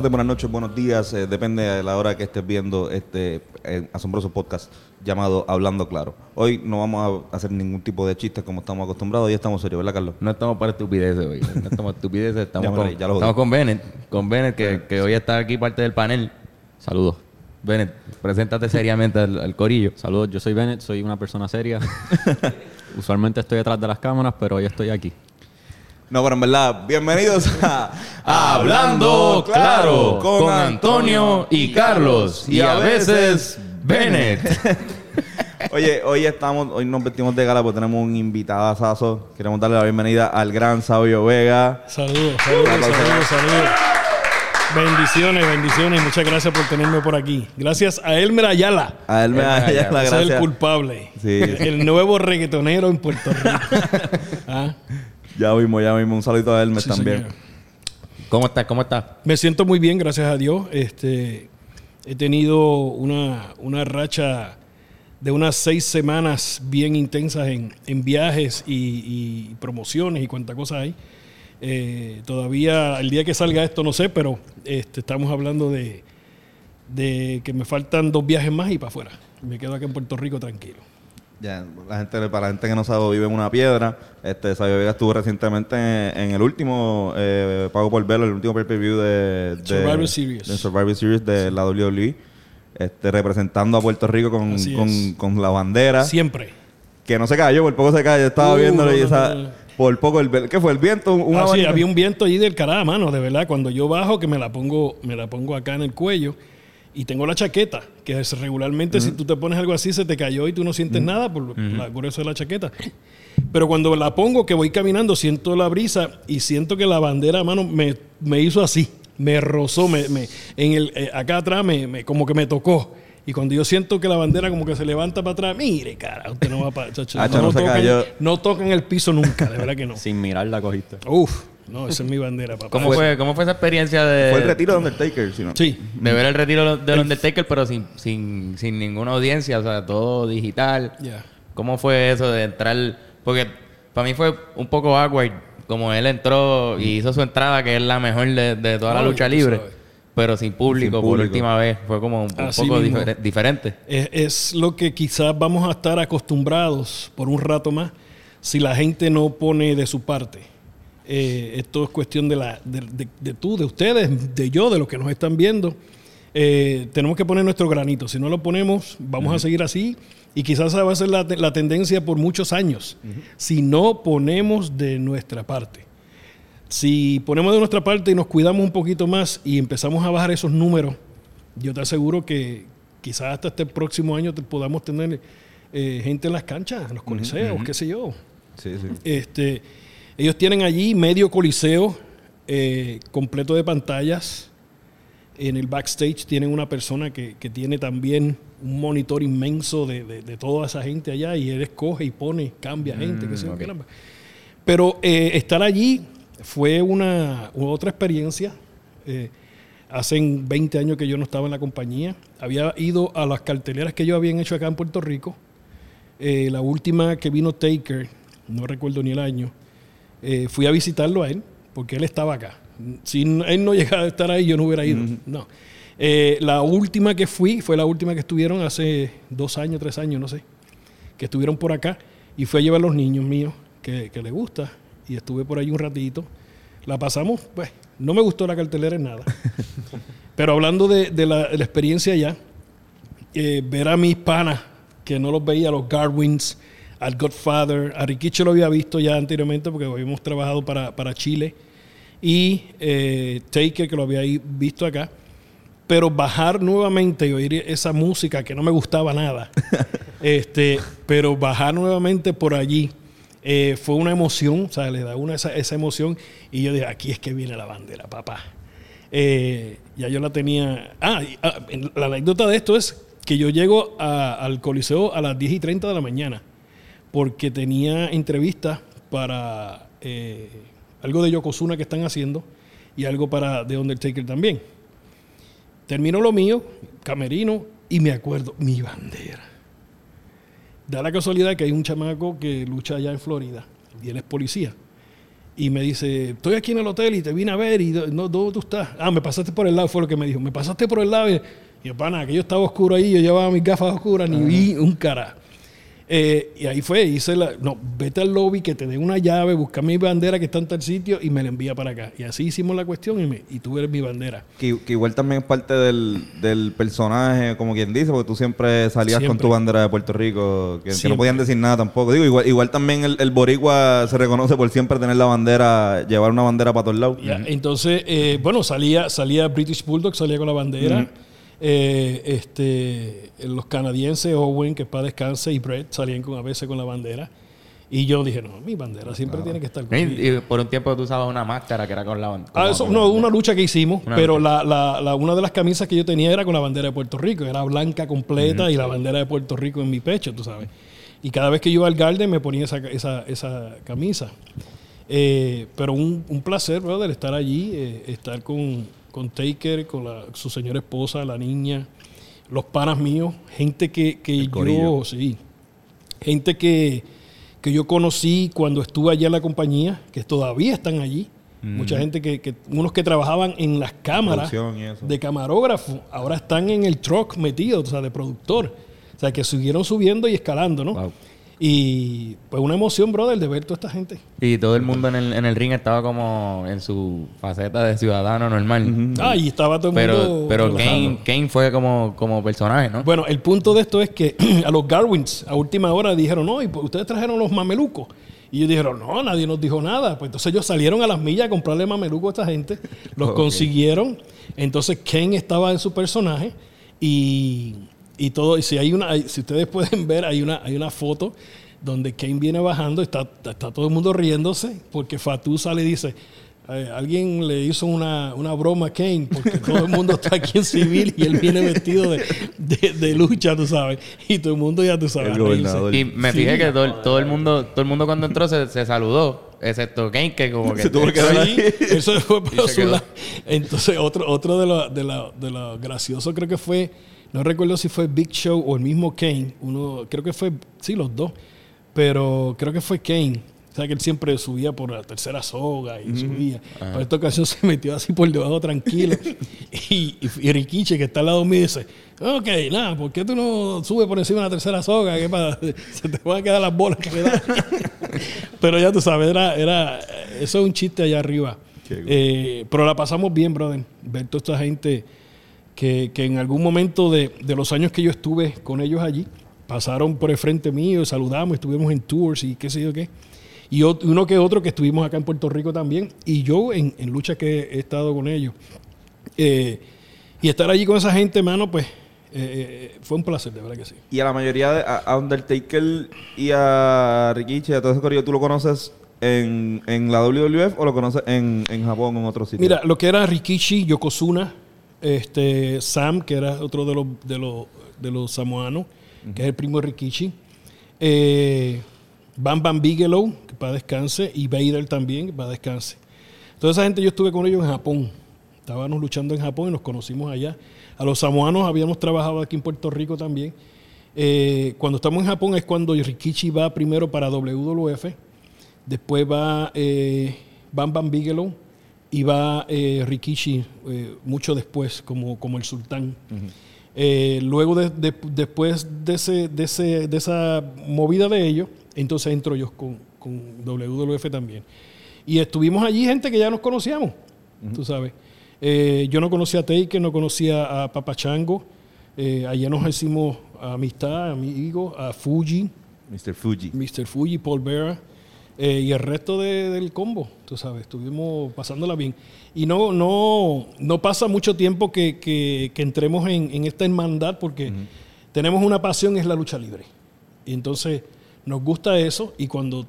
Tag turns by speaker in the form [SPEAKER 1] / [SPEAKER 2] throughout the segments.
[SPEAKER 1] buenas tardes, buenas noches, buenos días. eh, depende de la hora que estés viendo este eh, asombroso podcast llamado Hablando Claro. Hoy no vamos a hacer ningún tipo de chistes como estamos acostumbrados. Hoy estamos serios, ¿verdad, Carlos?
[SPEAKER 2] No estamos para estupideces hoy. No estamos para estupideces.
[SPEAKER 1] Ya
[SPEAKER 2] Estamos, con,
[SPEAKER 1] ya lo jodí.
[SPEAKER 2] estamos con Bennett. Con Bennett, que, que hoy está aquí parte del panel. Saludos. Bennett, preséntate seriamente al, al corillo.
[SPEAKER 3] Saludos, yo soy Bennett, soy una persona seria. Usualmente estoy detrás de las cámaras, pero hoy estoy aquí.
[SPEAKER 1] No, pero en verdad, bienvenidos a
[SPEAKER 2] Hablando Claro con Antonio y Carlos. Y a veces Bennett.
[SPEAKER 1] Oye, hoy estamos, hoy nos vestimos de gala porque tenemos un invitadazo. Queremos darle la bienvenida al gran Sabio Vega.
[SPEAKER 4] Saludos, saludos, saludos, saludos. Bendiciones, bendiciones. Muchas gracias por tenerme por aquí. Gracias a Elmer Ayala.
[SPEAKER 1] A él me da
[SPEAKER 2] Venga,
[SPEAKER 1] ya
[SPEAKER 2] ya,
[SPEAKER 1] la
[SPEAKER 4] Ese es el culpable.
[SPEAKER 1] Sí.
[SPEAKER 4] El nuevo reggaetonero en Puerto Rico. Ah,
[SPEAKER 1] Ya mismo, ya mismo. Un saludito a Elmer
[SPEAKER 4] sí,
[SPEAKER 1] también.
[SPEAKER 2] ¿Cómo estás? ¿Cómo estás?
[SPEAKER 4] Me siento muy bien, gracias a Dios. Este, he tenido una, una racha de unas seis semanas bien intensas en, en viajes y, y promociones y cuánta cosa hay. Eh, todavía el día que salga esto no sé, pero este, estamos hablando de, de que me faltan dos viajes más y para afuera. Me quedo aquí en Puerto Rico tranquilo.
[SPEAKER 1] Ya, la gente, para la gente que no sabe, vive en una piedra. Este, Sabio Vega estuvo recientemente en, en el último eh, Pago por Verlo, el último pay-per-view de, de
[SPEAKER 4] Survivor Series.
[SPEAKER 1] de Survivor Series de la WWE. Este, representando a Puerto Rico con, con, con la bandera.
[SPEAKER 4] Siempre.
[SPEAKER 1] Que no se cayó, por poco se cayó. Estaba
[SPEAKER 4] Uh,
[SPEAKER 1] viéndolo
[SPEAKER 4] no,
[SPEAKER 1] y
[SPEAKER 4] no,
[SPEAKER 1] esa...
[SPEAKER 4] no, no.
[SPEAKER 1] Por poco, el, ¿qué fue? ¿El viento? Un,
[SPEAKER 4] Ah, sí, había un viento allí del carajo, mano, de verdad. Cuando yo bajo, que me la pongo, me la pongo acá en el cuello y tengo la chaqueta, que es regularmente si tú te pones algo así se te cayó y tú no sientes nada por, la- por eso de la chaqueta. Pero cuando la pongo, que voy caminando, siento la brisa y siento que la bandera, mano, me, me hizo así, me rozó, me, me- en el, eh, acá atrás me, me- como que me tocó. Y cuando yo siento que la bandera como que se levanta para atrás, mire, cara, usted no va para... chacho,
[SPEAKER 1] Hacho, no
[SPEAKER 4] tocan- no tocan el piso nunca, de verdad que no.
[SPEAKER 3] Sin mirar la cogiste.
[SPEAKER 4] Uf, no, esa es mi bandera, papá.
[SPEAKER 2] ¿Cómo fue, ¿Cómo fue esa experiencia de,
[SPEAKER 1] Fue el retiro de Undertaker, si no.
[SPEAKER 4] Sí.
[SPEAKER 2] de ver el retiro del Undertaker, pero sin, sin, sin ninguna audiencia? O sea, todo digital.
[SPEAKER 4] Ya.
[SPEAKER 2] ¿Cómo fue eso de entrar? Porque para mí fue un poco awkward. Como él entró y hizo su entrada, que es la mejor de, de toda la
[SPEAKER 4] Ay,
[SPEAKER 2] lucha libre. Pero sin público,
[SPEAKER 1] Sin
[SPEAKER 2] por última vez. Fue como un,
[SPEAKER 4] Así
[SPEAKER 2] poco difer- diferente.
[SPEAKER 4] Es, es lo que quizás vamos a estar acostumbrados por un rato más si la gente no pone de su parte. Eh, esto es cuestión de, la, de, de- de tú, de ustedes, de yo, de los que nos están viendo. Eh, tenemos que poner nuestro granito. Si no lo ponemos, vamos a seguir así. Y quizás esa va a ser la, te- la tendencia por muchos años. Si no ponemos de nuestra parte. Si ponemos de nuestra parte y nos cuidamos un poquito más y empezamos a bajar esos números, yo te aseguro que quizás hasta este próximo año te podamos tener eh, gente en las canchas, en los coliseos, qué sé yo.
[SPEAKER 1] Sí, sí.
[SPEAKER 4] Este, ellos tienen allí medio coliseo eh, completo de pantallas. En el backstage tienen una persona que, que tiene también un monitor inmenso de, de- de toda esa gente allá y él escoge y pone, cambia gente, caramba. Pero eh, estar allí fue una, otra experiencia. Eh, hace 20 años que yo no estaba en la compañía. Había ido a las carteleras que ellos habían hecho acá en Puerto Rico. Eh, la última que vino Taker, no recuerdo ni el año, eh, fui a visitarlo a él porque él estaba acá. Si él no llegaba a estar ahí, yo no hubiera ido. No. Eh, la última que fui fue la última que estuvieron hace dos años, tres años, no sé, que estuvieron por acá y fue a llevar a los niños míos que, que les gusta y estuve por ahí un ratito. La pasamos, pues, no me gustó la cartelera en nada. Pero hablando de, de la, de la experiencia allá, eh, ver a mis panas, que no los veía, los Garwins, al Godfather, a Rikichi lo había visto ya anteriormente porque habíamos trabajado para, para Chile, y eh, Taker, que lo había visto acá. Pero bajar nuevamente y oír esa música que no me gustaba nada, este, pero bajar nuevamente por allí eh, fue una emoción, o sea, le da una esa, esa emoción. Y yo dije, aquí es que viene la bandera, papá. Eh, ya yo la tenía. Ah, y, ah, la anécdota de esto es que yo llego a- al Coliseo a las 10 y 30 de la mañana porque tenía entrevistas para eh, algo de Yokozuna que están haciendo y algo para The Undertaker también. Termino lo mío, camerino, y me acuerdo, mi bandera. Da la casualidad que hay un chamaco que lucha allá en Florida y él es policía. y me dice, estoy aquí en el hotel y te vine a ver y no, ¿dónde tú estás? Ah, me pasaste por el lado, fue lo que me dijo. Me pasaste por el lado y, y yo, pana, que yo estaba oscuro ahí, yo llevaba mis gafas oscuras, ni vi un cara. Eh, y ahí fue, hice la, no, vete al lobby, que te den una llave, busca mi bandera que está en tal sitio y me la envía para acá. Y así hicimos la cuestión y, me, y tú eres mi bandera.
[SPEAKER 1] Que, que igual también es parte del, del personaje, como quien dice, porque tú siempre salías con
[SPEAKER 4] Siempre.
[SPEAKER 1] tu bandera de Puerto Rico, que, que no podían decir nada tampoco. Digo, igual, igual también el, el boricua se reconoce por siempre tener la bandera, llevar una bandera para todos lados.
[SPEAKER 4] Ya, Entonces, eh, bueno, salía, salía British Bulldog, salía con la bandera. Eh, este, los canadienses, Owen, que para descanse, y Brett salían con, a veces con la bandera. Y yo dije, no, mi bandera siempre tiene que estar
[SPEAKER 2] Y, y por un tiempo tú usabas una máscara que era con la
[SPEAKER 4] Ah, eso, no, una lucha que hicimos,
[SPEAKER 2] Una
[SPEAKER 4] pero la- la- una de las camisas que yo tenía era con la bandera de Puerto Rico, era blanca completa y la bandera de Puerto Rico en mi pecho, tú sabes. Y cada vez que yo iba al Garden me ponía esa, esa, esa camisa. Eh, pero un, un placer, brother, estar allí, eh, estar con, con Taker, con la- su señora esposa, la niña, los panas míos, gente que, que yo, sí, gente que, que yo conocí cuando estuve allá en la compañía, que todavía están allí. Mucha gente que, que- unos que trabajaban en las cámaras de camarógrafo, ahora están en el truck metidos, o sea, de productor. O sea, que siguieron subiendo y escalando, ¿no?
[SPEAKER 2] Wow.
[SPEAKER 4] Y pues una emoción, brother, de ver toda esta gente.
[SPEAKER 2] Y todo el mundo en el, en el ring estaba como en su faceta de ciudadano normal.
[SPEAKER 4] Ah, y estaba todo el
[SPEAKER 2] Pero,
[SPEAKER 4] mundo.
[SPEAKER 2] pero. Kane, Kane fue como, como personaje, ¿no?
[SPEAKER 4] Bueno, el punto de esto es que a los Garwins a última hora dijeron, no, y pues ustedes trajeron los mamelucos. Y ellos dijeron, no, nadie nos dijo nada. Pues entonces ellos salieron a las millas a comprarle mamelucos a esta gente, los consiguieron. Entonces Ken estaba en su personaje y, y todo. Y si hay una, si ustedes pueden ver, hay una, hay una foto donde Kane viene bajando, está, está todo el mundo riéndose, porque Fatu sale y dice. eh, alguien le hizo una, una broma a Kane porque todo el mundo está aquí en civil y él viene vestido de, de- de lucha, tú sabes. Y todo el mundo ya tú sabes.
[SPEAKER 1] El.
[SPEAKER 2] Y me
[SPEAKER 4] Sí.
[SPEAKER 2] fijé que todo, el- todo el mundo todo el mundo cuando entró se, se saludó, excepto Kane, que como que...
[SPEAKER 1] Se tuvo que
[SPEAKER 4] Sí, eso fue por
[SPEAKER 2] se
[SPEAKER 4] su lado. Entonces, otro, otro de lo, de, lo, de lo gracioso creo que fue, no recuerdo si fue Big Show o el mismo Kane, uno, creo que fue, sí, los dos, pero creo que fue Kane. O sea, que él siempre subía por la tercera soga y subía. Pero esta ocasión se metió así por debajo tranquilo. y, y, y Rikichi, que está al lado mío, dice, ok, nada, ¿por qué tú no subes por encima de la tercera soga? ¿Qué pasa? Se te van a quedar las bolas que. Pero ya tú sabes, era, era, eso es un chiste allá arriba. Eh, pero la pasamos bien, brother. Ver toda esta gente que, que en algún momento de, de los años que yo estuve con ellos allí, pasaron por el frente mío, saludamos, estuvimos en tours y qué sé yo qué. Y uno que otro que estuvimos acá en Puerto Rico también. Y yo en, en luchas que he estado con ellos. Eh, y estar allí con esa gente, mano, pues eh, fue un placer, de verdad que sí.
[SPEAKER 1] Y a la mayoría de a, Undertaker y a Rikichi, a todo ese corillo, ¿tú lo conoces en, en la WWF o lo conoces en, en Japón o en otro sitio?
[SPEAKER 4] Mira, lo que era Rikichi, Yokozuna, este, Sam, que era otro de los, de los, de los samoanos, que es el primo de Rikichi. Eh, Bam Bam Bigelow, que para descanse, y Vader también, que para descanse. Toda esa gente yo estuve con ellos en Japón. Estábamos luchando en Japón y nos conocimos allá. A los samoanos habíamos trabajado aquí en Puerto Rico también. Eh, cuando estamos en Japón es cuando Rikichi va primero para WWF, después va eh, Bam Bam Bigelow y va eh, Rikichi eh, mucho después como, como el sultán. Eh, luego de- de- después de, ese, de, ese, de esa movida de ellos, entonces entro yo con, con WWF también. Y estuvimos allí gente que ya nos conocíamos, tú sabes. Yo no conocía a Taker, no conocía a Papachango. Allá nos hicimos amistad, amigos, a Fuji,
[SPEAKER 1] Mr. Fuji.
[SPEAKER 4] Mr. Fuji, Paul Vera eh, y el resto de- del combo, tú sabes, estuvimos pasándola bien. Y no, no, no pasa mucho tiempo que, que- que entremos en, en esta hermandad porque tenemos una pasión, es la lucha libre. Y entonces nos gusta eso y cuando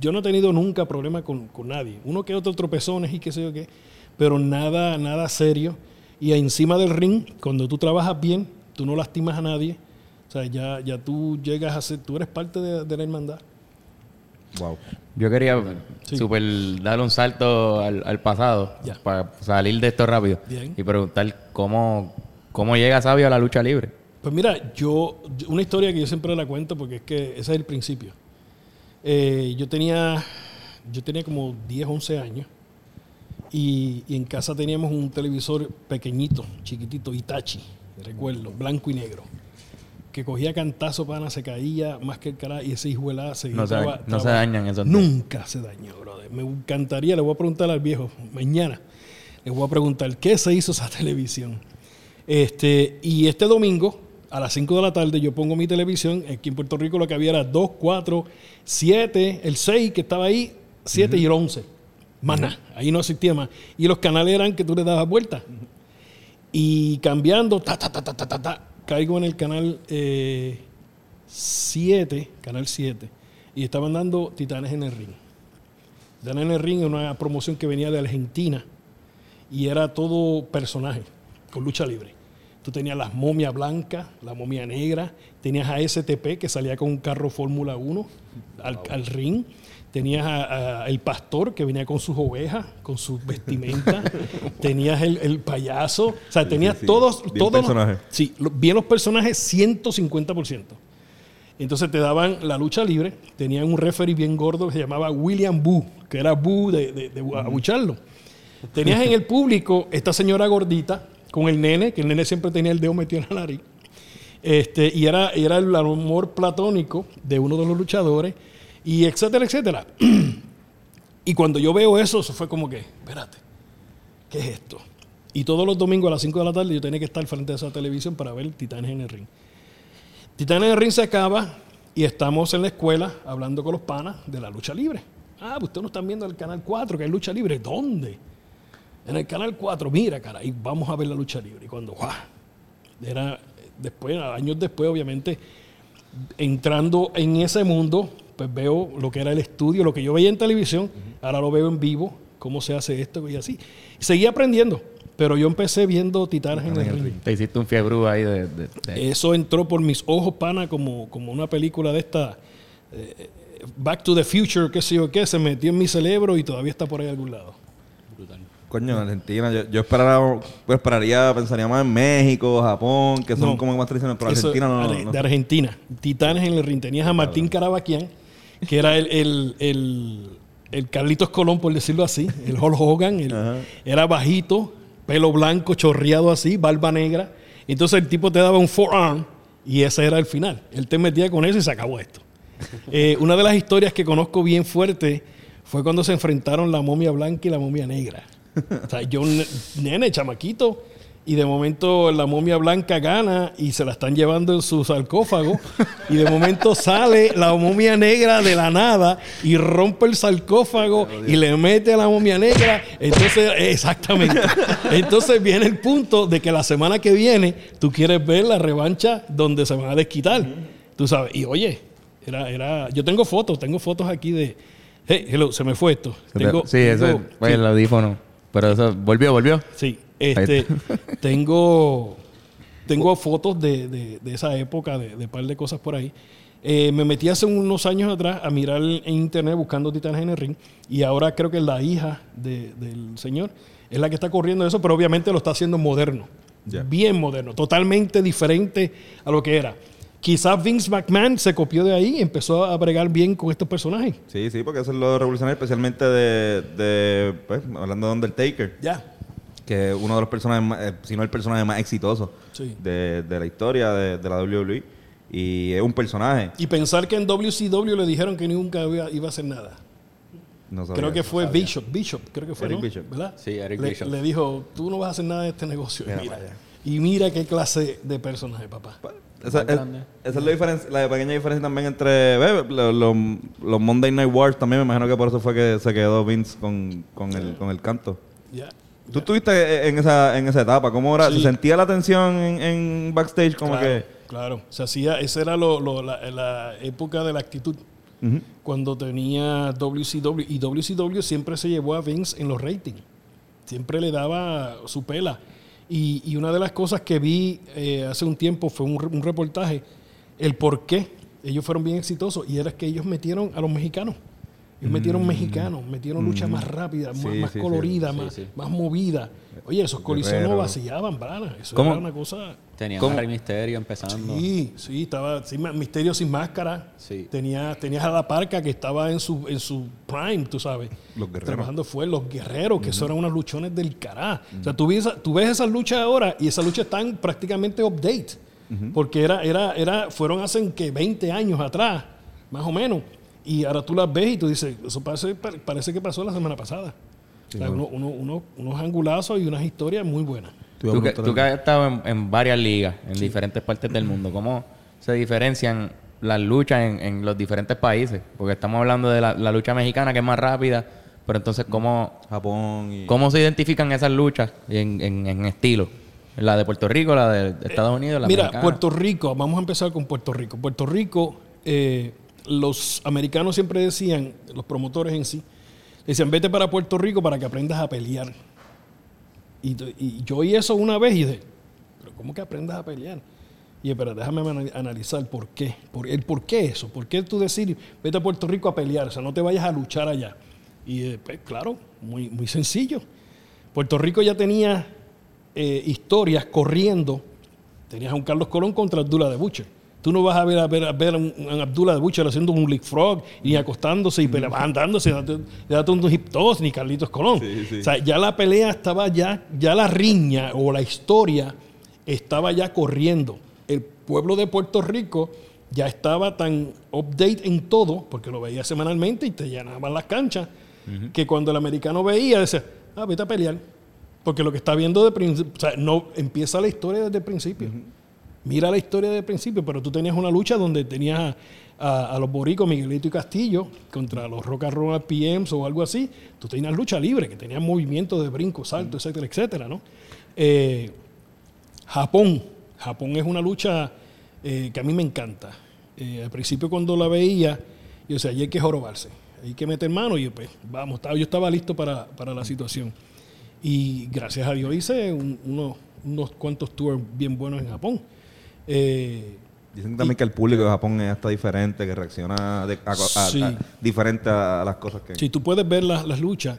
[SPEAKER 4] yo no he tenido nunca problema con, con nadie, uno que otro tropezones y qué sé yo qué, pero nada, nada serio. Y encima del ring, cuando tú trabajas bien, tú no lastimas a nadie. O sea, ya, ya tú llegas a ser, tú eres parte de, de la hermandad.
[SPEAKER 1] Wow.
[SPEAKER 2] Yo quería
[SPEAKER 4] Sí.
[SPEAKER 2] super darle un salto al, al pasado para salir de esto rápido
[SPEAKER 4] Bien.
[SPEAKER 2] y preguntar cómo, cómo llega Sabio a la lucha libre.
[SPEAKER 4] Pues mira, yo, una historia que yo siempre la cuento porque es que ese es el principio. Eh, yo tenía yo tenía como 10, 11 años. Y, y en casa teníamos un televisor pequeñito, chiquitito, Itachi, recuerdo, blanco y negro. Que cogía cantazo, pana, se caía más que el carajo y ese hijo de la se
[SPEAKER 2] No se,
[SPEAKER 4] traba-
[SPEAKER 2] no se
[SPEAKER 4] traba-
[SPEAKER 2] dañan esos.
[SPEAKER 4] Nunca se dañó, brother. Me encantaría, le voy a preguntar al viejo mañana. Le voy a preguntar qué se hizo esa televisión. Este, y este domingo, a las 5 de la tarde, yo pongo mi televisión. Aquí en Puerto Rico lo que había era 2, 4, 7, el 6 que estaba ahí, 7 y el 11. Más nada, ahí no existía más. Y los canales eran que tú le dabas vuelta. Y cambiando, ta, ta, ta, ta, ta, ta, ta, caigo en el canal 7, canal 7, y estaban dando Titanes en el Ring. Titanes en el Ring es una promoción que venía de Argentina y era todo personaje, con lucha libre. Tú tenías las momias blancas, la momia negra, tenías a STP que salía con un carro Fórmula 1 al, al ring, tenías a, a el pastor que venía con sus ovejas, con sus vestimentas, tenías el, el payaso, o sea, tenías
[SPEAKER 1] sí, sí.
[SPEAKER 4] todos,
[SPEAKER 1] Bien
[SPEAKER 4] todos los-
[SPEAKER 1] personaje.
[SPEAKER 4] sí, bien los personajes 150%. Entonces te daban la lucha libre, tenían un referee bien gordo que se llamaba William Boo, que era Boo de, de, de abucharlo. Tenías en el público esta señora gordita con el nene, que el nene siempre tenía el dedo metido en la nariz. Este, y era, era el amor platónico de uno de los luchadores, y etcétera, etcétera. y cuando yo veo eso, eso fue como que, espérate, ¿qué es esto? Y todos los domingos a las 5 de la tarde yo tenía que estar frente a esa televisión para ver Titanes en el Ring. Titanes en el Ring se acaba y estamos en la escuela hablando con los panas de la lucha libre. Ah, pues ustedes no están viendo el canal 4, que hay lucha libre. ¿Dónde? En el canal 4, mira, cara, y vamos a ver la lucha libre. Y cuando, ¡guau! Era después, años después, obviamente, entrando en ese mundo, pues veo lo que era el estudio, lo que yo veía en televisión, ahora lo veo en vivo, cómo se hace esto y así. Seguí aprendiendo, pero yo empecé viendo Titanes en el ring.
[SPEAKER 2] Te hiciste un fiebre ahí de... de- de-
[SPEAKER 4] Eso entró por mis ojos, pana, como, como una película de esta, eh, Back to the Future, qué sé yo qué, se metió en mi cerebro y todavía está por ahí a algún lado.
[SPEAKER 1] Coño, en Argentina, yo, yo esperara- pues, esperaría, pensaría más en México, Japón, que son
[SPEAKER 4] No.
[SPEAKER 1] como más tradicionales, pero Argentina no,
[SPEAKER 4] de,
[SPEAKER 1] no.
[SPEAKER 4] de Argentina. Titanes en el ring. Tenías a Martín Carabaquian, que era el, el, el- el Carlitos Colón, por decirlo así, el Hulk Hogan. era bajito, pelo blanco, chorreado así, barba negra. Entonces el tipo te daba un forearm y ese era el final. Él te metía con eso y se acabó esto. Eh, una de las historias que conozco bien fuerte fue cuando se enfrentaron la momia blanca y la momia negra. O sea, yo, ne- nene, chamaquito, y de momento la momia blanca gana y se la están llevando en su sarcófago. Y de momento sale la momia negra de la nada y rompe el sarcófago y le mete a la momia negra. Entonces, exactamente. Entonces viene el punto de que la semana que viene tú quieres ver la revancha donde se van a desquitar. Tú sabes. Y oye, era, era, yo tengo fotos, tengo fotos aquí de. Hey, hello, se me fue esto. Tengo-
[SPEAKER 2] sí, eso
[SPEAKER 4] tengo-
[SPEAKER 2] fue el audífono. Pero eso volvió, volvió.
[SPEAKER 4] Sí, este, tengo, tengo fotos de, de- de esa época, de, de par de cosas por ahí. Eh, me metí hace unos años atrás a mirar en internet buscando Titanes en el ring y ahora creo que la hija de- del señor es la que está corriendo eso, pero obviamente lo está haciendo moderno,
[SPEAKER 1] Ya.
[SPEAKER 4] bien moderno, totalmente diferente a lo que era. Quizás Vince McMahon se copió de ahí y empezó a bregar bien con estos personajes.
[SPEAKER 1] Sí, sí, porque eso es lo revolucionario, especialmente de, de pues, hablando de Undertaker,
[SPEAKER 4] Ya.
[SPEAKER 1] Que es uno de los personajes, más, eh, si no el personaje más exitoso
[SPEAKER 4] Sí.
[SPEAKER 1] de, de la historia de, de la WWE. Y es un personaje.
[SPEAKER 4] Y pensar que en WCW le dijeron que nunca iba, iba a hacer nada.
[SPEAKER 1] No sabía
[SPEAKER 4] Creo que fue Bishop, Bishop, creo que fue,
[SPEAKER 1] Eric
[SPEAKER 4] ¿no?
[SPEAKER 1] Bishop.
[SPEAKER 4] ¿verdad?
[SPEAKER 3] Sí, Eric
[SPEAKER 4] le,
[SPEAKER 3] Bishop.
[SPEAKER 4] Le dijo, tú no vas a hacer nada de este negocio. Y
[SPEAKER 1] Mira
[SPEAKER 4] mira,
[SPEAKER 1] para allá.
[SPEAKER 4] y mira qué clase de personaje, papá.
[SPEAKER 1] Esa, es,
[SPEAKER 3] grande.
[SPEAKER 1] esa es la, diferencia, la pequeña diferencia también entre ve, lo- lo- los Monday Night Wars. También me imagino que por eso fue que se quedó Vince con, con, el, con el canto.
[SPEAKER 4] Ya.
[SPEAKER 1] ¿Tú estuviste en esa, en esa etapa? ¿Cómo era?
[SPEAKER 4] Sí.
[SPEAKER 1] ¿Se sentía la tensión en, en backstage? Como
[SPEAKER 4] claro,
[SPEAKER 1] que...
[SPEAKER 4] claro. Se hacía, esa era lo- lo- la, la época de la actitud. Cuando tenía WCW. Y WCW siempre se llevó a Vince en los ratings. Siempre le daba su pela. Y, y una de las cosas que vi eh, hace un tiempo fue un, un reportaje, el por qué ellos fueron bien exitosos. Y era que ellos metieron a los mexicanos. Y metieron mexicanos, metieron lucha más rápida, más,
[SPEAKER 1] Mm. Sí,
[SPEAKER 4] más
[SPEAKER 1] sí.
[SPEAKER 4] colorida,
[SPEAKER 3] Sí,
[SPEAKER 4] más,
[SPEAKER 3] sí.
[SPEAKER 4] más movida. Oye, esos coliseos no vaciaban, brana. Eso
[SPEAKER 2] ¿Cómo?
[SPEAKER 4] era una cosa...
[SPEAKER 3] Tenía Rey Misterio empezando.
[SPEAKER 4] Sí, sí, estaba Misterio sin máscara.
[SPEAKER 3] Sí.
[SPEAKER 4] Tenía, tenías a la parca que estaba en su, en su prime, tú sabes.
[SPEAKER 1] Los guerreros.
[SPEAKER 4] Trabajando fue los guerreros, que eso eran unos luchones del cará. O sea, tú ves, tú ves esas luchas ahora y esas luchas están prácticamente update. Porque era, era, era, fueron hace que 20 años atrás, más o menos. Y ahora tú las ves y tú dices, eso parece, parece que pasó la semana pasada. O sea, uno- uno- uno- unos angulazos y unas historias muy buenas.
[SPEAKER 2] Tú que, tú has estado en, en varias ligas, en diferentes partes del mundo, ¿cómo se diferencian las luchas en, en los diferentes países? Porque estamos hablando de la, la lucha mexicana, que es más rápida, pero entonces, ¿cómo,
[SPEAKER 1] Japón y...
[SPEAKER 2] cómo se identifican esas luchas en, en- en estilo? La de Puerto Rico, la de, de Estados Unidos, la
[SPEAKER 4] Mira,
[SPEAKER 2] mexicana.
[SPEAKER 4] Puerto Rico, vamos a empezar con Puerto Rico. Puerto Rico, eh, los americanos siempre decían, los promotores en sí, decían, vete para Puerto Rico para que aprendas a pelear. Y, yo oí eso una vez y dije, pero ¿cómo que aprendas a pelear? Y pero déjame ana- analizar por qué. Por, el por qué eso. ¿Por qué tú decir, vete a Puerto Rico a pelear? O sea, no te vayas a luchar allá. Y pues, claro, muy, muy sencillo. Puerto Rico ya tenía eh, historias corriendo. Tenías a un Carlos Colón contra Abdullah de Butcher. Tú no vas a ver a, ver, a, ver a un, a Abdullah de Butcher haciendo un leapfrog y acostándose y andándose, date, date un hip toss, ni Carlitos Colón.
[SPEAKER 1] Sí, sí.
[SPEAKER 4] O sea, ya la pelea estaba ya, ya la riña o la historia estaba ya corriendo. El pueblo de Puerto Rico ya estaba tan update en todo, porque lo veía semanalmente y te llenaban las canchas, que cuando el americano veía, decía, ah, vete a pelear. Porque lo que está viendo de principio, o sea, no, empieza la historia desde el principio. Mira la historia desde el principio, pero tú tenías una lucha donde tenías a, los boricos, Miguelito y Castillo, contra los Rock and Roll PMs o algo así. Tú tenías lucha libre, que tenías movimiento de brinco, salto, etcétera, etcétera, ¿no? Eh, Japón. Japón es una lucha eh, que a mí me encanta. Eh, al principio cuando la veía, yo decía, hay que jorobarse, hay que meter mano y yo, pues, vamos, estaba- yo estaba listo para, para la situación. Y gracias a Dios hice un- unos, unos cuantos tours bien buenos en Japón. Eh,
[SPEAKER 1] Dicen también que el público de Japón es hasta diferente, que reacciona de- a- a-
[SPEAKER 4] Sí.
[SPEAKER 1] a- diferente a, las cosas que...
[SPEAKER 4] Si tú puedes ver las, las luchas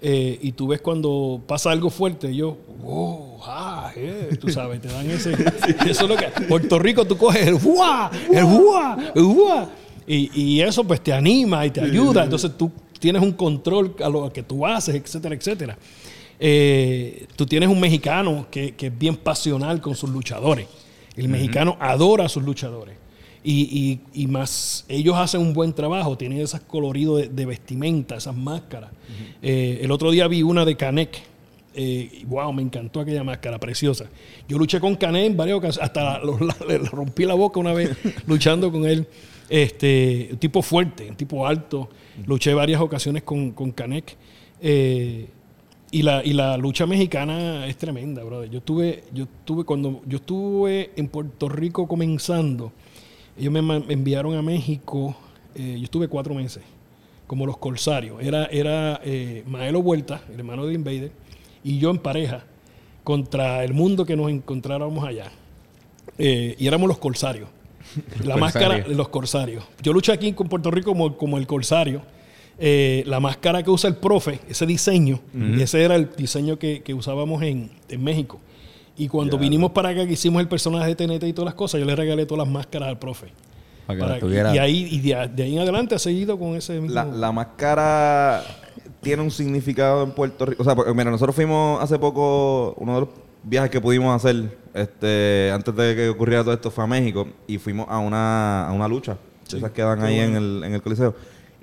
[SPEAKER 4] eh, y tú ves cuando pasa algo fuerte, yo, wow, ah, eh, tú sabes, te dan ese. Eso es lo que. Puerto Rico, tú coges el ¡buah! el ¡buah! el ¡buah! Y, y eso pues te anima y te ayuda. Entonces tú tienes un control a lo que tú haces, etcétera, etcétera. Eh, tú tienes un mexicano que, que es bien pasional con sus luchadores. El mexicano adora a sus luchadores. Y, y- y más, ellos hacen un buen trabajo, tienen esas coloridos de, de vestimenta, esas máscaras. Eh, el otro día vi una de Canek. Eh, wow, me encantó aquella máscara preciosa. Yo luché con Canek en varias ocasiones, hasta lo- la- le rompí la boca una vez luchando con él. Este, un tipo fuerte, un tipo alto. Luché varias ocasiones con, con Canek. Eh, y la, y la lucha mexicana es tremenda, brother. Yo estuve, yo estuve, cuando yo estuve en Puerto Rico comenzando, ellos me, enviaron a México, eh, yo estuve cuatro meses, como los corsarios. Era, era eh, Maelo Vuelta, el hermano de Invader, y yo en pareja, contra el mundo que nos encontráramos allá. Eh, y éramos los corsarios. La
[SPEAKER 2] Corsarios.
[SPEAKER 4] máscara de los corsarios. Yo luché aquí con Puerto Rico como, como el corsario. Eh, la máscara que usa el profe, ese diseño, ese era el diseño que, que usábamos en, en México. Y cuando
[SPEAKER 1] Ya.
[SPEAKER 4] vinimos para acá, que hicimos el personaje de TNT y todas las cosas, yo le regalé todas las máscaras al profe.
[SPEAKER 2] Para que
[SPEAKER 4] Para-
[SPEAKER 2] tuviera.
[SPEAKER 4] y ahí, y de, de ahí en adelante ha seguido con ese mismo.
[SPEAKER 1] La, la máscara tiene un significado en Puerto Rico. O sea, porque, mira, nosotros fuimos hace poco, uno de los viajes que pudimos hacer este, antes de que ocurriera todo esto fue a México y fuimos a una, a una lucha. esas que dan ahí en, el, en el Coliseo.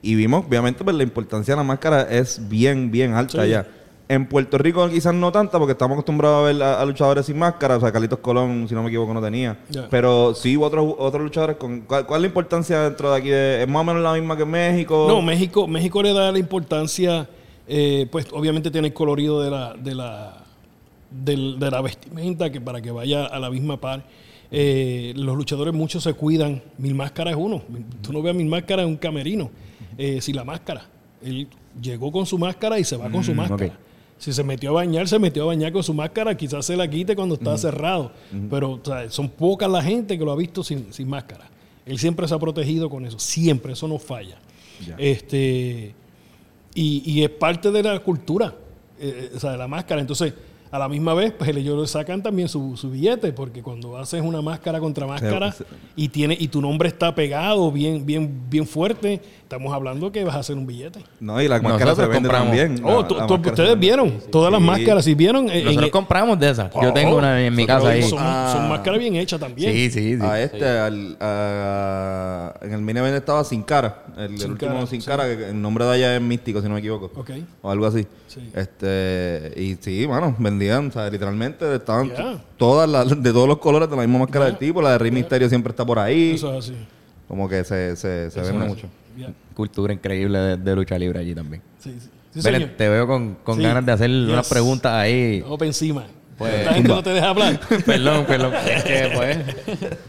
[SPEAKER 1] Y vimos, obviamente, pues la importancia de la máscara es bien, bien alta
[SPEAKER 4] Sí.
[SPEAKER 1] allá. En Puerto Rico quizás no tanta porque estamos acostumbrados a ver a, a luchadores sin máscara. O sea, Carlitos Colón, si no me equivoco, no tenía.
[SPEAKER 4] Ya.
[SPEAKER 1] Pero sí hubo otros, otros luchadores con... ¿cuál, cuál es la importancia dentro de aquí? De, ¿Es más o menos la misma que México?
[SPEAKER 4] No, México, México le da la importancia, eh, pues obviamente tiene el colorido de la, de la, de la vestimenta que para que vaya a la misma par. Eh, los luchadores muchos se cuidan. Mil Máscara es uno. Tú no ves a Mil Máscara en un camerino eh, sin la máscara. Él llegó con su máscara y se va con su máscara.
[SPEAKER 1] ok.
[SPEAKER 4] Si se metió a bañar, se metió a bañar con su máscara. Quizás se la quite cuando está cerrado. Pero o sea, son pocas la gente que lo ha visto sin, sin máscara. Él siempre se ha protegido con eso. Siempre. Eso no falla. Este, y, y es parte de la cultura, eh, o sea, de la máscara. Entonces, a la misma vez, pues ellos sacan también su, su billete, porque cuando haces una máscara contra máscara y tiene y tu nombre está pegado bien, bien, bien fuerte, estamos hablando que vas a hacer un billete.
[SPEAKER 1] No, y las máscaras se
[SPEAKER 2] Nosotros
[SPEAKER 1] venden también.
[SPEAKER 4] Oh,
[SPEAKER 1] La- la se
[SPEAKER 4] ustedes vieron todas las máscaras, si vieron. eh, en-
[SPEAKER 2] Nosotros
[SPEAKER 4] en-
[SPEAKER 2] compramos de esas. Yo
[SPEAKER 4] Oh,
[SPEAKER 2] tengo una en mi casa ahí.
[SPEAKER 4] Son,
[SPEAKER 1] Ah.
[SPEAKER 4] son máscaras bien hechas también.
[SPEAKER 2] Sí, sí, sí.
[SPEAKER 1] A este, al, a- en el mini estaba Sin Cara. El, último
[SPEAKER 4] Cara,
[SPEAKER 1] Sin
[SPEAKER 4] sí.
[SPEAKER 1] Cara, que el nombre de allá es Místico, si no me equivoco.
[SPEAKER 4] Ok.
[SPEAKER 1] O algo así.
[SPEAKER 4] Sí.
[SPEAKER 1] Este, y sí, mano, vendían, o sea, literalmente estaban todas las, de todos los colores de la misma máscara del tipo. La de Rey Misterio siempre está por ahí.
[SPEAKER 4] Eso es así.
[SPEAKER 1] Como que se, se, se vende mucho.
[SPEAKER 2] Cultura increíble de, de lucha libre allí también.
[SPEAKER 4] Sí, sí. Sí,
[SPEAKER 2] te veo con, con
[SPEAKER 4] Sí.
[SPEAKER 2] ganas de hacer
[SPEAKER 4] Yes.
[SPEAKER 2] unas preguntas ahí.
[SPEAKER 4] Para encima.
[SPEAKER 2] Pues-
[SPEAKER 4] Esta gente no te deja hablar.
[SPEAKER 2] perdón, perdón. Es que, pues.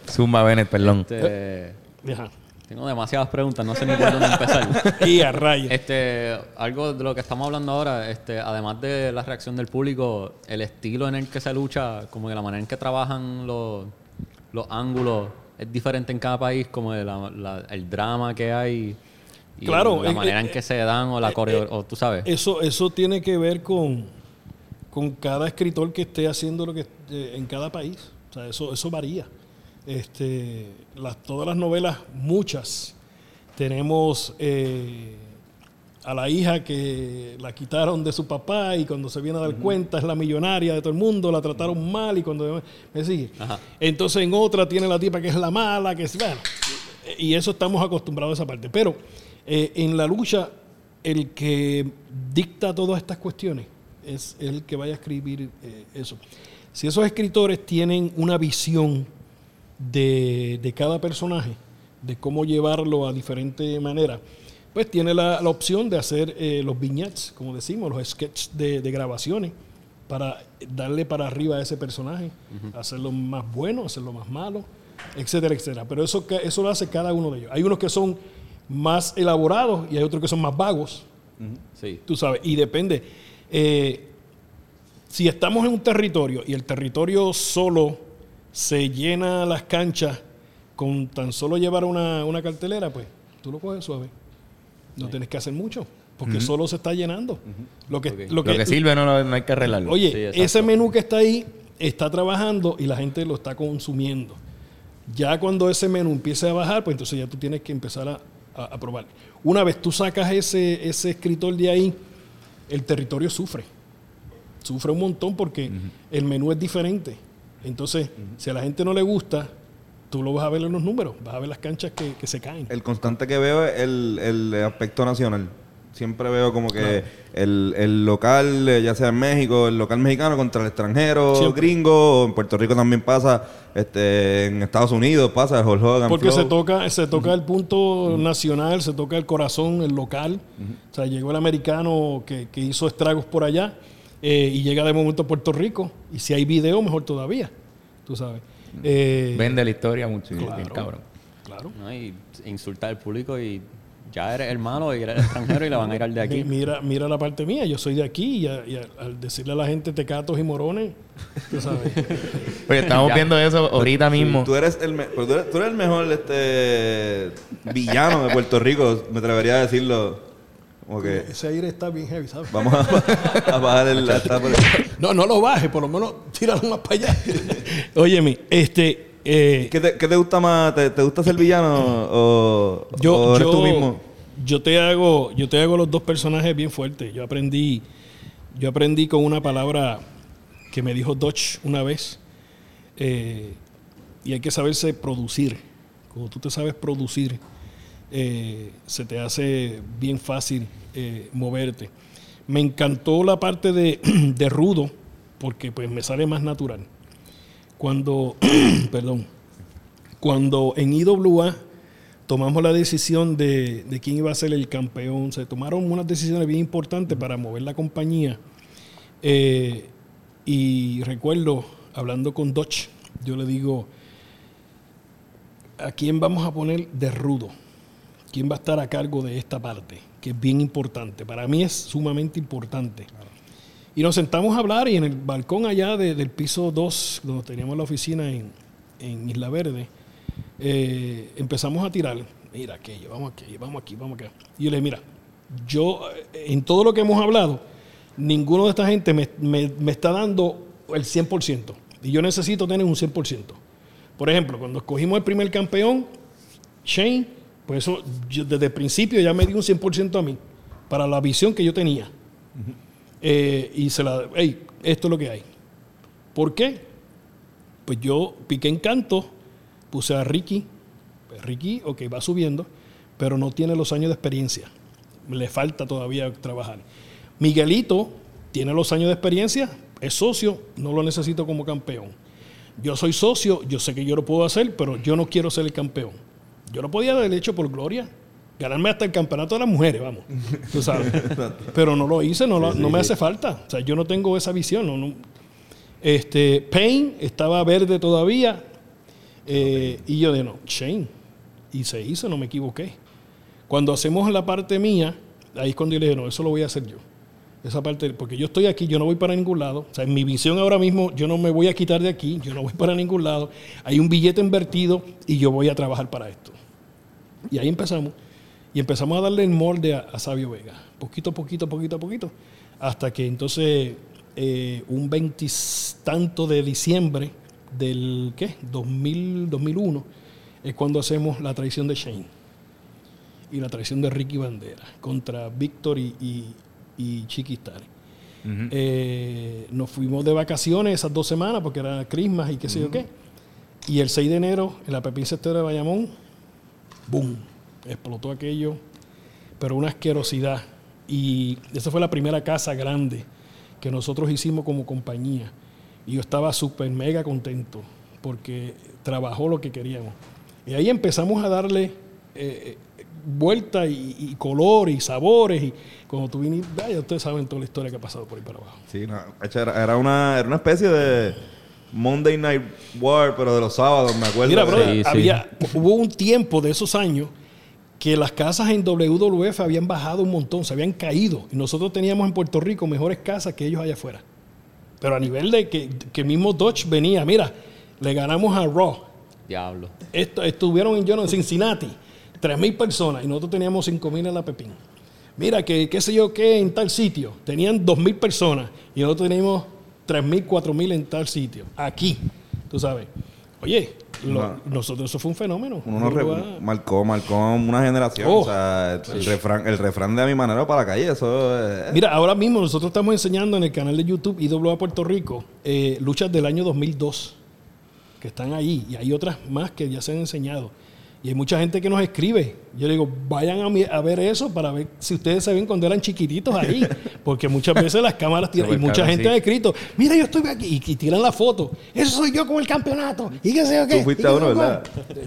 [SPEAKER 2] Zumba Bennett, perdón.
[SPEAKER 3] Este,
[SPEAKER 4] Ajá.
[SPEAKER 3] Tengo demasiadas preguntas, no sé ni por dónde empezar.
[SPEAKER 4] Y a rayos.
[SPEAKER 3] Este, algo de lo que estamos hablando ahora, este, además de la reacción del público, el estilo en el que se lucha, como que la manera en que trabajan los, los ángulos, es diferente en cada país, como de la- la- el drama que hay, y
[SPEAKER 4] Claro,
[SPEAKER 3] la
[SPEAKER 4] eh,
[SPEAKER 3] manera
[SPEAKER 4] eh,
[SPEAKER 3] en que se dan o la coreo, o tú sabes.
[SPEAKER 4] Eso, eso tiene que ver con, con cada escritor que esté haciendo lo que eh, en cada país. O sea, eso, eso varía. Este, las, todas las novelas, muchas, tenemos eh, a la hija que la quitaron de su papá y cuando se viene a dar cuenta es la millonaria de todo el mundo, la trataron mal y cuando me sigue.
[SPEAKER 3] Ajá.
[SPEAKER 4] Entonces en otra tiene la tipa que es la mala, que es bueno, y eso estamos acostumbrados a esa parte. Pero eh, en la lucha, el que dicta todas estas cuestiones es el que vaya a escribir eh, eso. Si esos escritores tienen una visión de, de cada personaje, de cómo llevarlo a diferente manera, pues tiene la, la opción de hacer eh, los vignettes, como decimos, los sketches de, de grabaciones, para darle para arriba a ese personaje, hacerlo más bueno, hacerlo más malo, etcétera, etcétera. Pero eso, eso lo hace cada uno de ellos. Hay unos que son más elaborados y hay otros que son más vagos,
[SPEAKER 3] Sí.
[SPEAKER 4] tú sabes, y depende. eh, si estamos en un territorio y el territorio solo se llena las canchas con tan solo llevar una, una cartelera, pues tú lo coges suave. No tienes que hacer mucho, porque solo se está llenando. Lo que, lo que,
[SPEAKER 2] Lo que sirve no, lo- no hay que arreglarlo.
[SPEAKER 4] Oye,
[SPEAKER 3] Sí,
[SPEAKER 4] ese menú que está ahí está trabajando y la gente lo está consumiendo. Ya cuando ese menú empiece a bajar, pues entonces ya tú tienes que empezar a, a- a probar. Una vez tú sacas ese, ese escritor de ahí, el territorio sufre. Sufre un montón porque el menú es diferente. Entonces, si a la gente no le gusta, tú lo vas a ver en los números, vas a ver las canchas que, que se caen.
[SPEAKER 1] El constante que veo es el, el aspecto nacional. Siempre veo como que el, el local, eh, ya sea en México, el local mexicano contra el extranjero
[SPEAKER 4] Siempre.
[SPEAKER 1] gringo. En Puerto Rico también pasa, este, en Estados Unidos pasa el Hulk Hogan.
[SPEAKER 4] Porque
[SPEAKER 1] Flow.
[SPEAKER 4] se toca, se toca el punto nacional, se toca el corazón, el local. O sea, llegó el americano que, que hizo estragos por allá eh, y llega de momento a Puerto Rico. Y si hay video, mejor todavía. Tú sabes. Eh,
[SPEAKER 2] Vende la historia mucho. bien
[SPEAKER 4] Claro.
[SPEAKER 2] cabrón.
[SPEAKER 4] Claro.
[SPEAKER 3] ¿no? Y insultar al público y ya eres hermano y eres extranjero y le van a ir al de aquí.
[SPEAKER 4] Mira, mira la parte mía, yo soy de aquí y, a- y a- al decirle a la gente tecatos y morones, tú sabes.
[SPEAKER 2] Oye, estamos
[SPEAKER 3] Ya.
[SPEAKER 2] viendo eso ahorita mismo.
[SPEAKER 1] Tú eres, el me- pero tú, eres, tú eres el mejor este, villano de Puerto Rico, me atrevería a decirlo. Como que
[SPEAKER 4] Ese aire está bien heavy, ¿sabes?
[SPEAKER 1] vamos a, a bajar el... la tapa
[SPEAKER 4] No, no lo baje, por lo menos tíralo más para allá. Óyeme, este. eh,
[SPEAKER 1] ¿Qué, te, qué te gusta más? ¿Te, te gusta ser villano o,
[SPEAKER 4] yo,
[SPEAKER 1] o eres
[SPEAKER 4] yo,
[SPEAKER 1] tú mismo?
[SPEAKER 4] yo te hago, yo te hago los dos personajes bien fuertes. Yo aprendí, yo aprendí con una palabra que me dijo Dodge una vez. eh, y hay que saberse producir. Como tú te sabes producir, eh, se te hace bien fácil eh, moverte. Me encantó la parte de, de rudo, porque pues me sale más natural. Cuando, perdón, cuando en IWA tomamos la decisión de, quién iba a ser el campeón, se tomaron unas decisiones bien importantes para mover la compañía. Eh, y recuerdo, hablando con Dodge, yo le digo, ¿a quién vamos a poner de rudo? ¿Quién va a estar a cargo de esta parte? Que es bien importante. Para mí es sumamente importante. Y nos sentamos a hablar y en el balcón allá de- del piso 2, donde teníamos la oficina en, en Isla Verde, eh, empezamos a tirar. mira aquello, vamos aquí, vamos aquí, vamos acá. Y yo le dije, mira, yo, eh, en todo lo que hemos hablado, ninguno de esta gente me, me- me está dando el 100%. Y yo necesito tener un 100%. Por ejemplo, cuando escogimos el primer campeón, Shane, pues eso, desde el principio ya me dio un 100% a mí, para la visión que yo tenía. Eh, y se la, hey, esto es lo que hay. ¿Por qué? Pues yo piqué en canto, puse a Ricky. Pues Ricky, ok, va subiendo, pero no tiene los años de experiencia. Le falta todavía trabajar. Miguelito tiene los años de experiencia, es socio, no lo necesito como campeón. Yo soy socio, yo sé que yo lo puedo hacer, pero yo no quiero ser el campeón. Yo lo podía haber hecho por gloria, ganarme hasta el campeonato de las mujeres, vamos. Tú sabes. pero no lo hice, no, lo- no me hace falta. O sea, yo no tengo esa visión. no- no. Este, Payne estaba verde todavía. eh, y yo de no, Shane. Y se hizo, no me equivoqué. Cuando hacemos la parte mía, ahí es cuando yo le dije, no, eso lo voy a hacer yo. Esa parte, porque yo estoy aquí, yo no voy para ningún lado. O sea, en mi visión ahora mismo, yo no me voy a quitar de aquí, yo no voy para ningún lado. Hay un billete invertido y yo voy a trabajar para esto. Y ahí empezamos. Y empezamos a darle el molde a, a Sabio Vega. Poquito, poquito, poquito, poquito. Hasta que entonces, eh, un veintitanto de diciembre del, ¿qué? 2000, 2001, es cuando hacemos la traición de Shane. Y la traición de Ricky Bandera contra Víctor y, y Chiquistari. Eh, nos fuimos de vacaciones esas dos semanas porque era Christmas y qué sé yo qué. Y el 6 de enero, en la Pepín Cestero de Bayamón, ¡boom! Explotó aquello, pero una asquerosidad. Y esa fue la primera casa grande que nosotros hicimos como compañía. Y yo estaba súper mega contento porque trabajó lo que queríamos. Y ahí empezamos a darle eh, eh, vuelta y, y color y sabores. Y cuando tú viniste, ya ustedes saben toda la historia que ha pasado por ahí para abajo.
[SPEAKER 1] Sí, no, era, era una, era una especie de Monday Night War, pero de los sábados, me acuerdo.
[SPEAKER 4] Mira, bro,
[SPEAKER 3] Sí, sí.
[SPEAKER 4] había, hubo un tiempo de esos años que las casas en WWF habían bajado un montón, se habían caído. Y nosotros teníamos en Puerto Rico mejores casas que ellos allá afuera. Pero a nivel de que, que mismo Dodge venía, mira, le ganamos a Raw.
[SPEAKER 3] Diablo.
[SPEAKER 4] Esto, estuvieron en, yo en Cincinnati, 3.000 personas y nosotros teníamos 5.000 en la Pepín. Mira, que qué sé yo qué en tal sitio, tenían 2.000 personas y nosotros teníamos 3.000, 4.000 en tal sitio. Aquí, tú sabes. Oye, lo-
[SPEAKER 1] No.
[SPEAKER 4] nosotros eso fue un fenómeno.
[SPEAKER 1] Uno no
[SPEAKER 4] No
[SPEAKER 1] re-
[SPEAKER 4] va-
[SPEAKER 1] marcó, marcó una generación.
[SPEAKER 4] Oh.
[SPEAKER 1] o sea, el, refrán, el refrán de a mi manera para la calle, eso es...
[SPEAKER 4] Mira, ahora mismo nosotros estamos enseñando en el canal de YouTube IWA Puerto Rico eh, luchas del año 2002 que están ahí y hay otras más que ya se han enseñado. Y hay mucha gente que nos escribe. Yo le digo, vayan a, mi- a ver eso para ver si ustedes se ven cuando eran chiquititos ahí. Porque muchas veces las cámaras tiran. Y mucha gente
[SPEAKER 2] sí.
[SPEAKER 4] ha escrito, mira, yo estoy aquí. Y, y tiran la foto. Eso soy yo con el campeonato. ¿Y qué sé yo qué?
[SPEAKER 1] Tú fuiste
[SPEAKER 4] ¿Y qué
[SPEAKER 1] a uno,
[SPEAKER 4] yo qué?".
[SPEAKER 1] ¿verdad?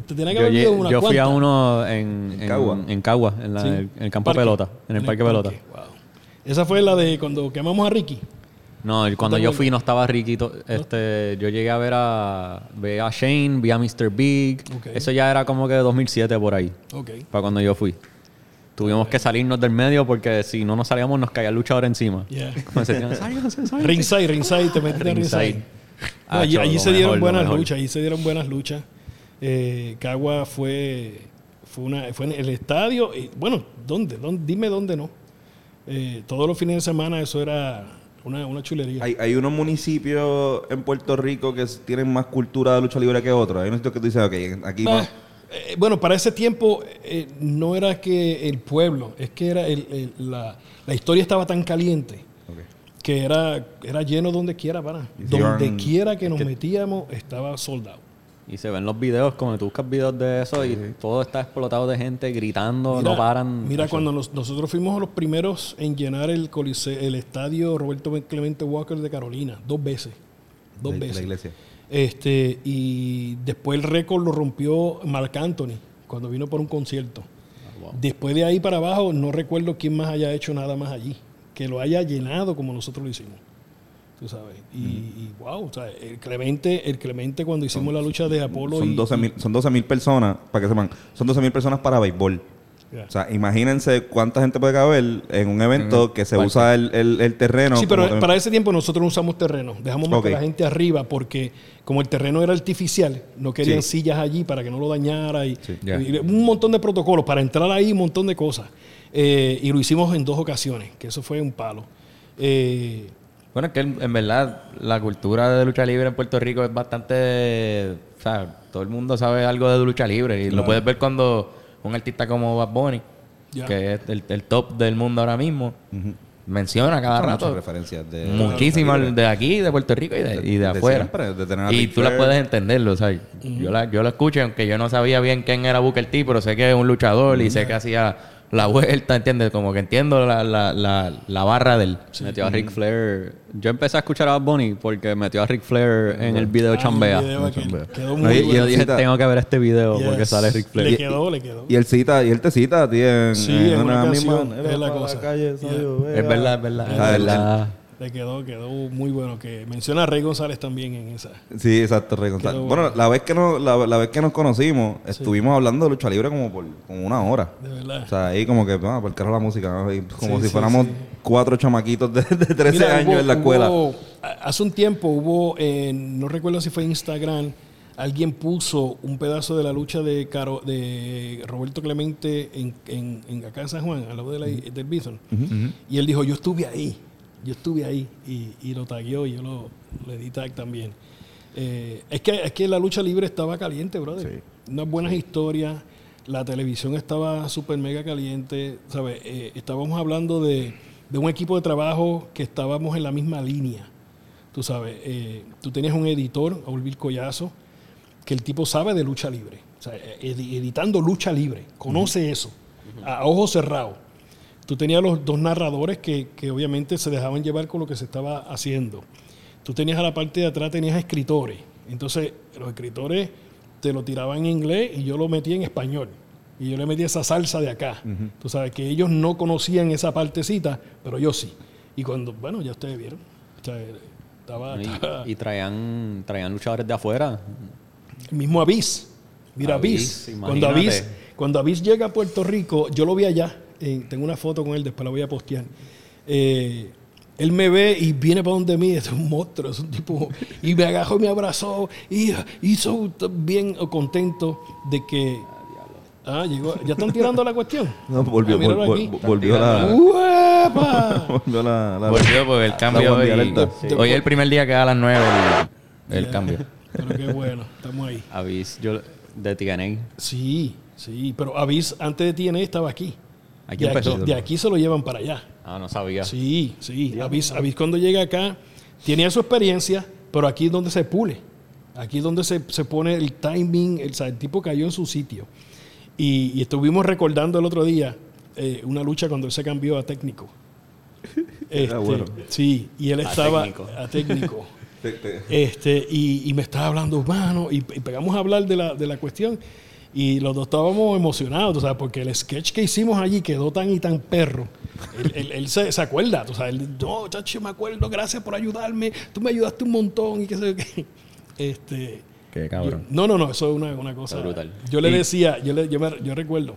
[SPEAKER 4] Te tiene que
[SPEAKER 3] Yo,
[SPEAKER 4] haber una
[SPEAKER 3] yo fui a uno en, en,
[SPEAKER 1] Cagua.
[SPEAKER 3] en Cagua, en, la-
[SPEAKER 4] Sí.
[SPEAKER 3] en el campo
[SPEAKER 4] Parque.
[SPEAKER 3] pelota, en el parque pelota.
[SPEAKER 4] Wow. Esa fue la de cuando quemamos a Ricky.
[SPEAKER 3] No, cuando yo fui no estaba Ricky. to- Este, yo llegué a ver a, a Shane, vi a Mr. Big. Eso ya era como que 2007 por ahí,
[SPEAKER 4] Ok.
[SPEAKER 3] para cuando yo fui. Tuvimos que salirnos del medio porque si no nos salíamos nos caía el luchador encima.
[SPEAKER 4] Yeah.
[SPEAKER 3] Como se decían, "Sálganse, sálganse".
[SPEAKER 4] Ringside, Ringside, te metiste
[SPEAKER 3] Ringside.
[SPEAKER 4] No, allí se dieron buenas luchas, allí se dieron buenas luchas. Eh, Cagua fue, fue, una, fue en el estadio. y, bueno, ¿dónde? ¿Dónde? Dime dónde no. Eh, todos los fines de semana eso era una, una chulería.
[SPEAKER 1] Hay, hay unos municipios en Puerto Rico que tienen más cultura de lucha libre que otros. Hay unos que tú dices, ok, aquí
[SPEAKER 4] Ah,
[SPEAKER 1] más...
[SPEAKER 4] eh, bueno, para ese tiempo eh, no era que el pueblo, es que era el- el- la, la historia estaba tan caliente que era, era lleno donde quiera, para. Donde quiera que nos metíamos estaba soldado.
[SPEAKER 3] Y se ven los videos, como tú buscas videos de eso y todo está explotado de gente gritando, no paran.
[SPEAKER 4] Mira, cuando nos- nosotros fuimos los primeros en llenar el coliseo, el estadio Roberto Clemente Walker de Carolina, dos veces. Dos
[SPEAKER 1] de- de
[SPEAKER 4] veces.
[SPEAKER 1] la iglesia.
[SPEAKER 4] Este, y después el récord lo rompió Marc Anthony cuando vino por un concierto.
[SPEAKER 3] Ah,
[SPEAKER 4] Después de ahí para abajo, no recuerdo quién más haya hecho nada más allí. Que lo haya llenado como nosotros lo hicimos. Tú sabes. Y, y wow, o sea, el Clemente, el Clemente cuando hicimos la lucha de Apolo
[SPEAKER 1] Son
[SPEAKER 4] y,
[SPEAKER 1] 12 mil son 12 mil personas, para que sepan, son 12 mil personas para béisbol. O sea, imagínense cuánta gente puede caber en un evento que se
[SPEAKER 2] parque.
[SPEAKER 1] usa el, el- el terreno.
[SPEAKER 4] Sí, pero para ese tiempo nosotros no usamos terreno. Dejamos más que la gente arriba porque como el terreno era artificial, no querían
[SPEAKER 1] Sí.
[SPEAKER 4] sillas allí para que no lo dañara y un montón de protocolos. Para entrar ahí, un montón de cosas. Eh, y lo hicimos en dos ocasiones, que eso fue un palo. Eh,
[SPEAKER 2] Bueno, es que en, verdad la cultura de lucha libre en Puerto Rico es bastante... O sea, todo el mundo sabe algo de lucha libre y lo puedes ver cuando un artista como Bad Bunny, que es el, el top del mundo ahora mismo, menciona cada
[SPEAKER 1] Son muchas
[SPEAKER 2] rato
[SPEAKER 1] referencias de
[SPEAKER 2] muchísimas de aquí, de Puerto Rico y de, y de
[SPEAKER 1] de
[SPEAKER 2] afuera.
[SPEAKER 1] siempre, de
[SPEAKER 2] y tú las puedes entenderlo, o sea, yo, la, yo lo escuché, aunque yo no sabía bien quién era Booker T, pero sé que es un luchador y sé que hacía la vuelta, ¿entiendes? Como que entiendo la, la, la, la barra del...
[SPEAKER 3] Metió a Ric Flair. Yo empecé a escuchar a Bad Bunny porque metió a Ric Flair en el video
[SPEAKER 4] ah,
[SPEAKER 3] Chambea.
[SPEAKER 4] el video Quedó muy
[SPEAKER 1] Oye,
[SPEAKER 3] Y yo dije, tengo que ver este video
[SPEAKER 4] Yes.
[SPEAKER 3] porque sale Ric Flair.
[SPEAKER 4] Le quedó, le quedó.
[SPEAKER 1] Y él cita, y él te cita a ti en,
[SPEAKER 4] Sí, en una canción,
[SPEAKER 1] manera
[SPEAKER 4] es la cosa.
[SPEAKER 1] calle,
[SPEAKER 4] Yeah.
[SPEAKER 2] Es verdad, es verdad.
[SPEAKER 1] Él-
[SPEAKER 3] ¿Verdad?
[SPEAKER 4] Le quedó, quedó muy bueno. Que menciona a Rey González también en esa.
[SPEAKER 1] Sí, exacto, Rey González. Bueno,
[SPEAKER 4] bueno.
[SPEAKER 1] la vez que nos, la, la vez que nos conocimos, estuvimos hablando de lucha libre como por como una hora.
[SPEAKER 4] De verdad.
[SPEAKER 1] O sea, ahí como que, ah, por carro la música, como
[SPEAKER 4] Sí,
[SPEAKER 1] si
[SPEAKER 4] sí,
[SPEAKER 1] fuéramos cuatro chamaquitos de, de 13
[SPEAKER 4] Mira,
[SPEAKER 1] años
[SPEAKER 4] hubo-
[SPEAKER 1] en la escuela.
[SPEAKER 4] hubo- hace un tiempo hubo, en- no recuerdo si fue Instagram, alguien puso un pedazo de la lucha de Caro, de Roberto Clemente en, en- en acá en San Juan, al lado de la- del Bison. Y él dijo, yo estuve ahí, yo estuve ahí. Y, y lo tagueó y yo lo, le di tag también. Eh, es, que, es que la lucha libre estaba caliente, brother. Unas buenas historias. La televisión estaba súper mega caliente. ¿sabes? Eh, estábamos hablando de, de un equipo de trabajo que estábamos en la misma línea. Tú sabes, eh, tú tenías un editor, Olvil Collazo, que el tipo sabe de lucha libre. O sea, edi- editando lucha libre. Conoce eso. A ojos cerrados. Tú tenías los dos narradores que, que obviamente se dejaban llevar con lo que se estaba haciendo. Tú tenías a la parte de atrás, tenías escritores. Entonces, los escritores te lo tiraban en inglés y yo lo metía en español. Y yo le metía esa salsa de acá. Tú sabes que ellos no conocían esa partecita, pero yo sí. Y cuando, bueno, ya ustedes vieron. O sea, estaba, estaba-
[SPEAKER 3] Y, y traían, traían luchadores de afuera.
[SPEAKER 4] el mismo Avis. Mira,
[SPEAKER 3] Avis,
[SPEAKER 4] Avis. Cuando. Avis, cuando Avis llega a Puerto Rico, yo lo vi allá. Eh, tengo una foto con él, después la voy a postear. Eh, él me ve y viene para donde mí, es un monstruo, es un tipo. Y me agajó y me abrazó y hizo bien contento de que. Ah, llegó. ¿Ya están tirando la cuestión?
[SPEAKER 1] No, volvió,
[SPEAKER 4] Ah,
[SPEAKER 1] vol- vol- volvió la...
[SPEAKER 4] ¡Uepa!
[SPEAKER 1] volvió la, la-
[SPEAKER 2] Volvió porque el cambio hoy...
[SPEAKER 1] alerta.
[SPEAKER 2] Hoy es el primer día que da a las 9 el, el cambio.
[SPEAKER 4] Pero qué bueno, estamos ahí.
[SPEAKER 3] Avis yo, de TNA.
[SPEAKER 4] Sí, sí, pero Avis antes de TNA estaba aquí.
[SPEAKER 3] Aquí
[SPEAKER 4] de,
[SPEAKER 3] empezó.
[SPEAKER 4] aquí de aquí se lo llevan para allá.
[SPEAKER 3] Ah, no sabía.
[SPEAKER 4] Sí, sí. Avis, Avis cuando llega acá tenía su experiencia, pero aquí es donde se pule. Aquí es donde se, se pone el timing. El, o sea, el tipo cayó en su sitio. Y, y estuvimos recordando el otro día eh, una lucha cuando él se cambió a técnico. Este,
[SPEAKER 1] bueno.
[SPEAKER 4] Sí, y él
[SPEAKER 3] A
[SPEAKER 4] estaba
[SPEAKER 3] técnico.
[SPEAKER 4] a técnico.
[SPEAKER 1] Te- te-
[SPEAKER 4] Este, y, y me estaba hablando, mano, y, y pegamos a hablar de la, de la cuestión. Y los dos estábamos emocionados, tú sabes, porque el sketch que hicimos allí quedó tan y tan perro. Él, él- él se, se acuerda, tú sabes, él, no, chacho, me acuerdo, gracias por ayudarme, tú me ayudaste un montón y qué sé yo qué. Este,
[SPEAKER 2] Qué cabrón.
[SPEAKER 4] yo- no, no, no, eso es una, una cosa.
[SPEAKER 3] Está brutal.
[SPEAKER 4] Yo le decía, yo, le- yo, me- yo recuerdo,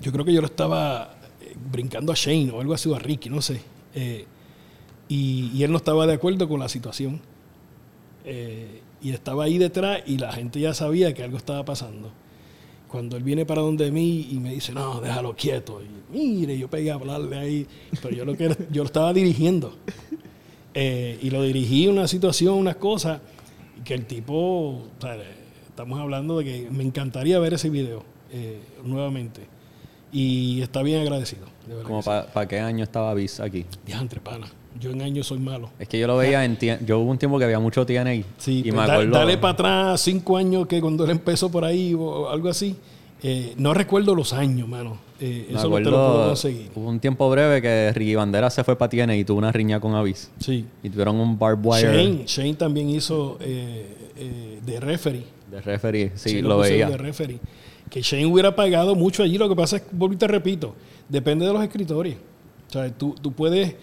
[SPEAKER 4] yo creo que yo lo estaba eh, brincando a Shane o algo así, o a Ricky, no sé. Eh, y, y él no estaba de acuerdo con la situación. Eh, y estaba ahí detrás y la gente ya sabía que algo estaba pasando. Cuando él viene para donde mí y me dice, no, déjalo quieto. Y mire, yo pegué a hablarle ahí, pero yo lo, que, yo lo estaba dirigiendo. Eh, y lo dirigí una situación, unas cosas, que el tipo, o sea, estamos hablando de que me encantaría ver ese video eh, nuevamente. Y está bien agradecido, de sí.
[SPEAKER 3] para qué año estaba Avis aquí.
[SPEAKER 4] Diantre, pana. Yo en años soy malo.
[SPEAKER 3] Es que yo lo veía en. Yo hubo un tiempo que había mucho TNA.
[SPEAKER 4] Sí,
[SPEAKER 3] y
[SPEAKER 4] pues,
[SPEAKER 3] me
[SPEAKER 4] da-
[SPEAKER 3] acuerdo.
[SPEAKER 4] dale para atrás cinco años que cuando él empezó por ahí o algo así. Eh, no recuerdo los años, mano. Eh,
[SPEAKER 3] me
[SPEAKER 4] eso no te lo puedo conseguir.
[SPEAKER 3] Hubo un tiempo breve que Ricky Bandera se fue para TNA y tuvo una riña con Avis.
[SPEAKER 4] Sí.
[SPEAKER 3] Y tuvieron un barbed wire
[SPEAKER 4] Shane, Shane también hizo eh, eh, de referee.
[SPEAKER 3] de referee. Sí,
[SPEAKER 4] Sí,
[SPEAKER 3] lo veía.
[SPEAKER 4] De referee. Que Shane hubiera pagado mucho allí. Lo que pasa es, vuelvo y te repito, depende de los escritores. O sea, tú, tú puedes...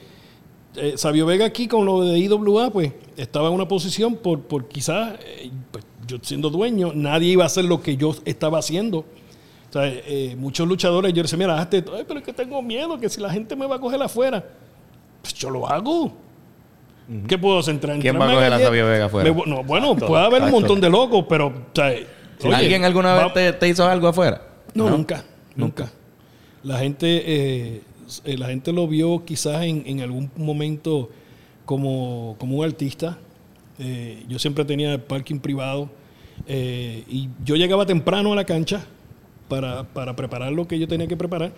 [SPEAKER 4] eh, Sabio Vega aquí con lo de IWA, pues estaba en una posición por, por quizás, eh, pues, yo siendo dueño, nadie iba a hacer lo que yo estaba haciendo. O sea, eh, muchos luchadores, yo decía, mira, hazte. Ay, pero es que tengo miedo, que si la gente me va a coger afuera, pues yo lo hago. ¿Qué puedo hacer? Entrar-
[SPEAKER 2] ¿Quién va a coger a? Sabio Vega afuera?
[SPEAKER 4] Me- no, bueno, puede haber un montón de locos, pero... o sea, oye,
[SPEAKER 2] ¿Alguien alguna
[SPEAKER 4] va-
[SPEAKER 2] vez te, te hizo algo afuera?
[SPEAKER 4] no, nunca, nunca. La gente, eh, la gente lo vio quizás en, algún momento como, como un artista. Eh, yo siempre tenía parking privado eh, y yo llegaba temprano a la cancha para, para preparar lo que yo tenía que preparar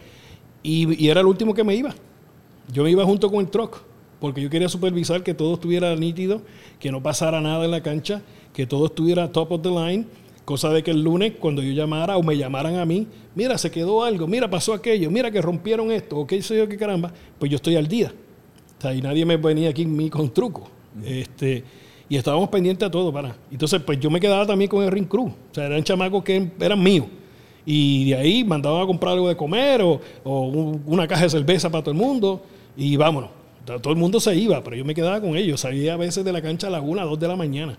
[SPEAKER 4] y, y era el último que me iba. Yo me iba junto con el truck porque yo quería supervisar que todo estuviera nítido, que no pasara nada en la cancha, que todo estuviera top of the line, cosa de que el lunes cuando yo llamara o me llamaran a mí, mira, se quedó algo, mira, pasó aquello, mira que rompieron esto, o qué sé yo, qué caramba, pues yo estoy al día. O sea, y nadie me venía aquí en mí con truco. Este, y estábamos pendientes a todo, para. Entonces, pues yo me quedaba también con el Ring Crew. O sea, eran chamacos que eran míos. Y de ahí mandaban a comprar algo de comer o, o un- una caja de cerveza para todo el mundo y vámonos. O sea, Todo el mundo se iba, pero yo me quedaba con ellos. Salía a veces de la cancha a la una, dos de la mañana.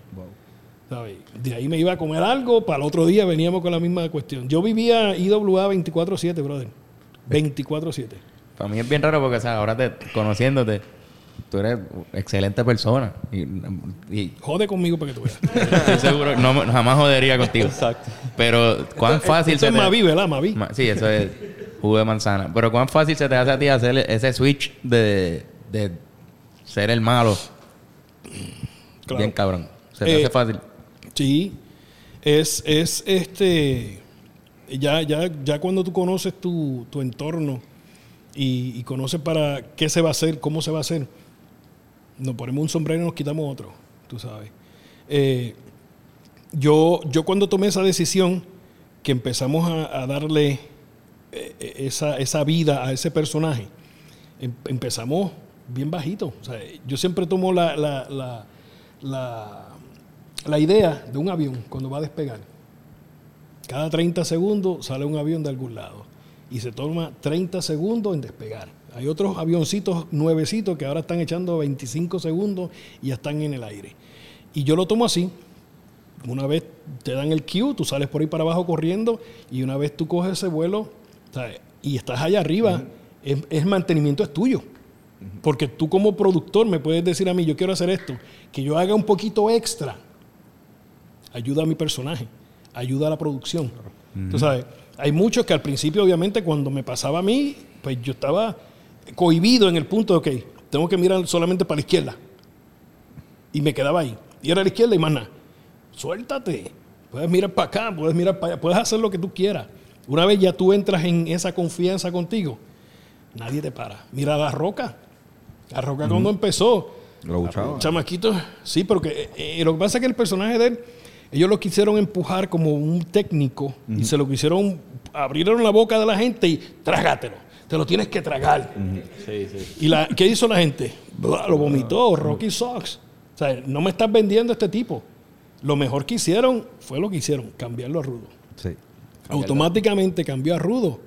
[SPEAKER 4] ¿Sabes? De ahí me iba a comer algo, para el otro día veníamos con la misma cuestión. Yo vivía IWA 24-7, brother. 24-7.
[SPEAKER 2] Para mí es bien raro porque, o sea, ahora te, conociéndote, tú eres excelente persona. Y, y
[SPEAKER 4] Jode conmigo para que tú veas.
[SPEAKER 2] estoy seguro, no, jamás jodería contigo.
[SPEAKER 3] Exacto.
[SPEAKER 2] Pero, ¿cuán fácil
[SPEAKER 4] Esto
[SPEAKER 2] se
[SPEAKER 4] es
[SPEAKER 2] te...
[SPEAKER 4] Mavi, ¿verdad? Mavi.
[SPEAKER 2] Ma- Sí, eso es jugo de manzana. Pero ¿cuán fácil se te hace a ti hacer ese switch de, de ser el malo?
[SPEAKER 4] Claro.
[SPEAKER 2] Bien cabrón. Se te
[SPEAKER 4] Eh,
[SPEAKER 2] hace fácil.
[SPEAKER 4] Sí, es, es este, ya, ya, ya cuando tú conoces tu, tu entorno y, y conoces para qué se va a hacer, cómo se va a hacer, nos ponemos un sombrero y nos quitamos otro, tú sabes. Eh, yo, yo cuando tomé esa decisión, que empezamos a, darle eh, eh, esa, esa vida a ese personaje, em- empezamos bien bajito. Yo siempre tomo la, la, la, la idea de un avión cuando va a despegar. Cada 30 segundos sale un avión de algún lado y se toma 30 segundos en despegar. Hay otros avioncitos nuevecitos que ahora están echando 25 segundos y ya están en el aire. Y yo lo tomo así. Una vez te dan el cue, tú sales por ahí para abajo corriendo y una vez tú coges ese vuelo ¿sabes? y estás allá arriba, es, es mantenimiento es tuyo. Porque tú como productor me puedes decir a mí, yo quiero hacer esto, que yo haga un poquito extra. Ayuda a mi personaje, ayuda a la producción. Tú sabes, hay muchos que al principio, obviamente, cuando me pasaba a mí, pues yo estaba cohibido en el punto de, ok, tengo que mirar solamente para la izquierda. Y me quedaba ahí. Y era a la izquierda y más nada. Suéltate. Puedes mirar para acá, puedes mirar para allá, puedes hacer lo que tú quieras. Una vez ya tú entras en esa confianza contigo, nadie te para. Mira a la roca. La roca cuando empezó,
[SPEAKER 1] Lo buchaba.
[SPEAKER 4] chamaquito, sí, porque eh, eh, lo que pasa es que el personaje de él, ellos lo quisieron empujar como un técnico y se lo quisieron, abrieron la boca de la gente y trágatelo, te lo tienes que tragar.
[SPEAKER 3] Sí, sí.
[SPEAKER 4] ¿Y la, qué hizo la gente? Blah, Lo vomitó, Rocky Sox. O sea, no me estás vendiendo a este tipo. Lo mejor que hicieron fue lo que hicieron, cambiarlo a Rudo.
[SPEAKER 1] Sí.
[SPEAKER 4] Automáticamente cambió a Rudo.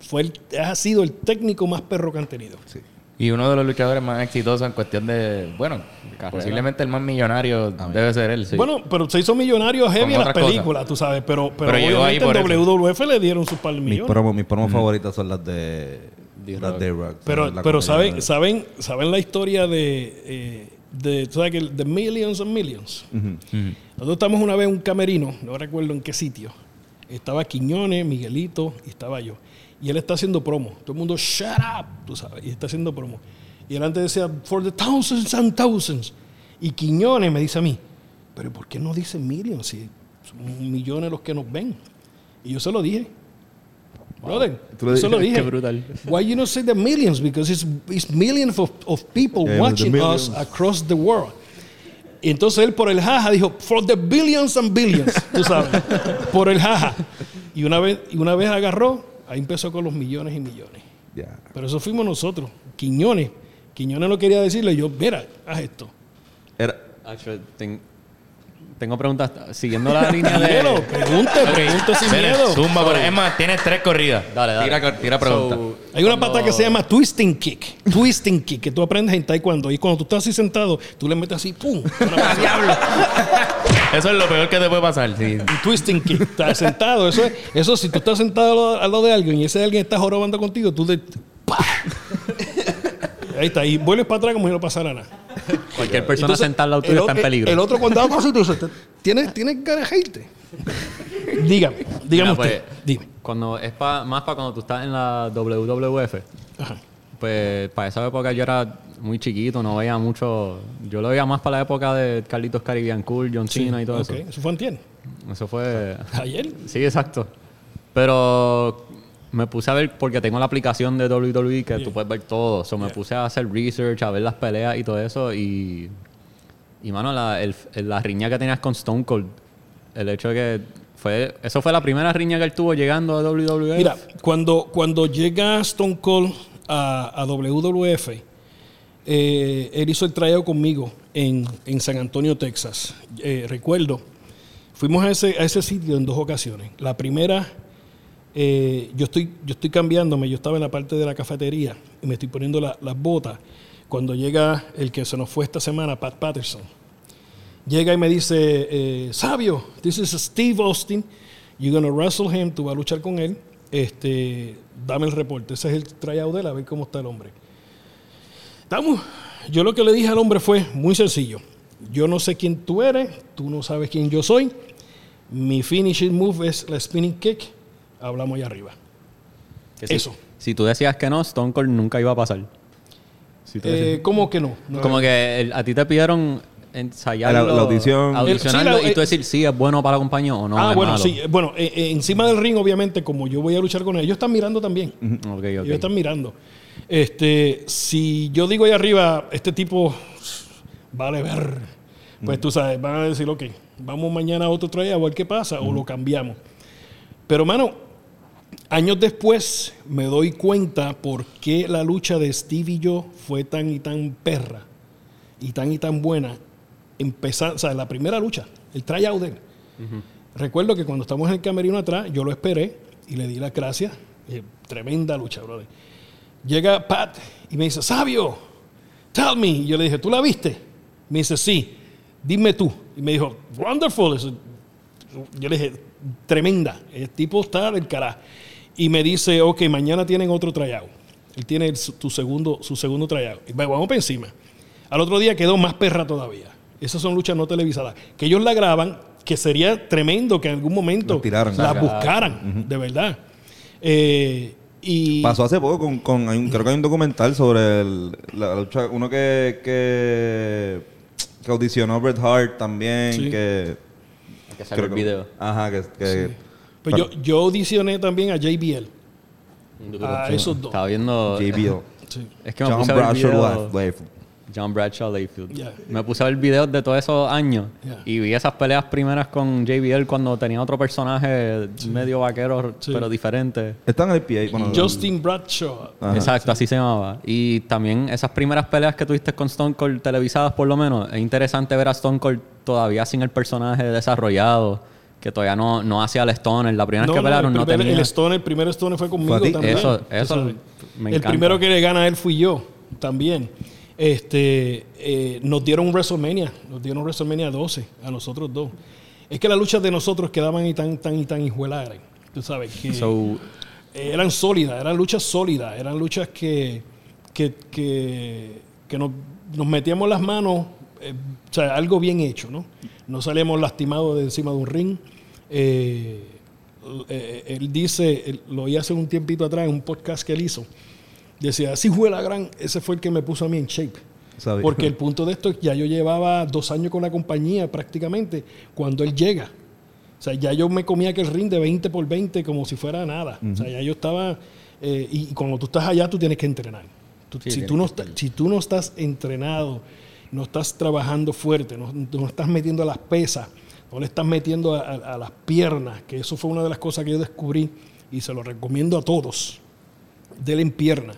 [SPEAKER 4] Fue el- ha sido el técnico más perro que han tenido.
[SPEAKER 1] Sí.
[SPEAKER 2] Y uno de los luchadores más exitosos en cuestión de, bueno,
[SPEAKER 3] Carrera.
[SPEAKER 2] posiblemente el más millonario debe ser él.
[SPEAKER 4] Bueno, pero se hizo millonario heavy en las películas, tú sabes. Pero, pero,
[SPEAKER 2] Pero ahí
[SPEAKER 4] obviamente en
[SPEAKER 2] eso.
[SPEAKER 4] WWF le dieron sus par de
[SPEAKER 1] Mis
[SPEAKER 4] millones.
[SPEAKER 1] promos, mis promos favoritas son las de las de Rock.
[SPEAKER 4] Pero,
[SPEAKER 1] La
[SPEAKER 4] pero saben,
[SPEAKER 1] de-
[SPEAKER 4] saben, saben la historia de, eh, de, tú sabes que de Millions and Millions. Nosotros estamos una vez en un camerino, no recuerdo en qué sitio. Estaba Quiñones, Miguelito y estaba yo. Y él está haciendo promo. Todo el mundo, shut up, tú sabes. Y está haciendo promo. Y él antes decía, for the thousands and thousands. Y Quiñones me dice a mí, pero ¿por qué no dice millions? Si son millones los que nos ven. Y yo se lo dije. Brother,
[SPEAKER 1] Tú le
[SPEAKER 4] yo se lo dije.
[SPEAKER 3] Qué brutal.
[SPEAKER 4] Why you not say the millions? Because it's, it's millions of, of people
[SPEAKER 1] Yeah,
[SPEAKER 4] watching us across the world. Y entonces él por el jaja dijo, for the billions and billions, tú sabes, por el jaja. Y una vez, y una vez agarró, ahí empezó con los millones y millones. Pero eso fuimos nosotros, Quiñones. Quiñones no quería decirle, yo, mira, haz esto.
[SPEAKER 1] Era,
[SPEAKER 3] Actually, ten- tengo preguntas. Siguiendo la línea de.
[SPEAKER 4] pregunte, pregunte sin miedo.
[SPEAKER 2] Zumba, por- es más, tienes tres corridas.
[SPEAKER 3] Dale, dale.
[SPEAKER 2] Tira, tira preguntas.
[SPEAKER 3] So,
[SPEAKER 4] Hay una
[SPEAKER 3] cuando-
[SPEAKER 4] pata que se llama twisting kick. Twisting kick, que tú aprendes en taekwondo. Y cuando tú estás así sentado, tú le metes así, ¡pum!
[SPEAKER 2] ¡Diablo! Eso es lo peor que te puede pasar. Sí.
[SPEAKER 4] Un twisting kick. Estás sentado. Eso, es, eso si tú estás sentado al lado, de alguien y ese alguien está jorobando contigo, tú te... ¡pa! Ahí está. Y vuelves para atrás como si no pasara nada.
[SPEAKER 3] Cualquier persona
[SPEAKER 4] Entonces,
[SPEAKER 3] sentada al lado tuyo está en peligro.
[SPEAKER 4] El otro cuando da pasito dice, ¿tienes, ¿tienes ganas de irte? Dígame, dígame
[SPEAKER 3] Mira,
[SPEAKER 4] usted.
[SPEAKER 3] pues,
[SPEAKER 4] Dime.
[SPEAKER 3] Cuando es pa- más para cuando tú estás en la WWF,
[SPEAKER 4] Ajá.
[SPEAKER 3] pues para esa época yo era muy chiquito, no veía mucho. Yo lo veía más para la época de Carlitos Caribbean Cool, John Cena y todo
[SPEAKER 4] Ok, Eso fue antier.
[SPEAKER 3] eso. Eso fue.
[SPEAKER 4] Ayer.
[SPEAKER 3] Sí, exacto. Pero me puse a ver, porque tengo la aplicación de WWE que tú puedes ver todo. So, me puse a hacer research, a ver las peleas y todo eso. Y, y mano, la, el- la riña que tenías con Stone Cold, el hecho de que fue. Eso fue la primera riña que él tuvo llegando a WWE.
[SPEAKER 4] Mira, cuando, cuando llega Stone Cold a, a WWF, eh, él hizo el tryout conmigo en, en San Antonio, Texas. Eh, recuerdo, fuimos a ese, a ese sitio en dos ocasiones. La primera, eh, yo, estoy, yo estoy cambiándome, yo estaba en la parte de la cafetería y me estoy poniendo la- las botas. Cuando llega el que se nos fue esta semana, Pat Patterson, llega y me dice, eh, Sabio, this is Steve Austin, you're gonna wrestle him, tú vas a luchar con él, este, dame el reporte, ese es el tryout de él, a ver cómo está el hombre. Estamos, yo lo que le dije al hombre fue muy sencillo, yo no sé quién tú eres, tú no sabes quién yo soy, mi finishing move es la spinning kick, hablamos allá arriba.
[SPEAKER 3] Que si-
[SPEAKER 4] eso.
[SPEAKER 3] Si tú decías que no, Stone Cold nunca iba a pasar. Si tú decías-
[SPEAKER 4] Eh, ¿Cómo que no? No.
[SPEAKER 3] Como que el- a ti te pidieron ensayarlo,
[SPEAKER 1] La- la audición.
[SPEAKER 3] audicionarlo
[SPEAKER 4] El- sí, la-
[SPEAKER 3] y tú decir si es bueno para la compañía o no.
[SPEAKER 4] ah,
[SPEAKER 3] es
[SPEAKER 4] bueno,
[SPEAKER 3] malo.
[SPEAKER 4] sí. Bueno, eh, eh, encima del ring, obviamente, como yo voy a luchar con él, ellos están mirando también.
[SPEAKER 3] Ok, ok.
[SPEAKER 4] Ellos están mirando. Este, si yo digo ahí arriba, este tipo vale ver, pues tú sabes, van a decir, ok, vamos mañana a otro tryout a ver qué pasa, o lo cambiamos. Pero, mano, años después me doy cuenta por qué la lucha de Steve y yo fue tan y tan perra y tan y tan buena. Empezar, o sea, la primera lucha, el tryout de él. Recuerdo que cuando estamos en el camerino atrás, yo lo esperé y le di las gracias. Tremenda lucha, brother. Llega Pat y me dice, Sabio, tell me. Y yo le dije, ¿tú la viste? Me dice, sí. Dime tú. Y me dijo, wonderful. Yo le dije, tremenda. El tipo está del carajo. Y me dice, ok, mañana tienen otro tryout. Él tiene el- su, tu segundo, su segundo tryout. Y va- vamos para encima. Al otro día quedó más perra todavía. Esas son luchas no televisadas. Que ellos la graban, que sería tremendo que en algún momento
[SPEAKER 1] Las tiraran.
[SPEAKER 4] las buscaran, de verdad. Eh, y
[SPEAKER 1] Pasó hace poco con, con hay un- creo que hay un documental sobre el- la lucha, uno que, que, que audicionó Bret Hart también,
[SPEAKER 4] Sí.
[SPEAKER 1] que
[SPEAKER 3] que sacar el video.
[SPEAKER 1] Ajá, que, que
[SPEAKER 4] pues yo, yo audicioné también a JBL. A esos dos.
[SPEAKER 3] Estaba viendo...
[SPEAKER 1] JBL.
[SPEAKER 4] Sí.
[SPEAKER 3] Es que me
[SPEAKER 1] John
[SPEAKER 3] puse a ver. John Bradshaw Layfield.
[SPEAKER 4] Yeah.
[SPEAKER 3] Me puse a ver videos de todos esos años
[SPEAKER 4] Yeah.
[SPEAKER 3] y vi esas peleas primeras con JBL cuando tenía otro personaje medio vaquero,
[SPEAKER 4] Sí.
[SPEAKER 3] pero diferente.
[SPEAKER 1] Están en el PA. Bueno,
[SPEAKER 4] Justin Bradshaw.
[SPEAKER 1] Ajá,
[SPEAKER 3] Exacto, así se llamaba. Y también esas primeras peleas que tuviste con Stone Cold televisadas, por lo menos, es interesante ver a Stone Cold todavía sin el personaje desarrollado, que todavía no, no hacía el Stoner. La primera
[SPEAKER 4] No,
[SPEAKER 3] vez que
[SPEAKER 4] no,
[SPEAKER 3] pelearon
[SPEAKER 4] el,
[SPEAKER 3] no tenía.
[SPEAKER 4] el Stone, el primer Stone fue conmigo también.
[SPEAKER 3] Eso- eso me
[SPEAKER 4] El
[SPEAKER 3] encanta.
[SPEAKER 4] primero que le gana a él fui yo también. Este, eh, nos dieron WrestleMania, nos dieron WrestleMania 12 a nosotros dos. Es que las luchas de nosotros quedaban y tan, tan y tan hijuelares. Tú sabes que
[SPEAKER 3] So,
[SPEAKER 4] eh, eran sólidas, eran luchas sólidas, eran luchas que, que, que, que nos, nos metíamos las manos, eh, o sea, algo bien hecho, ¿no? No salíamos lastimados de encima de un ring. Eh, él dice, él- lo oí hace un tiempito atrás en un podcast que él hizo, decía, así fue la gran, ese fue el que me puso a mí en shape.
[SPEAKER 1] Sabía.
[SPEAKER 4] Porque el punto de esto es que ya yo llevaba dos años con la compañía prácticamente cuando él llega. O sea, ya yo me comía aquel ring de 20 por 20 como si fuera nada. O sea, ya yo estaba... eh, y, y cuando tú estás allá, tú tienes que entrenar. Tú-
[SPEAKER 3] Sí,
[SPEAKER 4] si, tú no si tú no estás entrenado, no estás trabajando fuerte, no, no estás metiendo las pesas, no le estás metiendo a, a- a las piernas, que eso fue una de las cosas que yo descubrí y se lo recomiendo a todos. Dele en pierna.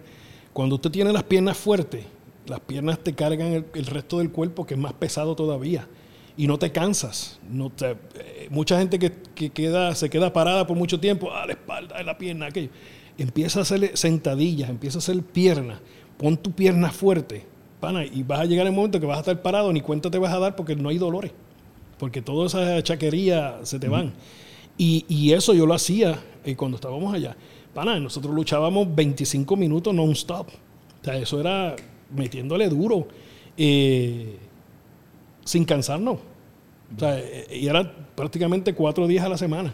[SPEAKER 4] Cuando usted tiene las piernas fuertes, las piernas te cargan el, el resto del cuerpo que es más pesado todavía y no te cansas. No te- eh, mucha gente que, que queda, se queda parada por mucho tiempo, a la espalda, a la pierna, aquello. Empieza a hacer sentadillas, empieza a hacer piernas. Pon tu pierna fuerte, pana, y vas a llegar el momento que vas a estar parado, ni cuenta te vas a dar porque no hay dolores. porque toda esa chaquería se te van. Y, y eso yo lo hacía eh, cuando estábamos allá. Pana, nosotros luchábamos 25 minutos non-stop. O sea, eso era metiéndole duro, eh, sin cansarnos. O sea, eh, y era prácticamente cuatro días a la semana.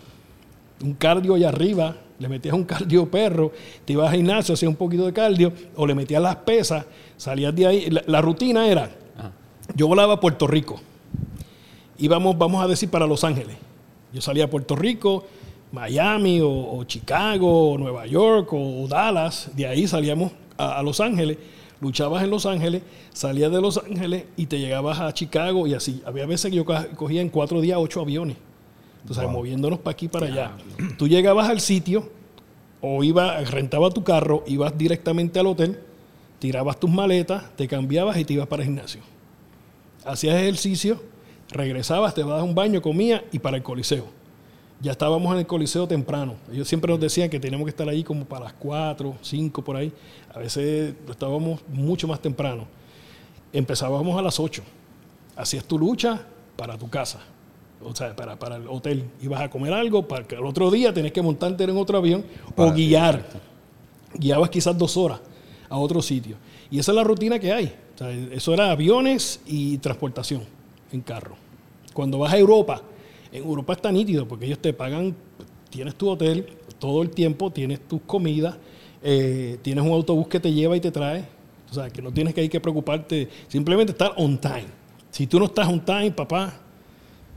[SPEAKER 4] Un cardio allá arriba, le metías un cardio perro, te ibas al gimnasio, hacías un poquito de cardio, o le metías las pesas, salías de ahí. La, la rutina era,
[SPEAKER 3] Ajá.
[SPEAKER 4] yo volaba a Puerto Rico. Íbamos, vamos a decir, para Los Ángeles. Yo salía a Puerto Rico, Miami o, o Chicago, o Nueva York o, o Dallas. De ahí salíamos a, a Los Ángeles. Luchabas en Los Ángeles, salías de Los Ángeles y te llegabas a Chicago y así. Había veces que yo cogía en cuatro días ocho aviones. Tú sabes, moviéndonos para aquí y para allá. Tú llegabas al sitio o ibas, rentabas tu carro, ibas directamente al hotel, tirabas tus maletas, te cambiabas y te ibas para el gimnasio hacías ejercicio, regresabas, te dabas un baño, comías y para el coliseo. Ya estábamos en el coliseo temprano. Ellos siempre nos decían que teníamos que estar ahí como para las 4, 5 por ahí. A veces estábamos mucho más temprano. Empezábamos a las 8. Hacías tu lucha para tu casa. O sea, para, para el hotel. Ibas a comer algo, para que el otro día tenés que montarte en otro avión o guiar. Guiabas quizás dos horas a otro sitio. Y esa es la rutina que hay. O sea, eso era aviones y transportación en carro. Cuando vas a Europa, en Europa está nítido porque ellos te pagan, tienes tu hotel todo el tiempo, tienes tus comidas, eh, tienes un autobús que te lleva y te trae. O sea, que no tienes que ir que preocuparte, simplemente estar on time. Si tú no estás on time, papá,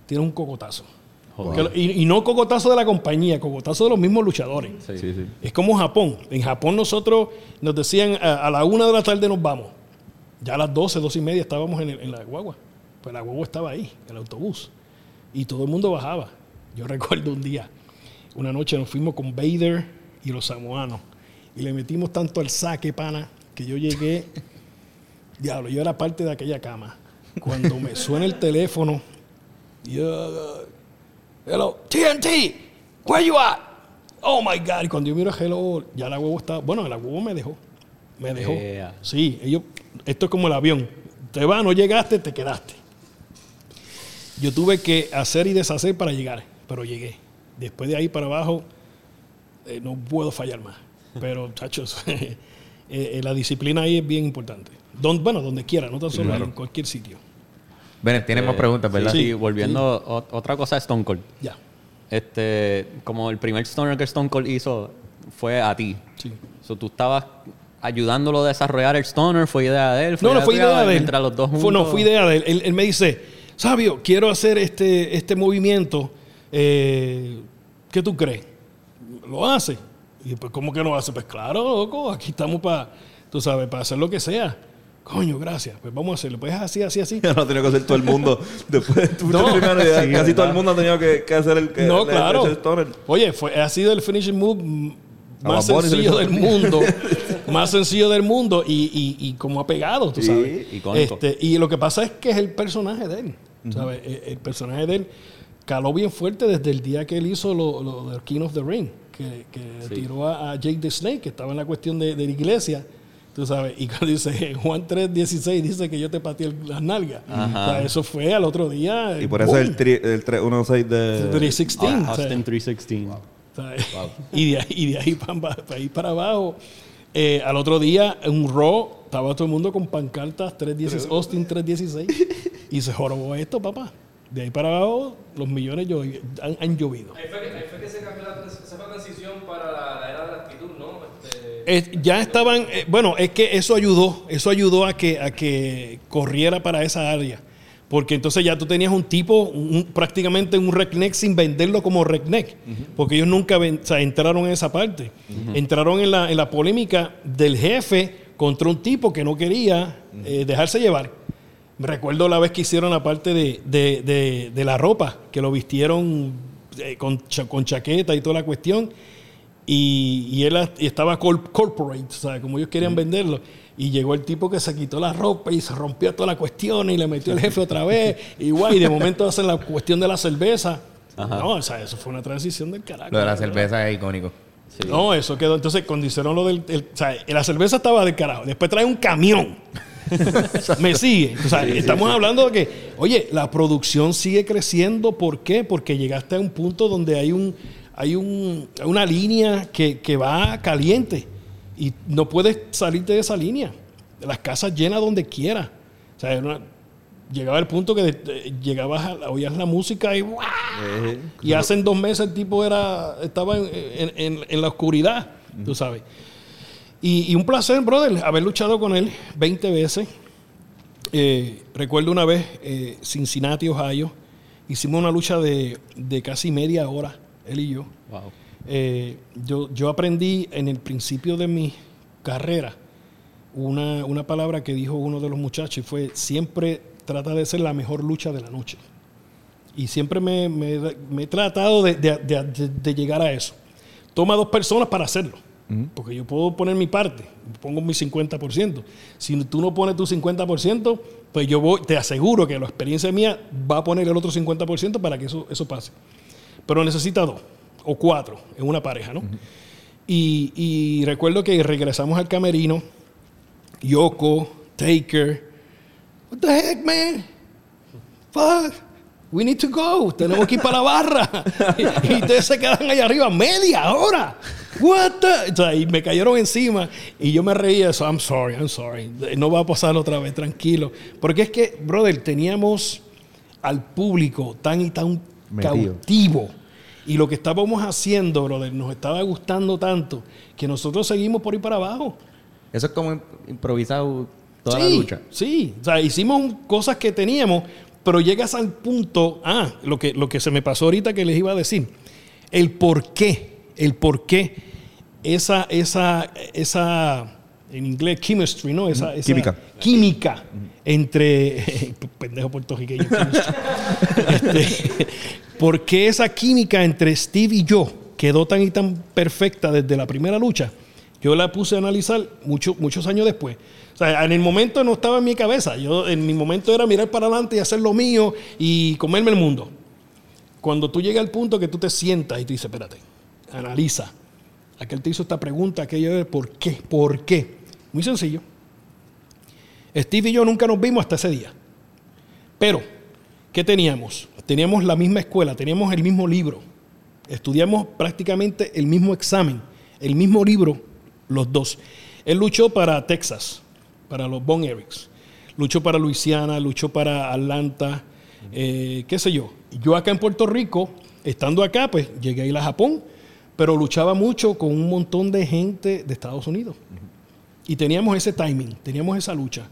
[SPEAKER 4] tienes un cocotazo. Y, y no cocotazo de la compañía, cocotazo de los mismos luchadores.
[SPEAKER 3] Sí.
[SPEAKER 1] Sí, sí.
[SPEAKER 4] Es como Japón. En Japón nosotros nos decían a, a la una de la tarde nos vamos. Ya a las 12, 12 y media estábamos en, el- en la guagua. Pues la guagua estaba ahí, el autobús. Y todo el mundo bajaba. Yo recuerdo un día, una noche nos fuimos con Vader y los samoanos. Y le metimos tanto al saque, pana, que yo llegué. Diablo, yo era parte de aquella cama. Cuando me suena el teléfono, yo, hello, TNT, where you at? Oh my God. Y cuando yo miro a Hello, ya la huevo estaba. Bueno, la huevo me dejó. Me dejó.
[SPEAKER 3] Yeah.
[SPEAKER 4] Sí, ellos. Esto es como el avión. Te vas, no llegaste, te quedaste. Yo tuve que hacer y deshacer para llegar, pero llegué. Después de ahí para abajo, eh, no puedo fallar más. Pero, chachos, eh, eh, la disciplina ahí es bien importante. Don- bueno, donde quiera, no tan solo en cualquier sitio.
[SPEAKER 2] Bennett, tienes más preguntas, ¿verdad?
[SPEAKER 3] Sí, volviendo, o- otra cosa de Stone Cold.
[SPEAKER 4] Ya.
[SPEAKER 3] Este, como el primer stoner que Stone Cold hizo fue a ti.
[SPEAKER 4] Sí.
[SPEAKER 3] So, tú estabas ayudándolo a desarrollar el stoner, fue idea de él.
[SPEAKER 4] No, no fue idea de él.
[SPEAKER 3] Entre los dos juntos.
[SPEAKER 4] Fue, no, fue idea de él. él. él me dice, Sabio, quiero hacer este, este movimiento. eh, ¿Qué tú crees? ¿Lo hace? Y pues, ¿cómo que lo hace? Pues claro, loco, aquí estamos para, tú sabes, para hacer lo que sea. Coño, gracias. Pues vamos a hacerlo. Pues así, así, así.
[SPEAKER 1] Ya no ha tenido que hacer todo el mundo. Después de tu
[SPEAKER 4] No.
[SPEAKER 3] Sí,
[SPEAKER 1] casi
[SPEAKER 3] ¿verdad?
[SPEAKER 1] todo el mundo ha tenido que, que hacer el que
[SPEAKER 4] No,
[SPEAKER 1] el-
[SPEAKER 4] claro.
[SPEAKER 1] el.
[SPEAKER 4] Oye, fue, ha sido el finishing move más sencillo del mundo. más sencillo del mundo y, y, y como ha pegado, tú
[SPEAKER 1] Sí,
[SPEAKER 4] sabes.
[SPEAKER 3] icónico.
[SPEAKER 4] Este, y lo que pasa es que es el personaje de él. ¿Sabes? El, el personaje de él caló bien fuerte desde el día que él hizo lo, lo del King of the Ring, que, que tiró a, a Jake the Snake, que estaba en la cuestión de, de la iglesia. Tú sabes, y cuando dice Juan 3.16 dice que yo te pateé las nalgas.
[SPEAKER 3] Ajá.
[SPEAKER 4] O sea, eso fue al otro día.
[SPEAKER 1] Y por eso
[SPEAKER 4] ¡boom!
[SPEAKER 1] el, tri, el 316 de...
[SPEAKER 4] 316.
[SPEAKER 3] Ah,
[SPEAKER 4] o sea,
[SPEAKER 3] Austin 316.
[SPEAKER 4] ¿sabes? Y de ahí, y de ahí para, para ahí para abajo. Eh, al otro día, en un Raw, estaba todo el mundo con pancartas 316, Austin 316. y se jorobó esto, papá. De ahí para abajo, los millones han, han llovido.
[SPEAKER 5] Ahí fue, que, ahí fue que se cambió la, esa transición para la, la era de la actitud, ¿no? Este,
[SPEAKER 4] Eh, ya estaban, eh, bueno, es que eso ayudó, eso ayudó a que, a que corriera para esa área. Porque entonces ya tú tenías un tipo, un- prácticamente un redneck sin venderlo como redneck. Porque ellos nunca ven- o sea, entraron en esa parte. Entraron en la, en la polémica del jefe contra un tipo que no quería eh, dejarse llevar. Me recuerdo la vez que hicieron la parte de, de- de- de la ropa, que lo vistieron eh, con, cha- con chaqueta y toda la cuestión. Y, y él y estaba cor- corporate, o sea, como ellos querían venderlo. Y llegó el tipo que se quitó la ropa y se rompió toda la cuestión y le metió el jefe otra vez. Igual, y de momento hacen la cuestión de la cerveza. No, o sea, eso fue una transición del carajo.
[SPEAKER 2] Lo de la
[SPEAKER 4] ¿verdad?
[SPEAKER 2] cerveza es icónico.
[SPEAKER 4] No, eso quedó. Entonces, cuando hicieron lo del. el- o sea, la cerveza estaba del carajo. Después trae un camión Me sigue. O sea, estamos hablando de que, oye, la producción sigue creciendo. ¿Por qué? Porque llegaste a un punto donde hay un hay un- una línea que, que va caliente y no puedes salirte de esa línea. Las casas llenas donde quiera. O sea, una- llegaba el punto que eh, llegabas a, oías la música y ¡guau!
[SPEAKER 1] Eh,
[SPEAKER 4] Y hace dos meses el tipo era, estaba en, en- en- en la oscuridad, tú sabes. Y, y un placer, brother, haber luchado con él 20 veces. Eh, recuerdo una vez, eh, Cincinnati, Ohio, hicimos una lucha de, de casi media hora, él y yo.
[SPEAKER 3] Wow.
[SPEAKER 4] Eh, yo, yo aprendí en el principio de mi carrera una, una palabra que dijo uno de los muchachos y fue siempre trata de ser la mejor lucha de la noche. Y siempre me, me- me he tratado de, de- de- de- de llegar a eso. Toma dos personas para hacerlo. Porque yo puedo poner mi parte, pongo mi 50%. Si tú no pones tu 50%, pues yo voy, te aseguro que la experiencia mía va a poner el otro 50% para que eso, eso pase. Pero necesita dos o cuatro en una pareja, ¿no? y, y recuerdo que regresamos al camerino, Yoko, Taker, what the heck, man? Fuck. We need to go. Tenemos que ir para la barra. y, y ustedes se quedan allá arriba media hora. What the? O sea, y me cayeron encima y yo me reía eso. I'm sorry, I'm sorry. No va a pasar otra vez, tranquilo. Porque es que, brother, teníamos al público tan y tan
[SPEAKER 1] Metido.
[SPEAKER 4] cautivo. Y lo que estábamos haciendo, brother, nos estaba gustando tanto que nosotros seguimos por ir para abajo.
[SPEAKER 2] Eso es como im- improvisado toda
[SPEAKER 4] sí,
[SPEAKER 2] la lucha.
[SPEAKER 4] Sí, o sea, hicimos cosas que teníamos, pero llegas al punto, ah, lo que, lo que se me pasó ahorita que les iba a decir, el por qué, el por qué esa, esa, esa, en inglés, chemistry, ¿no? Esa, esa
[SPEAKER 1] Química.
[SPEAKER 4] Química entre, pendejo puertorriqueño. Este, ¿Por qué esa química entre Steve y yo quedó tan y tan perfecta desde la primera lucha? Yo la puse a analizar mucho- muchos años después. O sea, en el momento no estaba en mi cabeza. Yo, en mi momento era mirar para adelante y hacer lo mío y comerme el mundo. Cuando tú llegas al punto que tú te sientas y tú dices, espérate, analiza. Aquel te hizo esta pregunta, aquello de por qué, por qué. Muy sencillo. Steve y yo nunca nos vimos hasta ese día. Pero, ¿qué teníamos? Teníamos la misma escuela, teníamos el mismo libro. Estudiamos prácticamente el mismo examen, el mismo libro, los dos. Él luchó para Texas, para los Bon Erics. Luchó para Luisiana, luchó para Atlanta, eh, qué sé yo. Yo acá en Puerto Rico, estando acá, pues llegué a ir a Japón, pero luchaba mucho con un montón de gente de Estados Unidos. Y teníamos ese timing, teníamos esa lucha.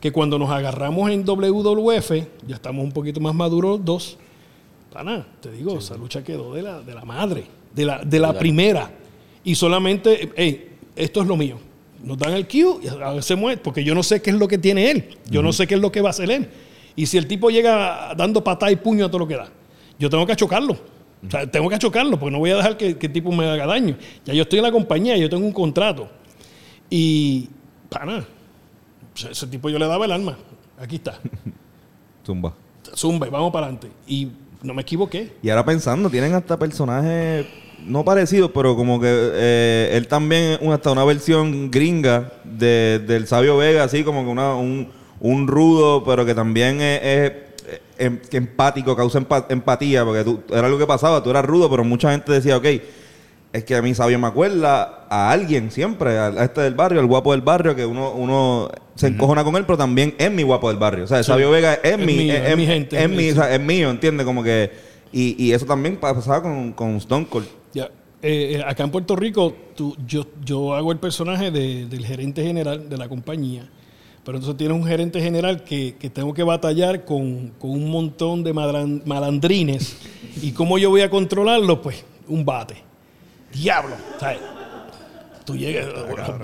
[SPEAKER 4] Que cuando nos agarramos en WWF, ya estamos un poquito más maduros los dos. Pana, te digo, esa lucha quedó de la, de la madre, de la, de la primera. Y solamente, hey, esto es lo mío. Nos dan el cue y veces muere, porque yo no sé qué es lo que tiene él. Yo no sé qué es lo que va a hacer él. Y si el tipo llega dando patada y puño a todo lo que da, yo tengo que achocarlo. O sea, tengo que achocarlo, porque no voy a dejar que, que el tipo me haga daño. Ya yo estoy en la compañía, yo tengo un contrato. Y, pana, ese- ese tipo yo le daba el arma. Aquí está.
[SPEAKER 1] Zumba.
[SPEAKER 4] Zumba, y vamos para adelante. Y no me equivoqué.
[SPEAKER 1] Y ahora pensando, tienen hasta personajes no parecidos, pero como que eh, él también es hasta una versión gringa de- del Sabio Vega, así como que una, un, un rudo, pero que también es, es, em- que empático, causa empa- empatía, porque tú, era algo que pasaba, tú eras rudo, pero mucha gente decía, ok, es que a mí Sabio me acuerda a alguien siempre, a, este del barrio, al guapo del barrio, que uno, uno se encojona con él, pero también es mi guapo del barrio. O sea, Sabio Vega es,
[SPEAKER 4] Es
[SPEAKER 1] mi,
[SPEAKER 4] mío,
[SPEAKER 1] es,
[SPEAKER 4] es mi gente,
[SPEAKER 1] es
[SPEAKER 4] es
[SPEAKER 1] mi-
[SPEAKER 4] mi-
[SPEAKER 1] o sea, es mío, ¿entiendes? Como que... Y, y eso también pasaba con, con Stone Cold.
[SPEAKER 4] Ya. Eh, eh, acá en Puerto Rico, tú- yo, yo hago el personaje de- del gerente general de la compañía. Pero entonces tienes un gerente general que, que tengo que batallar con, con un montón de malandrines. ¿Y cómo yo voy a controlarlo? Pues un bate. Diablo. ¿sabes? Tú llegas,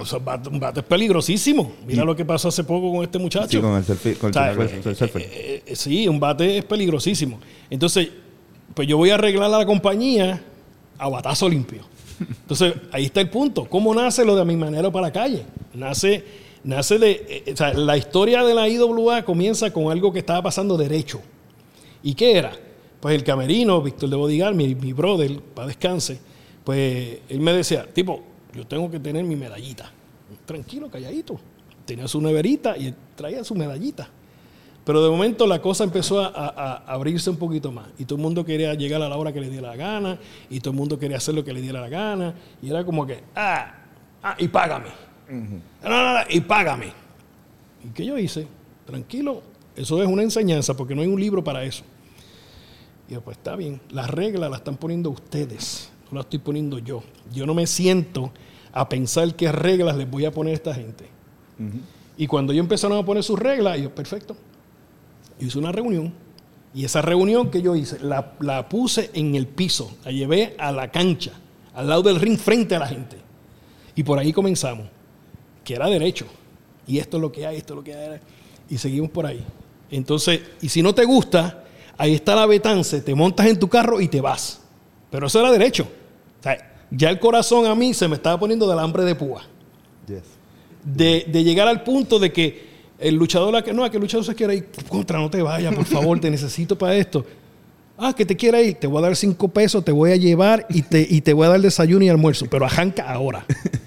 [SPEAKER 4] o sea, bate- un bate es peligrosísimo. Mira lo que pasó hace poco con este muchacho.
[SPEAKER 1] Sí, con el selfie.
[SPEAKER 4] Eh, eh, sí, un bate es peligrosísimo. Entonces, pues yo voy a arreglar a la compañía a batazo limpio. Entonces, ahí está el punto. ¿Cómo nace lo de mi manera para la calle? Nace, nace de. eh, o sea, la historia de la IWA comienza con algo que estaba pasando derecho. ¿Y qué era? Pues el camerino, Víctor de Bodigar, mi, mi brother, para descanse, pues él me decía, tipo, yo tengo que tener mi medallita. Tranquilo, calladito. tenía su neverita y él traía su medallita. Pero de momento la cosa empezó a, a- a abrirse un poquito más. Y todo el mundo quería llegar a la hora que le diera la gana. Y todo el mundo quería hacer lo que le diera la gana. Y era como que, ah, ah y págame. Y págame. ¿Y qué yo hice? Tranquilo, eso es una enseñanza porque no hay un libro para eso. Y yo, pues está bien, las reglas las están poniendo ustedes, no las estoy poniendo yo. Yo no me siento a pensar qué reglas les voy a poner a esta gente. Y cuando ellos empezaron a poner sus reglas, yo, perfecto. Yo hice una reunión y esa reunión que yo hice la, la puse en el piso, la llevé a la cancha, al lado del ring frente a la gente. Y por ahí comenzamos, que era derecho. Y esto es lo que hay, esto es lo que hay. Y seguimos por ahí. Entonces, y si no te gusta, ahí está la betance, te montas en tu carro y te vas. Pero eso era derecho. O sea, ya el corazón a mí se me estaba poniendo del hambre de púa.
[SPEAKER 1] Yes.
[SPEAKER 4] De, de llegar al punto de que el luchador, que no, que el luchador se quiere ir, contra, no te vayas, por favor, te necesito para esto. Ah, que te quiere ir, te voy a dar cinco pesos, te voy a llevar y te, y te voy a dar desayuno y almuerzo, pero arranca ahora.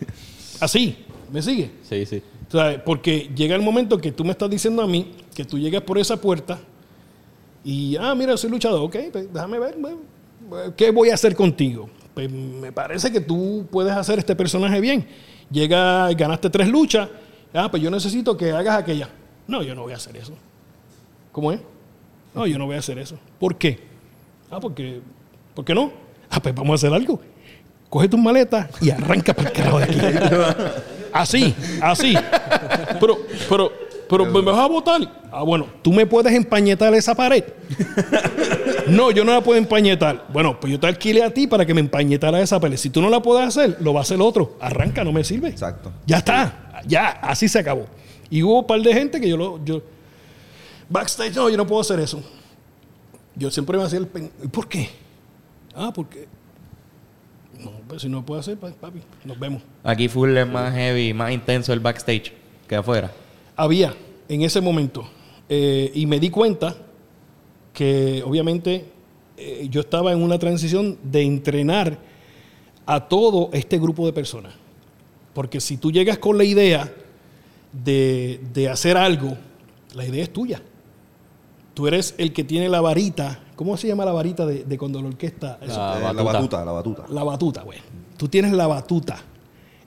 [SPEAKER 4] Así, ¿me sigue?
[SPEAKER 3] Sí, sí.
[SPEAKER 4] O sea, porque llega el momento que tú me estás diciendo a mí que tú llegas por esa puerta y, ah, mira, soy luchador, ok, pues déjame ver, bueno, ¿qué voy a hacer contigo? Pues me parece que tú puedes hacer este personaje bien. Llega, ganaste tres luchas, ah, pues yo necesito que hagas aquella. No, yo no voy a hacer eso. ¿Cómo es? No, yo no voy a hacer eso. ¿Por qué? Ah, porque, ¿por qué no? Ah, pues vamos a hacer algo. Coge tus maletas y arranca para el carajo de aquí. Así, así. Pero, pero, pero me vas a votar. Ah, bueno, tú me puedes empañetar esa pared. No, yo no la puedo empañetar. Bueno, pues yo te alquilé a ti para que me empañetara esa pared. Si tú no la puedes hacer, lo va a hacer otro. Arranca, no me sirve.
[SPEAKER 1] Exacto.
[SPEAKER 4] Ya está, ya, así se acabó. Y hubo un par de gente que yo lo. Yo, backstage, no, yo no puedo hacer eso. Yo siempre me hacía el. pen- ¿Y por qué? Ah, porque. Pues si no puedo hacer, pues, papi, nos vemos.
[SPEAKER 2] Aquí full es más heavy, más intenso el backstage que afuera.
[SPEAKER 4] Había en ese momento. eh, y me di cuenta que obviamente eh, yo estaba en una transición de entrenar a todo este grupo de personas. Porque si tú llegas con la idea de, de hacer algo, la idea es tuya. Tú eres el que tiene la varita. ¿Cómo se llama la varita de, de cuando la orquesta? Eso.
[SPEAKER 3] La
[SPEAKER 1] Eh, la
[SPEAKER 3] batuta.
[SPEAKER 1] la batuta.
[SPEAKER 4] La batuta, güey. Tú tienes la batuta.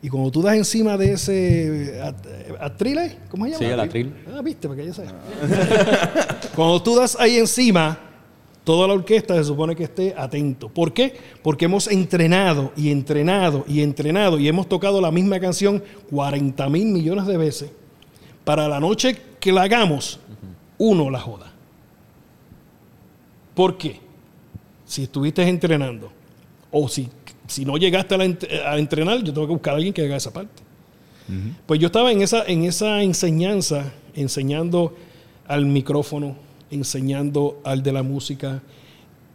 [SPEAKER 4] Y cuando tú das encima de ese at- atrile, ¿cómo se llama?
[SPEAKER 3] Sí, el atril.
[SPEAKER 4] Ah, viste, porque ya sé. cuando tú das ahí encima, toda la orquesta se supone que esté atento. ¿Por qué? Porque hemos entrenado y entrenado y entrenado y hemos tocado la misma canción 40 mil millones de veces. Para la noche que la hagamos, uno la joda. ¿Por qué? Si estuviste entrenando o si, si no llegaste a, la a entrenar, yo tengo que buscar a alguien que haga esa parte. Pues yo estaba en esa, en esa enseñanza, enseñando al micrófono, enseñando al de la música,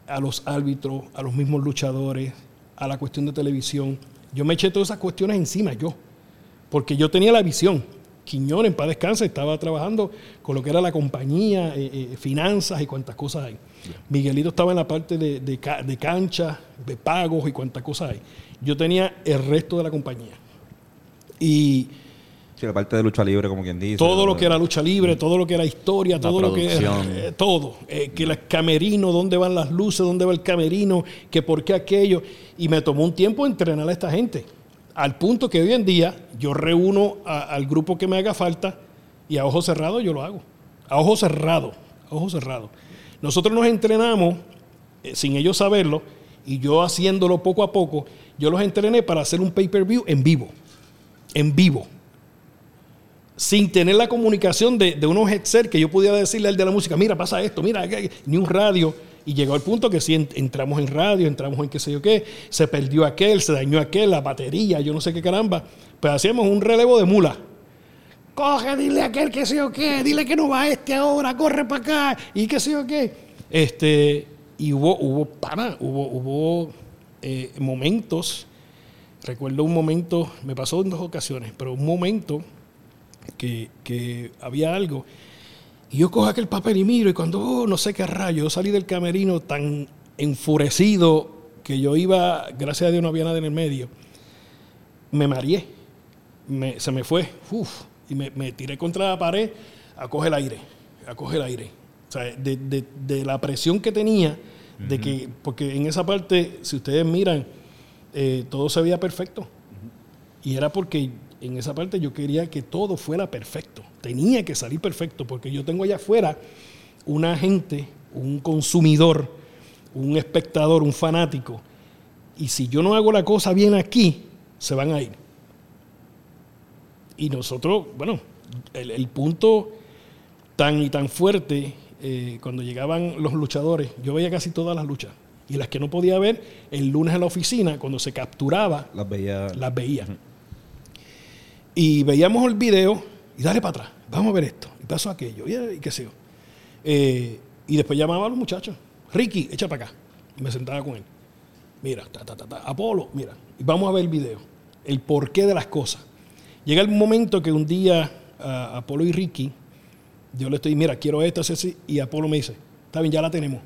[SPEAKER 4] a los árbitros, a los mismos luchadores, a la cuestión de televisión. Yo me eché todas esas cuestiones encima yo, porque yo tenía la visión. Quiñones, en paz descanse, estaba trabajando con lo que era la compañía, eh, eh, finanzas y cuantas cosas hay. Miguelito estaba en la parte de, de ca- de cancha, de pagos y cuantas cosas hay. Yo tenía el resto de la compañía. Y
[SPEAKER 1] Sí, la parte de lucha libre, como quien dice.
[SPEAKER 4] todo lo que era lucha libre, todo lo que era historia, todo lo que
[SPEAKER 3] producción.
[SPEAKER 4] eh, todo, Eh, que el camerino, dónde van las luces, dónde va el camerino, que por qué aquello, y me tomó un tiempo entrenar a esta gente, al punto que hoy en día yo reúno a- al grupo que me haga falta y a ojos cerrados yo lo hago, a ojos cerrados, a ojos cerrados. Nosotros nos entrenamos eh, sin ellos saberlo y yo haciéndolo poco a poco, yo los entrené para hacer un pay-per-view en vivo, en vivo sin tener la comunicación de, de unos headset que yo pudiera decirle al de la música, mira, pasa esto, mira, aquí", ni un radio. Y llegó al punto que en- entramos en radio, entramos en qué sé yo qué, se perdió aquel, se dañó aquel, la batería, yo no sé qué caramba. Pues hacíamos un relevo de mula. Coge, dile a aquel que sé yo qué, dile que no va este ahora, corre para acá, y qué sé yo qué. Este, y hubo, hubo, pana, hubo, hubo eh, momentos, recuerdo un momento, me pasó en dos ocasiones, pero un momento que, que había algo. Y yo cojo aquel papel y miro, y cuando, oh, no sé qué rayo, yo salí del camerino tan enfurecido que yo iba, gracias a Dios no había nada en el medio, me mareé, se me fue, uf, Y me, me tiré contra la pared a coger el aire, a coger el aire. O sea, de, de- de la presión que tenía, de que, porque en esa parte, si ustedes miran, eh, todo se veía perfecto. Y era porque en esa parte yo quería que todo fuera perfecto. Tenía que salir perfecto, porque yo tengo allá afuera una gente, un consumidor, un espectador, un fanático. Y si yo no hago la cosa bien aquí, se van a ir. Y nosotros, bueno, el, el punto tan y tan fuerte, eh, cuando llegaban los luchadores, yo veía casi todas las luchas. Y las que no podía ver, el lunes en la oficina, cuando se capturaba,
[SPEAKER 1] Las veía.
[SPEAKER 4] las veía. Y veíamos el video y dale para atrás, vamos a ver esto, y pasó aquello, y, y qué sé yo. Eh, y después llamaba a los muchachos, Ricky, echa para acá. Y me sentaba con él. Mira, ta, ta, ta, ta. Apolo, mira, y vamos a ver el video, el porqué de las cosas. Llega el momento que un día a Apolo y Ricky, yo le estoy, mira, quiero esto, así, y Apolo me dice, está bien, ya la tenemos.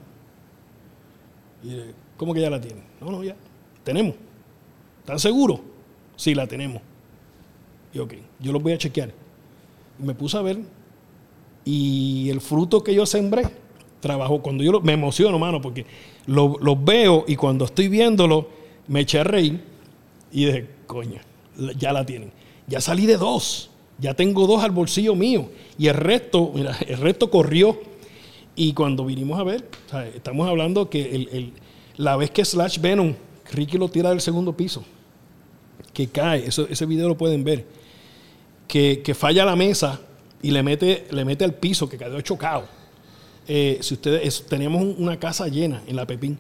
[SPEAKER 4] Y yo, ¿Cómo que ya la tienen? No, no, ya, tenemos. ¿Están seguros? Sí, la tenemos. Y ok, yo los voy a chequear. Y me puse a ver y el fruto que yo sembré trabajó. Cuando yo lo- me emociono, mano, porque lo- los veo y cuando estoy viéndolo me eché a reír y dije, coño, ya la tienen. Ya salí de dos, ya tengo dos al bolsillo mío y el resto, mira, el resto corrió. Y cuando vinimos a ver, estamos hablando que la vez que Slash Venom, Ricky lo tira del segundo piso que cae, ese video lo pueden ver, que, falla la mesa y le mete, le mete al piso, que quedó chocado. Eh, si ustedes, es- teníamos un- una casa llena en la Pepín,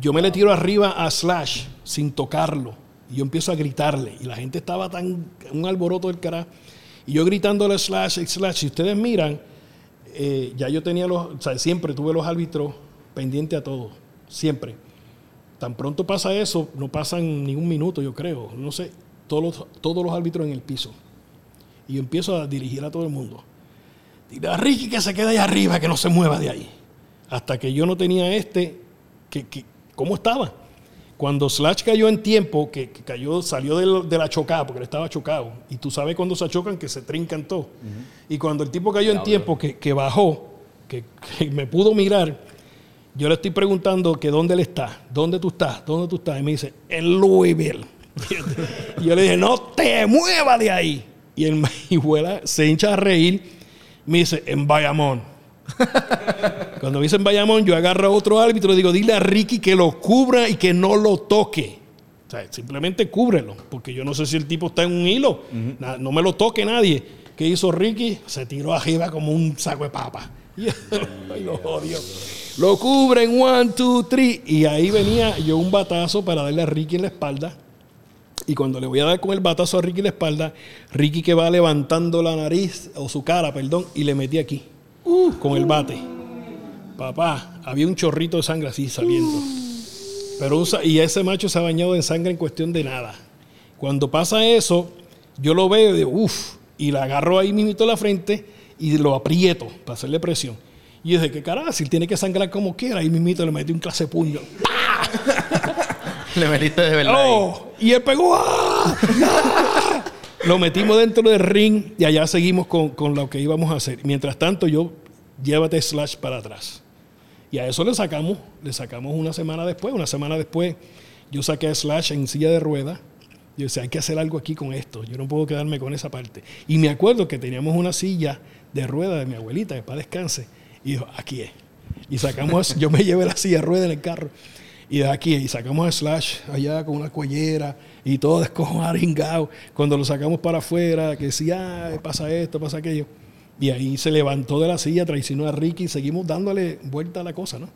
[SPEAKER 4] yo me le tiro arriba a Slash sin tocarlo y yo empiezo a gritarle y la gente estaba tan, un alboroto del carajo, y yo gritándole Slash, Slash, si ustedes miran, eh, ya yo tenía los, siempre tuve los árbitros pendientes a todo, siempre. Tan pronto pasa eso, no pasan ni un minuto, yo creo, no sé, todos los, todos los árbitros en el piso. Y yo empiezo a dirigir a todo el mundo. Dile Ricky que se quede ahí arriba, que no se mueva de ahí. Hasta que yo no tenía este, que, que- ¿cómo estaba? Cuando Slash cayó en tiempo, que, que cayó, salió de la chocada, porque él estaba chocado. Y tú sabes cuando se chocan que se trincan todo. Y cuando el tipo cayó en tiempo, que, que bajó, que, que me pudo mirar, yo le estoy preguntando que dónde él está, dónde tú estás, dónde tú estás. Y me dice, en Louisville. y yo le dije, no te muevas de ahí. Y el hijuela se hincha a reír. Me dice, en Bayamón. Cuando me dice en Bayamón, yo agarro a otro árbitro y digo, dile a Ricky que lo cubra y que no lo toque. O sea, simplemente cúbrelo, porque yo no sé si el tipo está en un hilo. No me lo toque nadie. ¿Qué hizo Ricky? Se tiró arriba como un saco de papa. Y ay, lo odio. Lo cubren, one, two, three. Y ahí venía yo un batazo para darle a Ricky en la espalda. Y cuando le voy a dar con el batazo a Ricky en la espalda, Ricky que va levantando la nariz, o su cara, perdón, y le metí aquí, con el bate. Papá, había un chorrito de sangre así saliendo. Pero un y ese macho se ha bañado en sangre en cuestión de nada. Cuando pasa eso, yo lo veo y digo, uff, y la agarro ahí mismito en la frente y lo aprieto para hacerle presión. Y yo dije, ¿qué carajo? Si él tiene que sangrar como quiera, ahí mismito le metí un clase de puño.
[SPEAKER 2] Le metiste de verdad.
[SPEAKER 4] ¡Oh! Y él pegó. ¡ah! ¡ah! Lo metimos dentro del ring y allá seguimos con, con lo que íbamos a hacer. Mientras tanto, yo llévate Slash para atrás. Y a eso le sacamos, le sacamos una semana después. Una semana después, yo saqué a Slash en silla de ruedas. Yo decía, hay que hacer algo aquí con esto. Yo no puedo quedarme con esa parte. Y me acuerdo que teníamos una silla de ruedas de mi abuelita, que para descanse. Y dijo, aquí es. Y sacamos, yo me llevé la silla de ruedas en el carro. Y de aquí, y sacamos a Slash allá con una cuellera y todo descojaringado. Cuando lo sacamos para afuera, que decía, pasa esto, pasa aquello. Y ahí se levantó de la silla, traicionó a Ricky y seguimos dándole vuelta a la cosa, ¿no?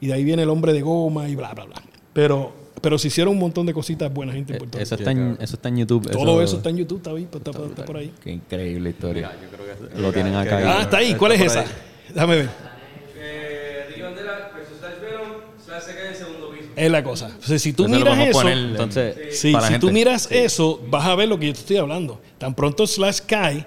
[SPEAKER 4] Y de ahí viene el hombre de goma y bla, bla, bla. Pero, pero se hicieron un montón de cositas buenas, gente en Puerto
[SPEAKER 3] Eh, Eso
[SPEAKER 4] Rico.
[SPEAKER 3] está, en, eso está en YouTube.
[SPEAKER 4] Todo eso está en YouTube, está, ahí, está- está por ahí.
[SPEAKER 2] Qué increíble historia.
[SPEAKER 3] Lo tienen
[SPEAKER 1] que-
[SPEAKER 3] acá.
[SPEAKER 4] Ah, está ahí. ¿Cuál es esa?
[SPEAKER 1] ahí.
[SPEAKER 4] Déjame ver.
[SPEAKER 5] Eh, Ricky Bandera versus Slash Venom, Slash se cae en el segundo piso.
[SPEAKER 4] Es la cosa. O sea, si tú
[SPEAKER 2] lo
[SPEAKER 4] miras
[SPEAKER 2] vamos a
[SPEAKER 4] eso,
[SPEAKER 2] poner,
[SPEAKER 3] Entonces,
[SPEAKER 4] Sí,
[SPEAKER 2] para la
[SPEAKER 4] si tú miras eso, vas a ver lo que yo te estoy hablando. Tan pronto Slash cae,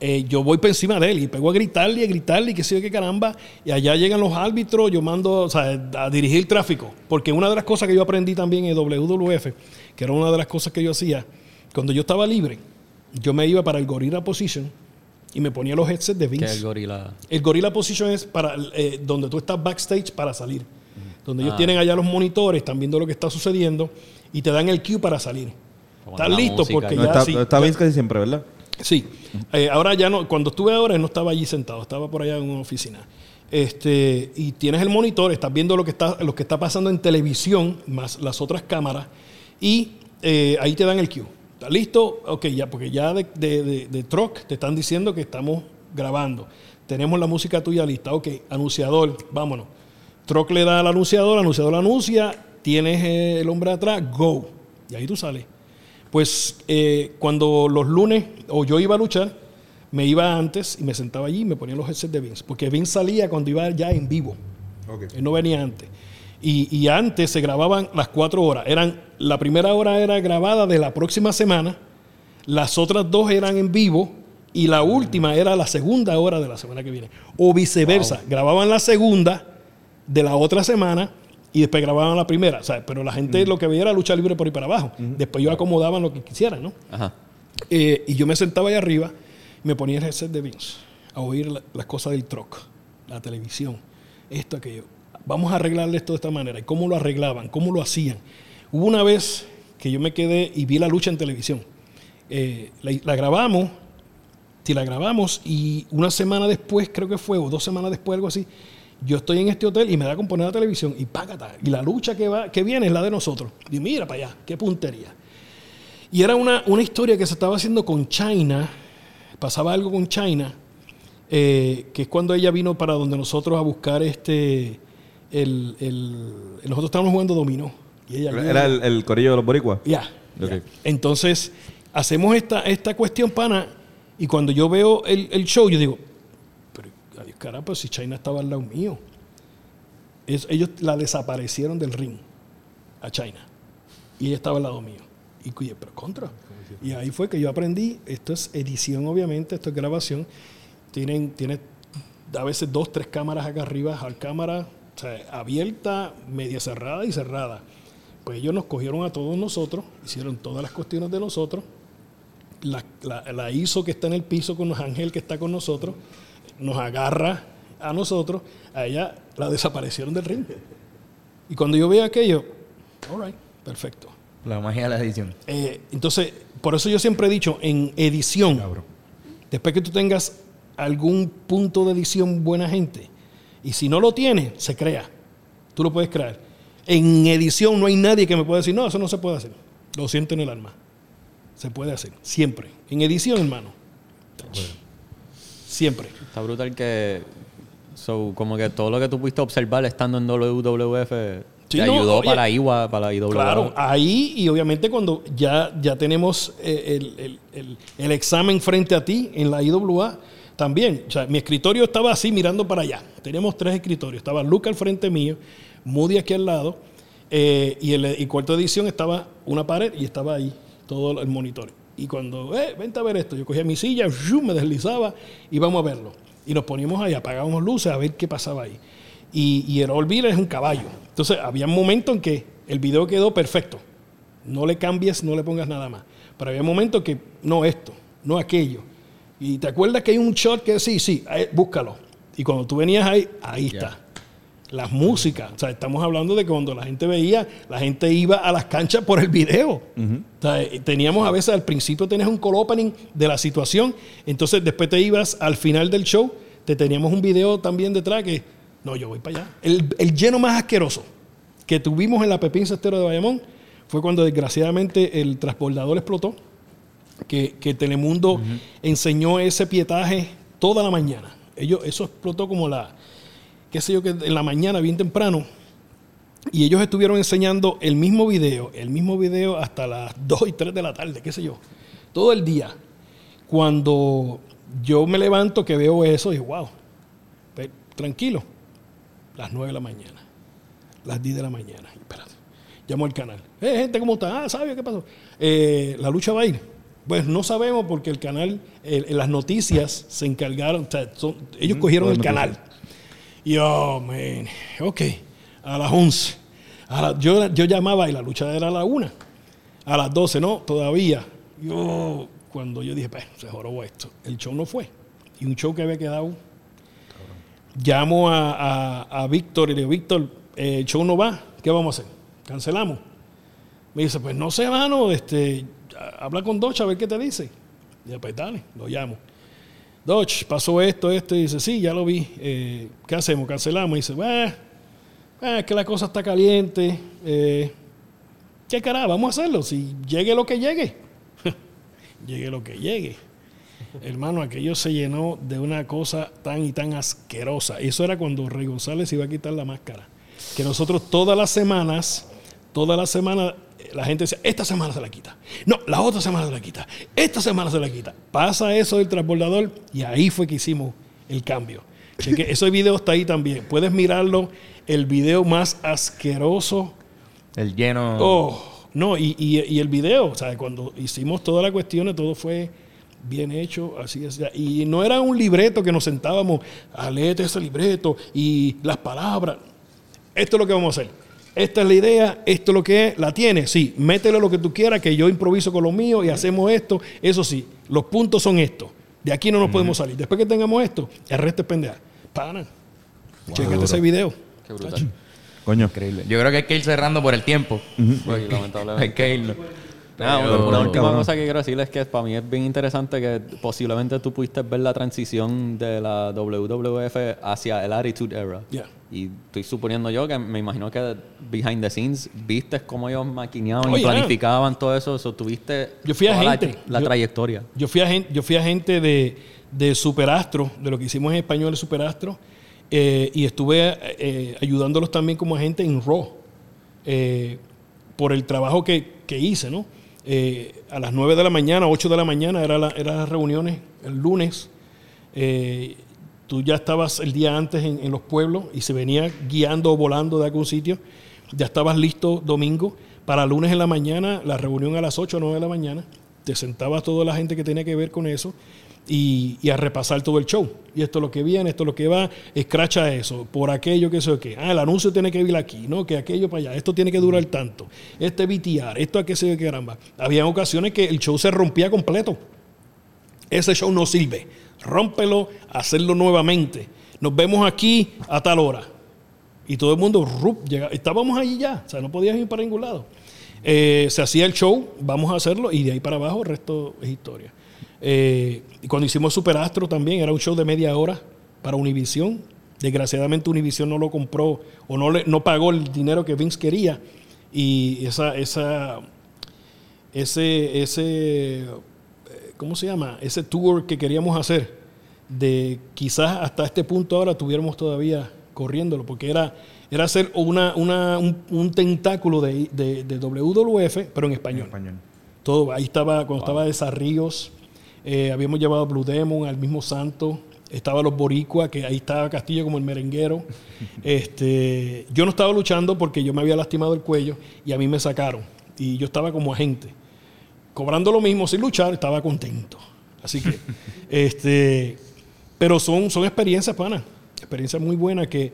[SPEAKER 4] eh, yo voy por encima de él y pego a gritarle y a gritarle y qué sé qué caramba. Y allá llegan los árbitros, yo mando o sea, a dirigir el tráfico. Porque una de las cosas que yo aprendí también en WWF, que era una de las cosas que yo hacía, cuando yo estaba libre, yo me iba para el Gorilla Position y me ponía los headsets de
[SPEAKER 3] Que
[SPEAKER 4] Vince.
[SPEAKER 3] el gorila.
[SPEAKER 4] El Gorilla Position es para eh, donde tú estás backstage para salir. Donde ellos tienen allá los monitores, están viendo lo que está sucediendo y te dan el cue para salir. Estás listo
[SPEAKER 3] música.
[SPEAKER 4] porque
[SPEAKER 1] No
[SPEAKER 4] ya
[SPEAKER 1] está,
[SPEAKER 4] sí,
[SPEAKER 1] está Vince casi siempre, ¿verdad?
[SPEAKER 4] Sí. Eh, ahora ya no, cuando estuve ahora no estaba allí sentado, estaba por allá en una oficina. Este, y tienes el monitor, estás viendo lo que está, lo que está pasando en televisión, más las otras cámaras, y eh, ahí te dan el cue. ¿Estás listo? Ok, ya, porque ya de, de, de- de te están diciendo que estamos grabando. Tenemos la música tuya lista. Ok, anunciador, vámonos. Truck le da al anunciador, anunciador anuncia, tienes el hombre atrás, go. Y ahí tú sales. Pues eh, cuando los lunes o yo iba a luchar, me iba antes y me sentaba allí y me ponía los headsets de Vince. Porque Vince salía cuando iba ya en vivo. Él no venía antes. Y, y antes se grababan las cuatro horas. Eran, la primera hora era grabada de la próxima semana, las otras dos eran en vivo y la última era la segunda hora de la semana que viene. O viceversa. Grababan la segunda de la otra semana y después grababan la primera. Sea, pero la gente lo que veía era lucha libre por ahí para abajo. Después ellos acomodaban lo que quisieran, ¿no?
[SPEAKER 3] Ajá.
[SPEAKER 4] Eh, y yo me sentaba ahí arriba, me ponía el headset de Vince a oír la- las cosas del truck, la televisión, esto, aquello. Vamos a arreglarle esto de esta manera. ¿Y cómo lo arreglaban? ¿Cómo lo hacían? Hubo una vez que yo me quedé y vi la lucha en televisión. Eh, la, la grabamos, si la grabamos y una semana después, creo que fue, o dos semanas después, algo así, yo estoy en este hotel y me da con poner la televisión y págata. Y la lucha que, va, que viene es la de nosotros. Y mira para allá, qué puntería. Y era una, una historia que se estaba haciendo con China, pasaba algo con China, eh, que es cuando ella vino para donde nosotros a buscar este, el, el- nosotros estábamos jugando dominó. Y ella vino-
[SPEAKER 1] Era el, el corillo de los boricuas.
[SPEAKER 4] ya. Entonces, hacemos esta, esta cuestión, pana, y cuando yo veo el, el show, yo digo, carajo, pues si China estaba al lado mío. Ellos la desaparecieron del ring a China. Y ella estaba al lado mío. Y cuye, pero contra. Y ahí fue que yo aprendí, esto es edición obviamente, esto es grabación. Tienen, tiene a veces dos, tres cámaras acá arriba, al cámara abierta, media cerrada y cerrada. Pues ellos nos cogieron a todos nosotros, hicieron todas las cuestiones de nosotros. La, la, la ISO que está en el piso con los Ángel que está con nosotros, nos agarra a nosotros, a ella la desaparecieron del ring. Y cuando yo veo aquello, all right, perfecto.
[SPEAKER 2] La magia de la edición.
[SPEAKER 4] Eh, entonces, por eso yo siempre he dicho, en edición, después que tú tengas algún punto de edición buena gente, y si no lo tienes, se crea. Tú lo puedes crear. En edición no hay nadie que me pueda decir, no, eso no se puede hacer. Lo siento en el alma. Se puede hacer, siempre. En edición, hermano. Siempre.
[SPEAKER 3] Está brutal que. So, como que todo lo que tú pudiste observar estando en WWF
[SPEAKER 4] Sí,
[SPEAKER 3] te
[SPEAKER 4] no,
[SPEAKER 3] ayudó
[SPEAKER 4] oye,
[SPEAKER 3] para IWA, para la IWA.
[SPEAKER 4] Claro, ahí y obviamente cuando ya, ya tenemos eh, el, el- el- el examen frente a ti en la IWA, también. O sea, mi escritorio estaba así mirando para allá. Teníamos tres escritorios. Estaba Luca al frente mío, Moody aquí al lado, eh, y el y cuarto de edición estaba una pared y estaba ahí todo el monitor. Y cuando, eh, vente a ver esto, yo cogía mi silla, ¡shum! me deslizaba y vamos a verlo. Y nos poníamos ahí, apagábamos luces a ver qué pasaba ahí. Y, y el Orville es un caballo. Entonces, había un momento en que el video quedó perfecto. No le cambies, no le pongas nada más. Pero había momentos que no esto, no aquello. Y te acuerdas que hay un shot que sí, sí, ahí, búscalo. Y cuando tú venías ahí, ahí está. Las músicas. O sea, estamos hablando de que cuando la gente veía, la gente iba a las canchas por el video. O sea, eh, teníamos a veces al principio tenías un call opening de la situación. Entonces después te ibas al final del show, te teníamos un video también detrás que, no, yo voy para allá. El, el lleno más asqueroso que tuvimos en la Pepín Cestero de Bayamón fue cuando desgraciadamente el transbordador explotó, que, que Telemundo enseñó ese pietaje toda la mañana. Ellos, eso explotó como la, qué sé yo, que en la mañana, bien temprano. Y ellos estuvieron enseñando el mismo video, el mismo video hasta las 2 y 3 de la tarde, qué sé yo, todo el día. Cuando yo me levanto, que veo eso, digo, wow, tranquilo, las 9 de la mañana, las 10 de la mañana, espérate. Llamo al canal. Eh, gente, ¿cómo está? Ah, ¿sabes qué pasó? Eh, la lucha va a ir. Pues no sabemos porque el canal, las noticias se encargaron, o sea, son- ellos cogieron el canal. Y oh, man, ok, a las 11. A la- yo, yo llamaba y la lucha era a la 1. A las 12, no, todavía. Yo, cuando yo dije, pues, se jorobó esto. El show no fue. Y un show que había quedado. Llamo a, a- a Víctor y le digo, Víctor, eh, el show no va, ¿qué vamos a hacer? Cancelamos. Me dice, pues no sé, mano, este, habla con Dodge a ver qué te dice. Y yo, pues dale, lo llamo. Dodge, pasó esto, esto, y dice, sí, ya lo vi. Eh, ¿Qué hacemos? Cancelamos. Y dice, bueno, es que la cosa está caliente. Eh, ¿Qué cara? Vamos a hacerlo. Si llegue lo que llegue. llegue lo que llegue. Hermano, aquello se llenó de una cosa tan y tan asquerosa. Eso era cuando Rey González iba a quitar la máscara. Que nosotros todas las semanas, todas las semanas, eh, la gente decía, esta semana se la quita. No, la otra semana se la quita. Esta semana se la quita. Pasa eso del transbordador y ahí fue que hicimos el cambio. Cheque, ese video está ahí también. Puedes mirarlo. El video más asqueroso
[SPEAKER 2] El lleno.
[SPEAKER 4] Oh, no, y, y- y el video, o sea, cuando hicimos todas las cuestiones, todo fue bien hecho, así es. Y no era un libreto que nos sentábamos a leer ese libreto y las palabras. Esto es lo que vamos a hacer. Esta es la idea, esto es lo que es, la tienes, sí, métele lo que tú quieras, que yo improviso con lo mío y hacemos esto. Eso sí, los puntos son estos. De aquí no nos podemos salir. Después que tengamos esto, el resto es pendeja. Pana, chécate ese video.
[SPEAKER 3] Qué brutal.
[SPEAKER 1] Coño.
[SPEAKER 2] Increíble. Yo creo que hay que ir cerrando por el tiempo.
[SPEAKER 3] Pues, lamentablemente.
[SPEAKER 2] hay que Pero-
[SPEAKER 3] una, última
[SPEAKER 1] cabrón.
[SPEAKER 3] cosa que quiero decirles es que para mí es bien interesante que posiblemente tú pudiste ver la transición de la WWF hacia el Attitude Era.
[SPEAKER 4] Yeah.
[SPEAKER 3] Y estoy suponiendo yo que me imagino que behind the scenes viste cómo ellos maquineaban
[SPEAKER 4] Oh,
[SPEAKER 3] y
[SPEAKER 4] yeah.
[SPEAKER 3] planificaban todo eso. So, tuviste
[SPEAKER 4] Yo fui
[SPEAKER 3] toda la-
[SPEAKER 4] agente.
[SPEAKER 3] la,
[SPEAKER 4] Yo-
[SPEAKER 3] trayectoria.
[SPEAKER 4] Yo fui agente, yo fui agente de, de Superastro, de lo que hicimos en español de Superastro, eh, y estuve eh, ayudándolos también como agente en Raw, eh, por el trabajo que, que hice, ¿no? Eh, a las 9 de la mañana, 8 de la mañana, eran la, eran las reuniones el lunes. eh, tú ya estabas el día antes en, los pueblos y se venía guiando o volando de algún sitio. Ya estabas listo domingo. Para lunes en la mañana, la reunión a las 8 o 9 de la mañana. Te sentaba toda la gente que tenía que ver con eso y, a repasar todo el show. Y esto es lo que viene, esto es lo que va, escracha eso, por aquello que sé qué. Ah, el anuncio tiene que ir aquí, ¿no? Que aquello para allá, esto tiene que durar tanto. Este BTR, esto a qué yo qué caramba. Había ocasiones que el show se rompía completo ese show no sirve. Rómpelo, hacerlo nuevamente. Nos vemos aquí a tal hora. Y todo el mundo, rup, llega- estábamos allí ya, o sea, no podías ir para ningún lado. Eh, se hacía el show, vamos a hacerlo, y de ahí para abajo el resto es historia. Eh, cuando hicimos Superastro también, era un show de media hora para Univision. Desgraciadamente Univision no lo compró o no, le, no pagó el dinero que Vince quería. Y esa, esa, ese, ese ¿cómo se llama? Ese tour que queríamos hacer, de quizás hasta este punto ahora tuviéramos todavía corriéndolo, porque era, era hacer una, una- un, un tentáculo de, de- de WWF, pero en español.
[SPEAKER 1] español.
[SPEAKER 4] Todo, ahí estaba, cuando estaba de Sarríos, eh, habíamos llevado a Blue Demon, al mismo Santo, estaba los Boricua, que ahí estaba Castillo como el merenguero. este, yo no estaba luchando porque yo me había lastimado el cuello y a mí me sacaron. Y yo estaba como agente cobrando lo mismo sin luchar, estaba contento. Así que, este, pero son, son experiencias, pana, experiencias muy buenas que,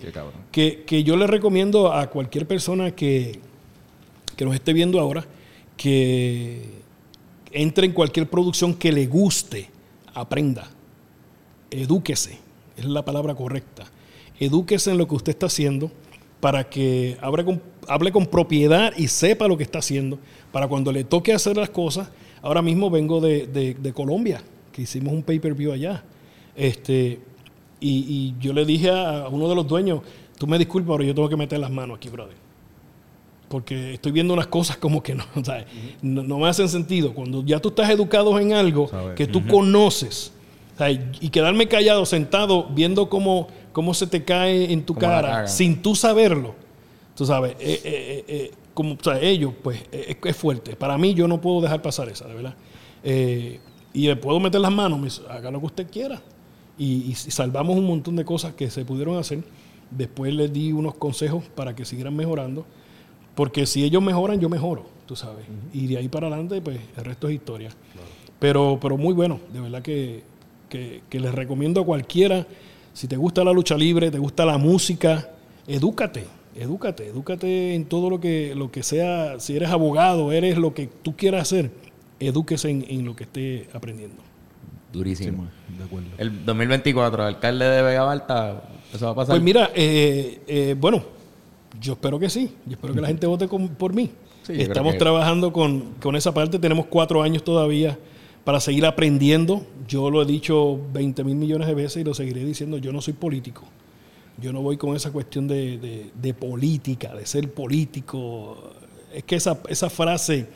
[SPEAKER 4] que, que yo le recomiendo a cualquier persona que, que nos esté viendo ahora, que entre en cualquier producción que le guste, aprenda, edúquese, es la palabra correcta. Edúquese en lo que usted está haciendo para que hable con, hable con propiedad y sepa lo que está haciendo, para cuando le toque hacer las cosas. Ahora mismo vengo de, de- de Colombia, que hicimos un pay-per-view allá. Este, y, y yo le dije a uno de los dueños, tú me disculpas, pero yo tengo que meter las manos aquí, brother. Porque estoy viendo unas cosas como que no, ¿sabes? no, no me hacen sentido. Cuando ya tú estás educado en algo que tú conoces, ¿sabes? y quedarme callado, sentado, viendo cómo, cómo se te cae en tu cara, sin tú saberlo, tú sabes, eh, eh, eh, como o sea, ellos, pues eh, es, es fuerte. Para mí, yo no puedo dejar pasar esa, de verdad. Eh, y le puedo meter las manos, me dice, haga lo que usted quiera. Y, y salvamos un montón de cosas que se pudieron hacer. Después les di unos consejos para que siguieran mejorando. Porque si ellos mejoran, yo mejoro, tú sabes. Y de ahí para adelante, pues el resto es historia. Pero, pero muy bueno, de verdad que, que, que les recomiendo a cualquiera, si te gusta la lucha libre, te gusta la música, edúcate, edúcate, edúcate en todo lo que, lo que sea, si eres abogado, eres lo que tú quieras hacer, edúquese en, en lo que esté aprendiendo.
[SPEAKER 2] Durísimo.
[SPEAKER 1] De acuerdo.
[SPEAKER 2] El 2024, alcalde de Vega Balta, eso va a pasar.
[SPEAKER 4] Pues mira, eh, eh, bueno, yo espero que sí. Yo espero que la gente vote con- por mí.
[SPEAKER 2] Sí,
[SPEAKER 4] Estamos
[SPEAKER 2] que-
[SPEAKER 4] trabajando con, con esa parte. Tenemos cuatro años todavía para seguir aprendiendo. Yo lo he dicho 20 mil millones de veces y lo seguiré diciendo. Yo no soy político. Yo no voy con esa cuestión de, de- de política, de ser político. Es que esa, esa frase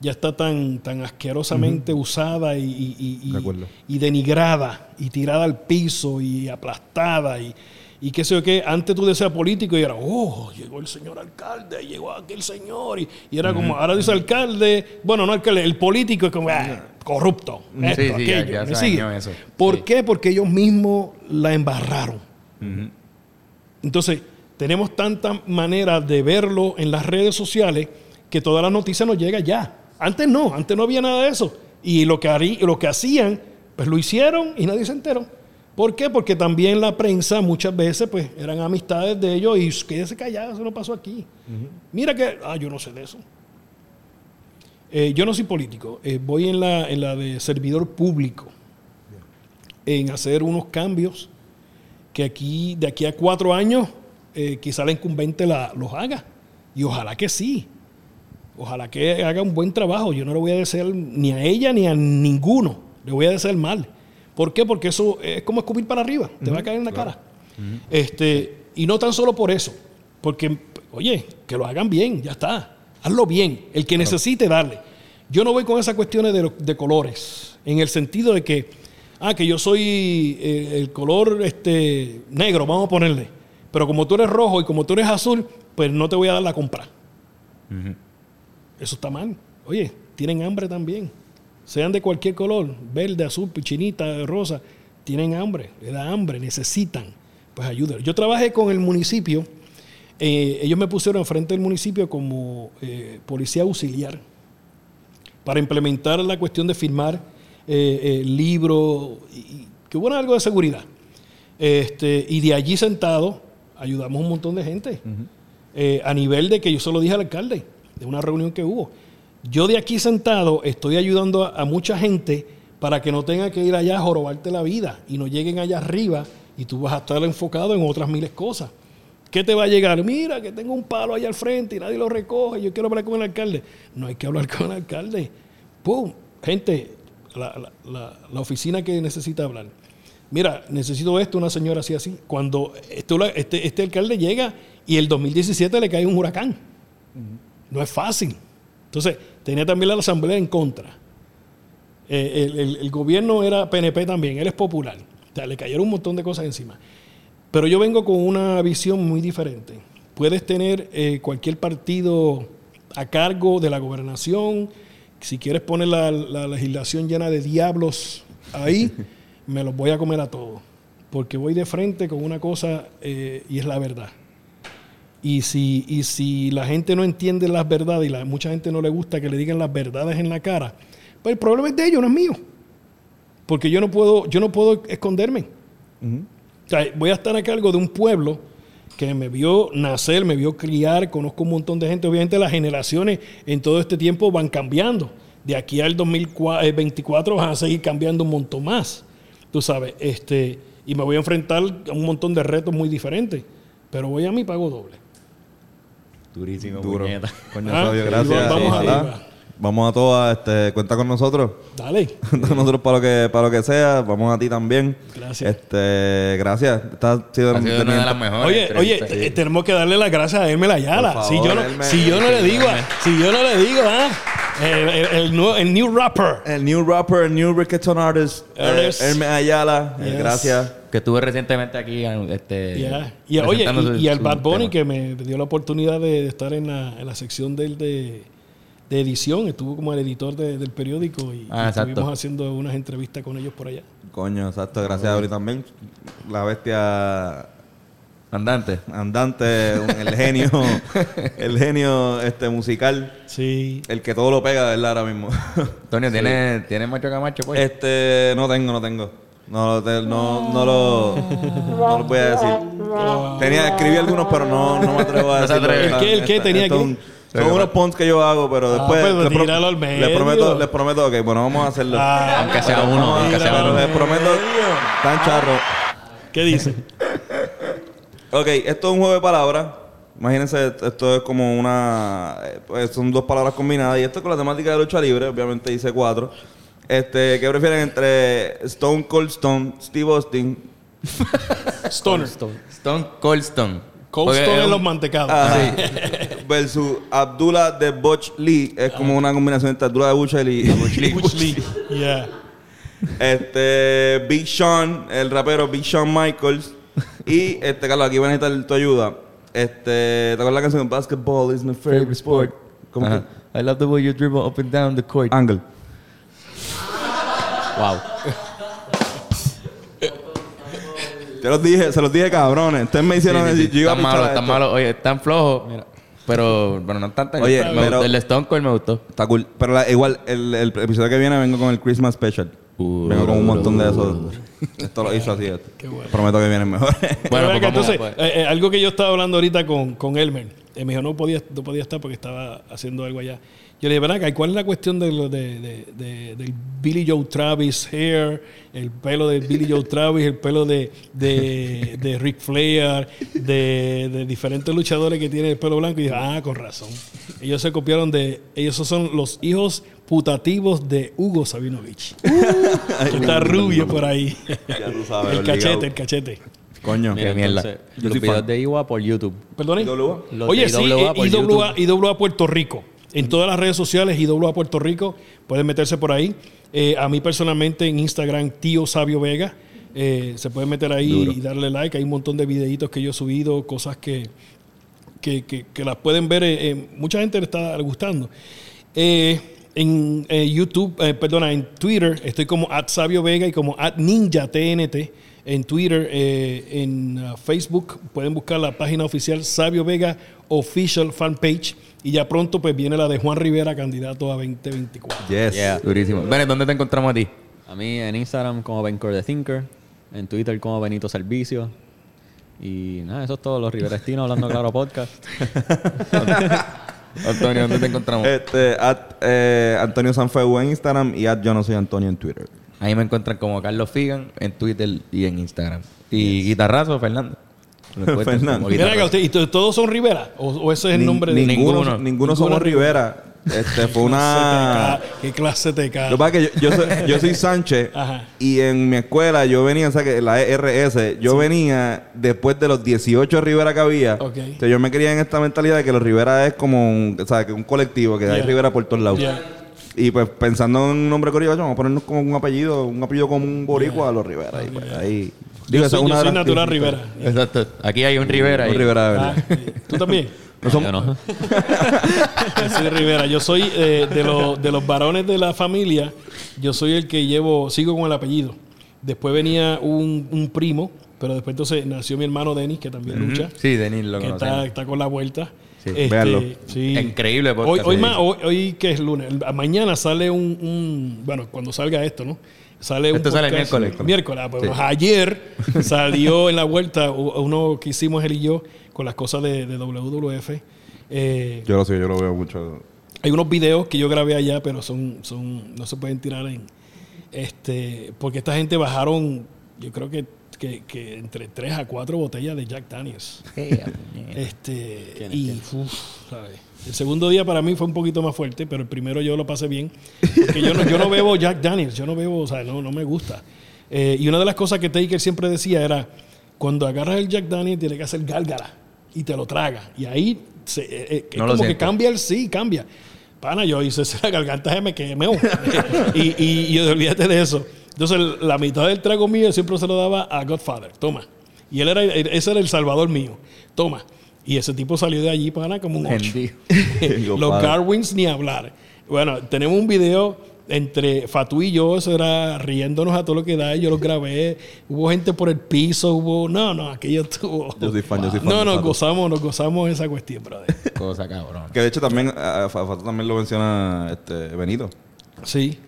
[SPEAKER 4] ya está tan, tan asquerosamente usada y, y- y- y-
[SPEAKER 1] De acuerdo.
[SPEAKER 4] y denigrada y tirada al piso y aplastada y, y qué sé yo qué. Antes tú decías político y era, oh, llegó el señor alcalde, llegó aquel señor. Y, y era como, ahora dice alcalde, bueno, no alcalde, el político es como, ah, corrupto.
[SPEAKER 2] Sí,
[SPEAKER 4] Esto,
[SPEAKER 2] sí, ya-
[SPEAKER 4] aquello.
[SPEAKER 2] ya
[SPEAKER 4] ¿me sigue?
[SPEAKER 2] eso.
[SPEAKER 4] ¿Por
[SPEAKER 2] Sí.
[SPEAKER 4] qué? Porque ellos mismos la embarraron. Entonces, tenemos tantas maneras de verlo en las redes sociales que toda la noticia nos llega ya. Antes no, antes no había nada de eso. Y lo que, harí- lo que hacían, pues lo hicieron y nadie se enteró. ¿Por qué? Porque también la prensa muchas veces pues eran amistades de ellos y quédese callado, eso no pasó aquí. Mira que, ah, yo no sé de eso. Eh, yo no soy político, eh, voy en la, en la de servidor público, en hacer unos cambios que aquí, de aquí a cuatro años, eh, quizá la incumbente la- los haga. Y ojalá que sí. Ojalá que haga un buen trabajo. Yo no le voy a desear ni a ella ni a ninguno. Le voy a desear mal. ¿Por qué? Porque eso es como escupir para arriba. Te va a caer en la cara. este, y no tan solo por eso. Porque, oye, que lo hagan bien, ya está. Hazlo bien. El que necesite, darle. Yo no voy con esas cuestiones de, de colores. En el sentido de que, ah, que yo soy eh, el color este, negro, vamos a ponerle. Pero como tú eres rojo y como tú eres azul, pues no te voy a dar la compra. Eso está mal. Oye, tienen hambre también. Sean de cualquier color, verde, azul, pichinita, rosa, tienen hambre, le da hambre, necesitan. Pues ayúdenlos. Yo trabajé con el municipio, eh, ellos me pusieron enfrente del municipio como eh, policía auxiliar para implementar la cuestión de firmar eh, eh, libros, que hubo algo de seguridad. Este, y de allí sentado ayudamos a un montón de gente. Eh, a nivel de que yo solo dije al alcalde, de una reunión que hubo. Yo de aquí sentado estoy ayudando a, a mucha gente para que no tenga que ir allá a jorobarte la vida y no lleguen allá arriba y tú vas a estar enfocado en otras miles cosas. ¿Qué te va a llegar? Mira, que tengo un palo allá al frente y nadie lo recoge. Yo quiero hablar con el alcalde. No hay que hablar con el alcalde. ¡Pum! Gente, la, la- la- oficina que necesita hablar. Mira, necesito esto, una señora así, así. Cuando esto la- este, este alcalde llega y el 2017 le cae un huracán. No es fácil. Entonces, tenía también la asamblea en contra. Eh, el, el- el gobierno era PNP también, él es popular. O sea, le cayeron un montón de cosas encima. Pero yo vengo con una visión muy diferente. Puedes tener eh, cualquier partido a cargo de la gobernación. Si quieres poner la, la legislación llena de diablos ahí, me los voy a comer a todos. Porque voy de frente con una cosa eh, y es la verdad. Y si, y si la gente no entiende las verdades y la, mucha gente no le gusta que le digan las verdades en la cara, pues el problema es de ellos, no es mío. Porque yo no puedo, yo no puedo esconderme. O sea, voy a estar a cargo de un pueblo que me vio nacer, me vio criar, conozco un montón de gente. Obviamente las generaciones en todo este tiempo van cambiando. De aquí al 2024 van a seguir cambiando un montón más. Tú sabes, este, y me voy a enfrentar a un montón de retos muy diferentes. Pero voy a mi pago doble.
[SPEAKER 2] Durísimo,
[SPEAKER 1] Duro.
[SPEAKER 2] puñeta.
[SPEAKER 1] Coño,
[SPEAKER 4] Ah,
[SPEAKER 1] gracias.
[SPEAKER 4] vamos.
[SPEAKER 1] Vamos a todas, este, cuenta con nosotros.
[SPEAKER 4] Dale.
[SPEAKER 1] Cuenta con nosotros para lo que, para lo que sea. Vamos a ti también.
[SPEAKER 4] Gracias.
[SPEAKER 1] Este, gracias. Esta ha sido,
[SPEAKER 2] Ha sido una de las mejores.
[SPEAKER 4] Oye, oye, eh, tenemos que darle las gracias a Hermel Ayala. Si yo no,
[SPEAKER 1] Hermel.
[SPEAKER 4] si yo no le digo, si yo no le digo, ah, el, el- el nuevo- el new rapper.
[SPEAKER 1] El new rapper, el new reggaeton artist, eh,
[SPEAKER 4] Artist.
[SPEAKER 1] Hermes Ayala. eh,
[SPEAKER 4] Yes.
[SPEAKER 1] gracias.
[SPEAKER 2] Que estuve recientemente aquí. Este,
[SPEAKER 4] Ya. Y, oye, y,
[SPEAKER 2] su-
[SPEAKER 4] y al Bad Bunny
[SPEAKER 2] tema.
[SPEAKER 4] que me dio la oportunidad de estar en la, en la sección del de, de edición, estuvo como el editor de- del periódico y,
[SPEAKER 2] Ah,
[SPEAKER 4] y estuvimos haciendo unas entrevistas con ellos por allá.
[SPEAKER 1] Coño, exacto. Gracias a Ori también. La bestia
[SPEAKER 2] Andante.
[SPEAKER 1] andante, el genio, el genio este musical,
[SPEAKER 4] Sí.
[SPEAKER 1] el que todo lo pega, verdad, ahora mismo.
[SPEAKER 2] Antonio, ¿tienes, ¿tienes macho camacho? Pues?
[SPEAKER 1] Este, no tengo, no tengo. No, te- no, no lo, no lo voy a decir. Tenía, escribí algunos, pero no, no me atrevo a
[SPEAKER 2] atreve.
[SPEAKER 4] ¿El qué, el qué tenía
[SPEAKER 1] un- Son unos punts que yo hago, pero después...
[SPEAKER 4] pues,
[SPEAKER 1] les,
[SPEAKER 4] tíralo al
[SPEAKER 1] les
[SPEAKER 4] medio.
[SPEAKER 1] prometo, les prometo, ok, bueno, vamos a hacerlo.
[SPEAKER 4] Ah,
[SPEAKER 3] Aunque sea uno, aunque sea
[SPEAKER 1] pero
[SPEAKER 3] uno.
[SPEAKER 1] les prometo, tan charro.
[SPEAKER 4] ¿Qué dice?
[SPEAKER 1] Ok, esto es un juego de palabras. Imagínense, esto es como una... pues son dos palabras combinadas. Y esto es con la temática de lucha libre. Obviamente dice cuatro. Este, ¿Qué prefieren entre Stone Cold Stone, Steve Austin?
[SPEAKER 4] Stoner.
[SPEAKER 2] Stone Cold Stone.
[SPEAKER 4] Cold Stone
[SPEAKER 2] es un-
[SPEAKER 4] los mantecados.
[SPEAKER 1] Ajá. Versus Abdullah de Butch Lee. Es como una combinación entre Abdullah de Butch Lee.
[SPEAKER 4] Butch Lee. Yeah.
[SPEAKER 1] Este, Big Sean, el rapero Big Sean Michaels. Y, este, Carlos, aquí voy a necesitar tu ayuda. Este, ¿te acuerdas la canción Basketball is my favorite sport? ¿Cómo
[SPEAKER 2] Ajá.
[SPEAKER 1] que?
[SPEAKER 2] I love the way you dribble up and down the court.
[SPEAKER 1] Angle.
[SPEAKER 3] Wow.
[SPEAKER 1] Te los dije, se los dije cabrones. Ustedes me hicieron
[SPEAKER 2] Sí, sí, sí.
[SPEAKER 1] yo
[SPEAKER 2] Están malos, están malos. Oye, están flojos. Pero, pero no están tan...
[SPEAKER 1] Oye,
[SPEAKER 2] me
[SPEAKER 1] pero-
[SPEAKER 2] gustó- el Stone Cold me gustó.
[SPEAKER 1] Está cool. Pero la- igual, el, el episodio que viene vengo con el Christmas Special. Vengo con un montón de
[SPEAKER 2] puro.
[SPEAKER 1] Esto lo hizo así. Esto. Prometo que vienen mejor.
[SPEAKER 2] Bueno,
[SPEAKER 4] Pero
[SPEAKER 2] pues
[SPEAKER 4] entonces,
[SPEAKER 2] pues.
[SPEAKER 4] eh, eh, algo que yo estaba hablando ahorita con, con Elmer, eh, me dijo no podía, no podía estar porque estaba haciendo algo allá. Yo le dije, ven acá, ¿y cuál es la cuestión de, lo de, de- de- del Billy Joe Travis hair, el pelo de Billy Joe Travis, el pelo de, de, de Ric Flair, de, de diferentes luchadores que tienen el pelo blanco? Y dije, ah, con razón. Ellos se copiaron de, ellos son los hijos putativos de Hugo Sabinovich. que está rubio por ahí.
[SPEAKER 1] ya tú sabes.
[SPEAKER 4] el
[SPEAKER 1] obligado.
[SPEAKER 4] cachete, el cachete.
[SPEAKER 1] Coño.
[SPEAKER 3] Mira,
[SPEAKER 2] Qué mierda.
[SPEAKER 3] entonces,
[SPEAKER 1] Yo
[SPEAKER 3] los
[SPEAKER 1] soy
[SPEAKER 3] videos
[SPEAKER 1] fan.
[SPEAKER 3] de IWA por YouTube. Los
[SPEAKER 4] Oye, sí,
[SPEAKER 3] IWA
[SPEAKER 4] eh. IWA Puerto Rico. En todas las redes sociales, IWA Puerto Rico. Pueden meterse por ahí. Eh, a mí personalmente en Instagram, Tío Sabio Vega. eh, se pueden meter ahí y darle like. Hay un montón de videitos que yo he subido, cosas que, que, que- que las pueden ver. eh, mucha gente le está gustando. En YouTube, perdona, en Twitter estoy como at Sabio Vega y como at Ninja TNT. En Twitter, en uh, Facebook pueden buscar la página oficial Sabio Vega Official Fan Page. Y ya pronto pues viene la de Juan Rivera, candidato a 2024.
[SPEAKER 1] Yes.
[SPEAKER 3] Yeah.
[SPEAKER 2] Durísimo. Ven, ¿dónde te encontramos a ti?
[SPEAKER 3] A mí en Instagram como Bencor the Thinker, en Twitter como Benito Servicio. Y nada, eso es todo. Los Riverestinos hablando claro podcast.
[SPEAKER 2] Antonio, ¿dónde te encontramos?
[SPEAKER 1] Este, at, eh, Antonio Sanfeu en Instagram y at yo no soy Antonio en Twitter.
[SPEAKER 2] Ahí me encuentran como Carlos Figan en Twitter y en Instagram. Y guitarrazo, Fernando. Lo
[SPEAKER 1] Fernando.
[SPEAKER 4] Mira usted, ¿y to- todos son Rivera? ¿O, o ese es el nombre de
[SPEAKER 1] ninguno,
[SPEAKER 2] Ninguno.
[SPEAKER 1] ninguno somos Rivera. Este, fue una...
[SPEAKER 4] ¿Qué clase te
[SPEAKER 1] Lo
[SPEAKER 4] cae?
[SPEAKER 1] que pasa es que yo, yo soy, yo soy Sánchez
[SPEAKER 4] Ajá.
[SPEAKER 1] y en mi escuela yo venía, o sea, que la ERS, yo venía después de los 18 Rivera que había. Entonces yo me quería en esta mentalidad de que los Rivera es como un, o sea, que un colectivo, que hay
[SPEAKER 4] Yeah.
[SPEAKER 1] Rivera por todos lados.
[SPEAKER 4] Yeah.
[SPEAKER 1] Y pues pensando en un nombre corrido, vamos a ponernos como un apellido, un apellido como un boricua a los Rivera. Y pues ahí...
[SPEAKER 4] Yo soy,
[SPEAKER 1] una
[SPEAKER 4] yo soy natural. Rivera.
[SPEAKER 2] Exacto. Aquí hay un Rivera.
[SPEAKER 1] Un Rivera de verdad.
[SPEAKER 4] Ah, ¿Tú también?
[SPEAKER 1] No somos-
[SPEAKER 3] Yo no.
[SPEAKER 4] Yo soy Rivera. Yo soy eh, de, los, de los varones de la familia. Yo soy el que llevo, sigo con el apellido. Después venía un, un primo, pero después entonces nació mi hermano Denis, que también lucha,
[SPEAKER 2] Sí, Denis lo
[SPEAKER 4] que está, está con la vuelta.
[SPEAKER 2] Sí,
[SPEAKER 4] Este,
[SPEAKER 1] véanlo.
[SPEAKER 4] sí.
[SPEAKER 2] Increíble podcast,
[SPEAKER 4] Hoy, hoy,
[SPEAKER 2] sí.
[SPEAKER 4] ma- hoy, hoy que es lunes, mañana sale un, un- bueno, cuando salga esto, ¿no? Sale un
[SPEAKER 2] Esto sale el miércoles.
[SPEAKER 4] Miércoles, ah, pues,
[SPEAKER 2] Sí.
[SPEAKER 4] ayer salió en la vuelta uno que hicimos él y yo con las cosas de, de WWF. Eh,
[SPEAKER 1] Yo lo sé, yo lo veo mucho.
[SPEAKER 4] hay unos videos que yo grabé allá, pero son, son, no se pueden tirar en, este, porque esta gente bajaron, yo creo que, que, que entre 3 a 4 botellas de Jack Daniels. Este, y uf, ¿sabes? El segundo día para mí fue un poquito más fuerte, pero el primero yo lo pasé bien. Porque yo no, yo no bebo Jack Daniels, yo no bebo, o sea, no, no me gusta. Eh, y una de las cosas que Taker siempre decía era, cuando agarras el Jack Daniels tiene que hacer gárgara y te lo traga. Y ahí se, eh, eh, es
[SPEAKER 2] No
[SPEAKER 4] como que cambia el sí, cambia. Pana, yo hice la garganta se me quemó. y, y, y olvídate de eso. Entonces, la mitad del trago mío siempre se lo daba a Godfather. Toma. Y él era, ese era el salvador mío. Toma. Y ese tipo salió de allí, pana, como un ocho. Los. Garwins ni hablar. Bueno, tenemos un video entre Fatú y yo, eso era riéndonos a todo lo que da. Yo lo grabé. Hubo gente por el piso, hubo. No, no, aquello estuvo.
[SPEAKER 1] Yo soy fan, yo soy fan
[SPEAKER 4] No, nos
[SPEAKER 1] Fatu.
[SPEAKER 4] gozamos, nos gozamos esa cuestión, brother.
[SPEAKER 2] Cosa cabrón.
[SPEAKER 1] Que de hecho también, a, a Fato también lo menciona este, Benito.
[SPEAKER 4] Sí.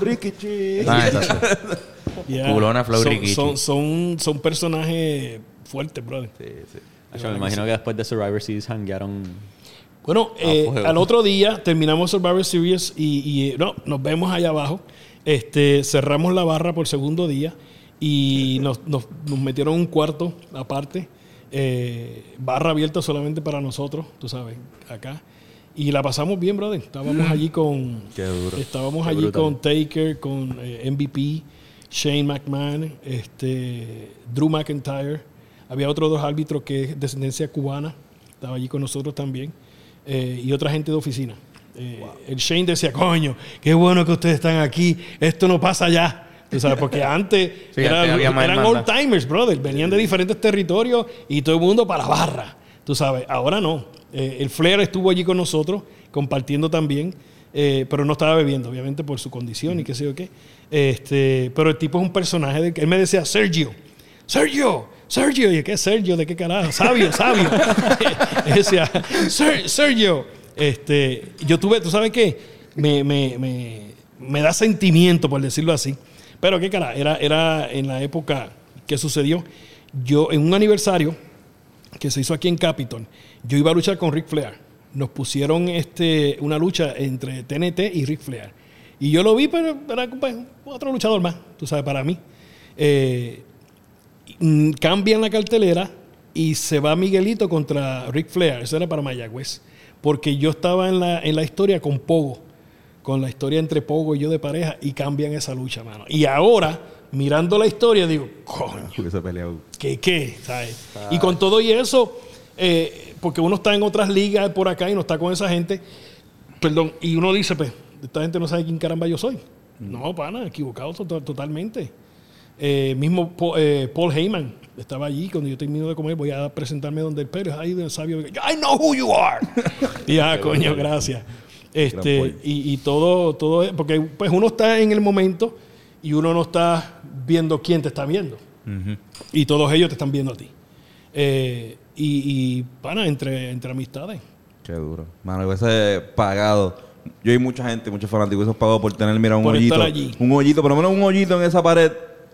[SPEAKER 3] Rikichi, las.
[SPEAKER 2] Ah.
[SPEAKER 4] Yeah.
[SPEAKER 2] Culona Flow
[SPEAKER 4] son, son, son personajes fuertes, brother.
[SPEAKER 1] Sí, sí.
[SPEAKER 3] Yo me imagino que después de Survivor Series hanguearon
[SPEAKER 4] Bueno, eh, al otro día terminamos Survivor Series y, y, eh, no, nos vemos allá abajo. Este, cerramos la barra por segundo día y nos, nos- nos metieron un cuarto aparte. eh, barra abierta solamente para nosotros, tú sabes, acá. Y la pasamos bien, brother. Estábamos allí con.
[SPEAKER 1] Qué duro.
[SPEAKER 4] Estábamos
[SPEAKER 3] Qué
[SPEAKER 4] allí
[SPEAKER 3] brutal.
[SPEAKER 4] con Taker, con eh, MVP, Shane McMahon, este, Drew McIntyre. Había otros dos árbitros que es descendencia cubana. Estaba allí con nosotros también. eh, y otra gente de oficina. Eh, El Shane decía, coño, qué bueno que ustedes están aquí. Esto no pasa ya. Tú sabes, porque antes
[SPEAKER 2] Sí,
[SPEAKER 4] era- eran old timers, brother. Venían de diferentes territorios y todo el mundo para la barra. Tú sabes, ahora no. Eh, el Flair estuvo allí con nosotros, compartiendo también, eh, pero no estaba bebiendo, obviamente, por su condición y qué sé yo qué. Este, pero el tipo es un personaje. De, él me decía, Sergio, Sergio, Sergio. Y ¿qué es Sergio? ¿De qué carajo? Sabio, sabio. Él decía, "Ser- Sergio. Este, yo tuve, ¿tú sabes qué? Me, me, me, me da sentimiento, por decirlo así. Pero qué carajo, era, era en la época que sucedió. Yo, en un aniversario que se hizo aquí en Capitol, yo iba a luchar con Ric Flair. Nos pusieron este, una lucha entre TNT y Ric Flair. Y yo lo vi, pero era pues, otro luchador más, tú sabes, para mí. Eh, mm, cambian la cartelera y se va Miguelito contra Ric Flair. Eso era para Mayagüez. Porque yo estaba en la, en la historia con Pogo, con la historia entre Pogo y yo de pareja, y cambian esa lucha, mano. Y ahora, mirando la historia, digo, coño. ¿qué qué? ¿Sabes? Y con todo y eso, eh, porque uno está en otras ligas por acá y no está con esa gente, perdón, y uno dice, pues, esta gente no sabe quién caramba yo soy. No, pana, equivocado to- totalmente. Eh, mismo eh, Paul Heyman estaba allí cuando yo termino de comer, voy a presentarme donde el Pérez, ahí del sabio, I know who you are. y ah, coño, gracias. Este, y, y todo, todo, porque pues uno está en el momento y uno no está viendo quién te está viendo. Y todos ellos te están viendo a ti. Eh, y, pana, entre, entre amistades.
[SPEAKER 1] Qué duro. Mano, hubiese pagado. Yo y mucha gente, muchos fanáticos, hubiesen pagado por tener, mira, un
[SPEAKER 4] Por
[SPEAKER 1] hoyito.
[SPEAKER 4] estar allí.
[SPEAKER 1] Un hoyito, por lo menos un hoyito en esa pared,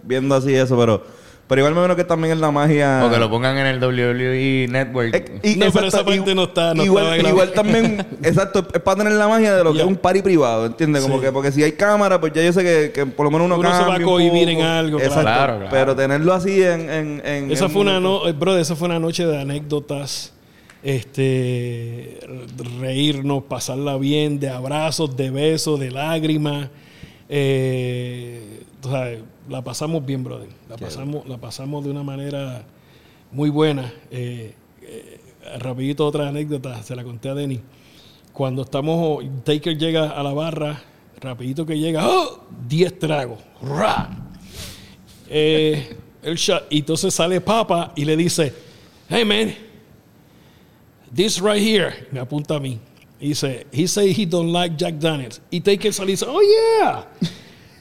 [SPEAKER 1] viendo así eso, pero. Pero igual me menos que también es la magia.
[SPEAKER 2] O que lo pongan en el WWE Network.
[SPEAKER 1] Eh, y-
[SPEAKER 4] No, pero
[SPEAKER 1] exacto,
[SPEAKER 4] esa parte
[SPEAKER 1] y-
[SPEAKER 4] no está- no
[SPEAKER 1] igual,
[SPEAKER 4] grabada.
[SPEAKER 1] igual también, exacto, es para tener la magia de lo que
[SPEAKER 4] Ya.
[SPEAKER 1] es un party privado, ¿entiendes? Como
[SPEAKER 4] Sí.
[SPEAKER 1] que, porque si hay cámara, pues ya yo sé que, que por lo menos uno
[SPEAKER 4] Uno se va a
[SPEAKER 1] cambia
[SPEAKER 4] cohibir en algo, claro.
[SPEAKER 1] Exacto.
[SPEAKER 2] Claro, claro.
[SPEAKER 1] Pero tenerlo así en. en, en
[SPEAKER 4] Esa
[SPEAKER 1] en
[SPEAKER 4] fue una
[SPEAKER 1] momento-
[SPEAKER 4] no, brother, esa fue una noche de anécdotas, este, reírnos, pasarla bien, de abrazos, de besos, de lágrimas. Eh, tú sabes, la pasamos bien, brother. La pasamos, la pasamos de una manera muy buena. Eh, eh, rapidito otra anécdota, se la conté a Denny. Cuando estamos, Taker llega a la barra, rapidito que llega, ¡oh! 10 tragos. ¡Ra! eh, el shot. Y entonces sale Papa y le dice, hey man, this right here, me apunta a mí. Y dice, he say he don't like Jack Daniels. Y Taker sale y dice, oh yeah,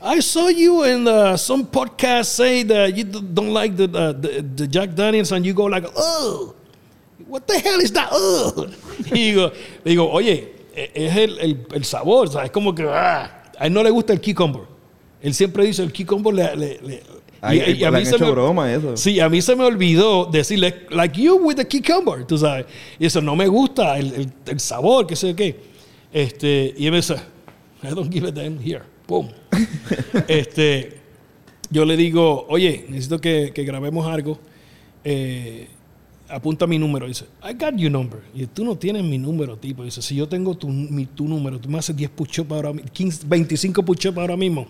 [SPEAKER 4] I saw you in uh, some podcast say that you don't like the, uh, the, the Jack Daniels and you go like, oh, what the hell is that? Ugh?" Y digo, le digo, oye, es el, el, el sabor, ¿sabes? Como que ah, a él no le gusta el cucumber. Él siempre dice el cucumber le... le- le-
[SPEAKER 1] Ay, ay, le han hecho broma eso.
[SPEAKER 4] Sí, a mí se me olvidó decirle, like you with the cucumber, tú sabes. Y eso no me gusta, el, el, el sabor, qué sé yo qué. Este, y él me dice, I don't give a damn here. Pum. este, yo le digo, oye, necesito que, que grabemos algo. Eh, apunta mi número. Dice, I got your number. Y tú no tienes mi número, tipo. Dice, si yo tengo tu, mi, tu número, tú me haces 10 push-ups ahora mi- 15, 25 push-ups ahora mismo.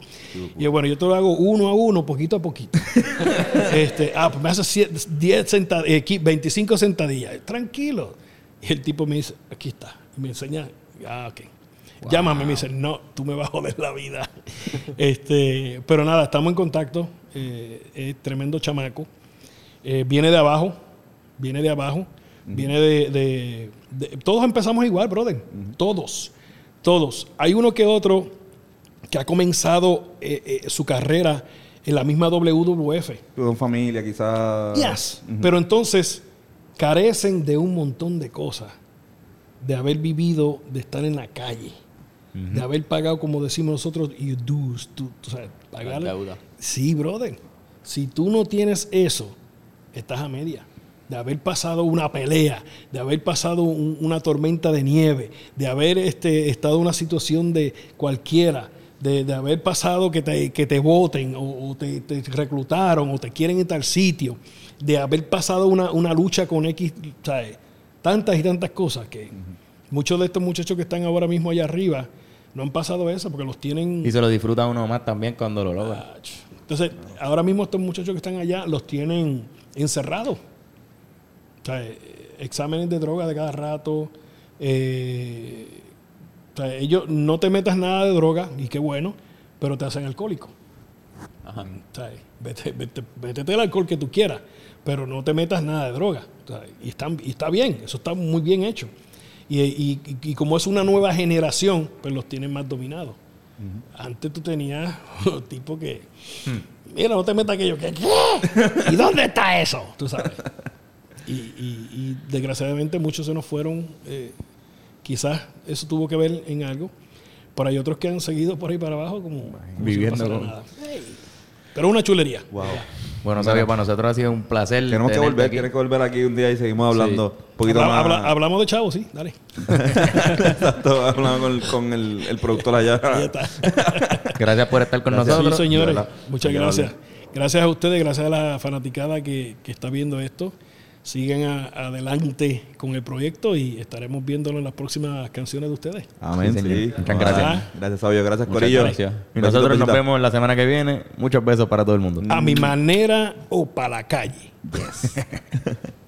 [SPEAKER 4] Y yo, bueno, yo te lo hago uno a uno, poquito a poquito. este, ah, pues me haces 10 sentad- eh, qui- 25 sentadillas. Tranquilo. Y el tipo me dice, aquí está. Y me enseña, ah, ok. Llámame, me dice, no, tú me vas a joder la vida. este, pero nada, estamos en contacto. Eh, es tremendo chamaco. Eh, viene de abajo, viene de abajo, viene de, de- de- Todos empezamos igual, brother. Todos, todos. Hay uno que otro que ha comenzado eh, eh, su carrera en la misma WWF.
[SPEAKER 1] Con familia, quizás.
[SPEAKER 4] Yes. Pero entonces carecen de un montón de cosas. De haber vivido, de estar en la calle. De haber pagado, como decimos nosotros, your dues. Tú, tú sabes, pagar.
[SPEAKER 3] Las deudas.
[SPEAKER 4] Sí, brother. Si tú no tienes eso, estás a media. de haber pasado una pelea, de haber pasado un- una tormenta de nieve, de haber este, estado en una situación de cualquiera, de, de haber pasado que te, que te voten o, o te, te reclutaron o te quieren en tal sitio, de haber pasado una, una lucha con X, ¿sabes? tantas y tantas cosas que muchos de estos muchachos que están ahora mismo allá arriba no han pasado eso porque los tienen...
[SPEAKER 2] Y se lo disfruta uno más también cuando lo logra.
[SPEAKER 4] Entonces, ahora mismo estos muchachos que están allá los tienen encerrados. O sea, eh, exámenes de droga de cada rato. eh, o sea, ellos no te metas nada de droga, y qué bueno, pero te hacen alcohólico.
[SPEAKER 3] Ajá.
[SPEAKER 4] O sea, vete, vete- métete el alcohol que tú quieras, pero no te metas nada de droga. O sea, y, están- y está bien, eso está muy bien hecho. Y, y- y- como es una nueva generación, pues los tienen más dominados. Antes tú tenías tipo que, mira, no te metas aquello, que, ¿qué? ¿Y dónde está eso? Tú sabes. Y, y- y desgraciadamente muchos se nos fueron, eh, quizás eso tuvo que ver en algo, pero hay otros que han seguido por ahí para abajo como, como si no
[SPEAKER 2] Viviendo
[SPEAKER 4] pasara
[SPEAKER 2] con-
[SPEAKER 4] nada. Pero una chulería.
[SPEAKER 1] Wow.
[SPEAKER 2] Bueno, Sabio, para nosotros ha sido un placer.
[SPEAKER 1] Tenemos que volver,
[SPEAKER 2] aquí.
[SPEAKER 1] tienes que volver aquí un día y seguimos hablando un poquito
[SPEAKER 4] Habla-
[SPEAKER 1] más.
[SPEAKER 4] habla- hablamos de chavos, sí, dale.
[SPEAKER 1] Exacto, hablando con, con el, el productor allá.
[SPEAKER 4] Ahí está.
[SPEAKER 2] Gracias por estar con
[SPEAKER 1] Gracias.
[SPEAKER 4] Sí,
[SPEAKER 2] nosotros.
[SPEAKER 4] señores. Muchas gracias. Gracias a ustedes, gracias a la fanaticada que, que está viendo esto. Sigan a- adelante con el proyecto y estaremos viéndolo en las próximas canciones de ustedes.
[SPEAKER 1] Amén,
[SPEAKER 2] Sí,
[SPEAKER 1] sí.
[SPEAKER 2] señor. Muchas
[SPEAKER 1] Ah,
[SPEAKER 2] gracias.
[SPEAKER 1] Gracias, Sabio. Gracias,
[SPEAKER 2] Muchas
[SPEAKER 1] Corillo.
[SPEAKER 2] gracias. Y
[SPEAKER 1] Besitos,
[SPEAKER 2] nosotros nos vemos la semana que viene. Muchos besos para todo el mundo.
[SPEAKER 4] A mi manera o para la calle.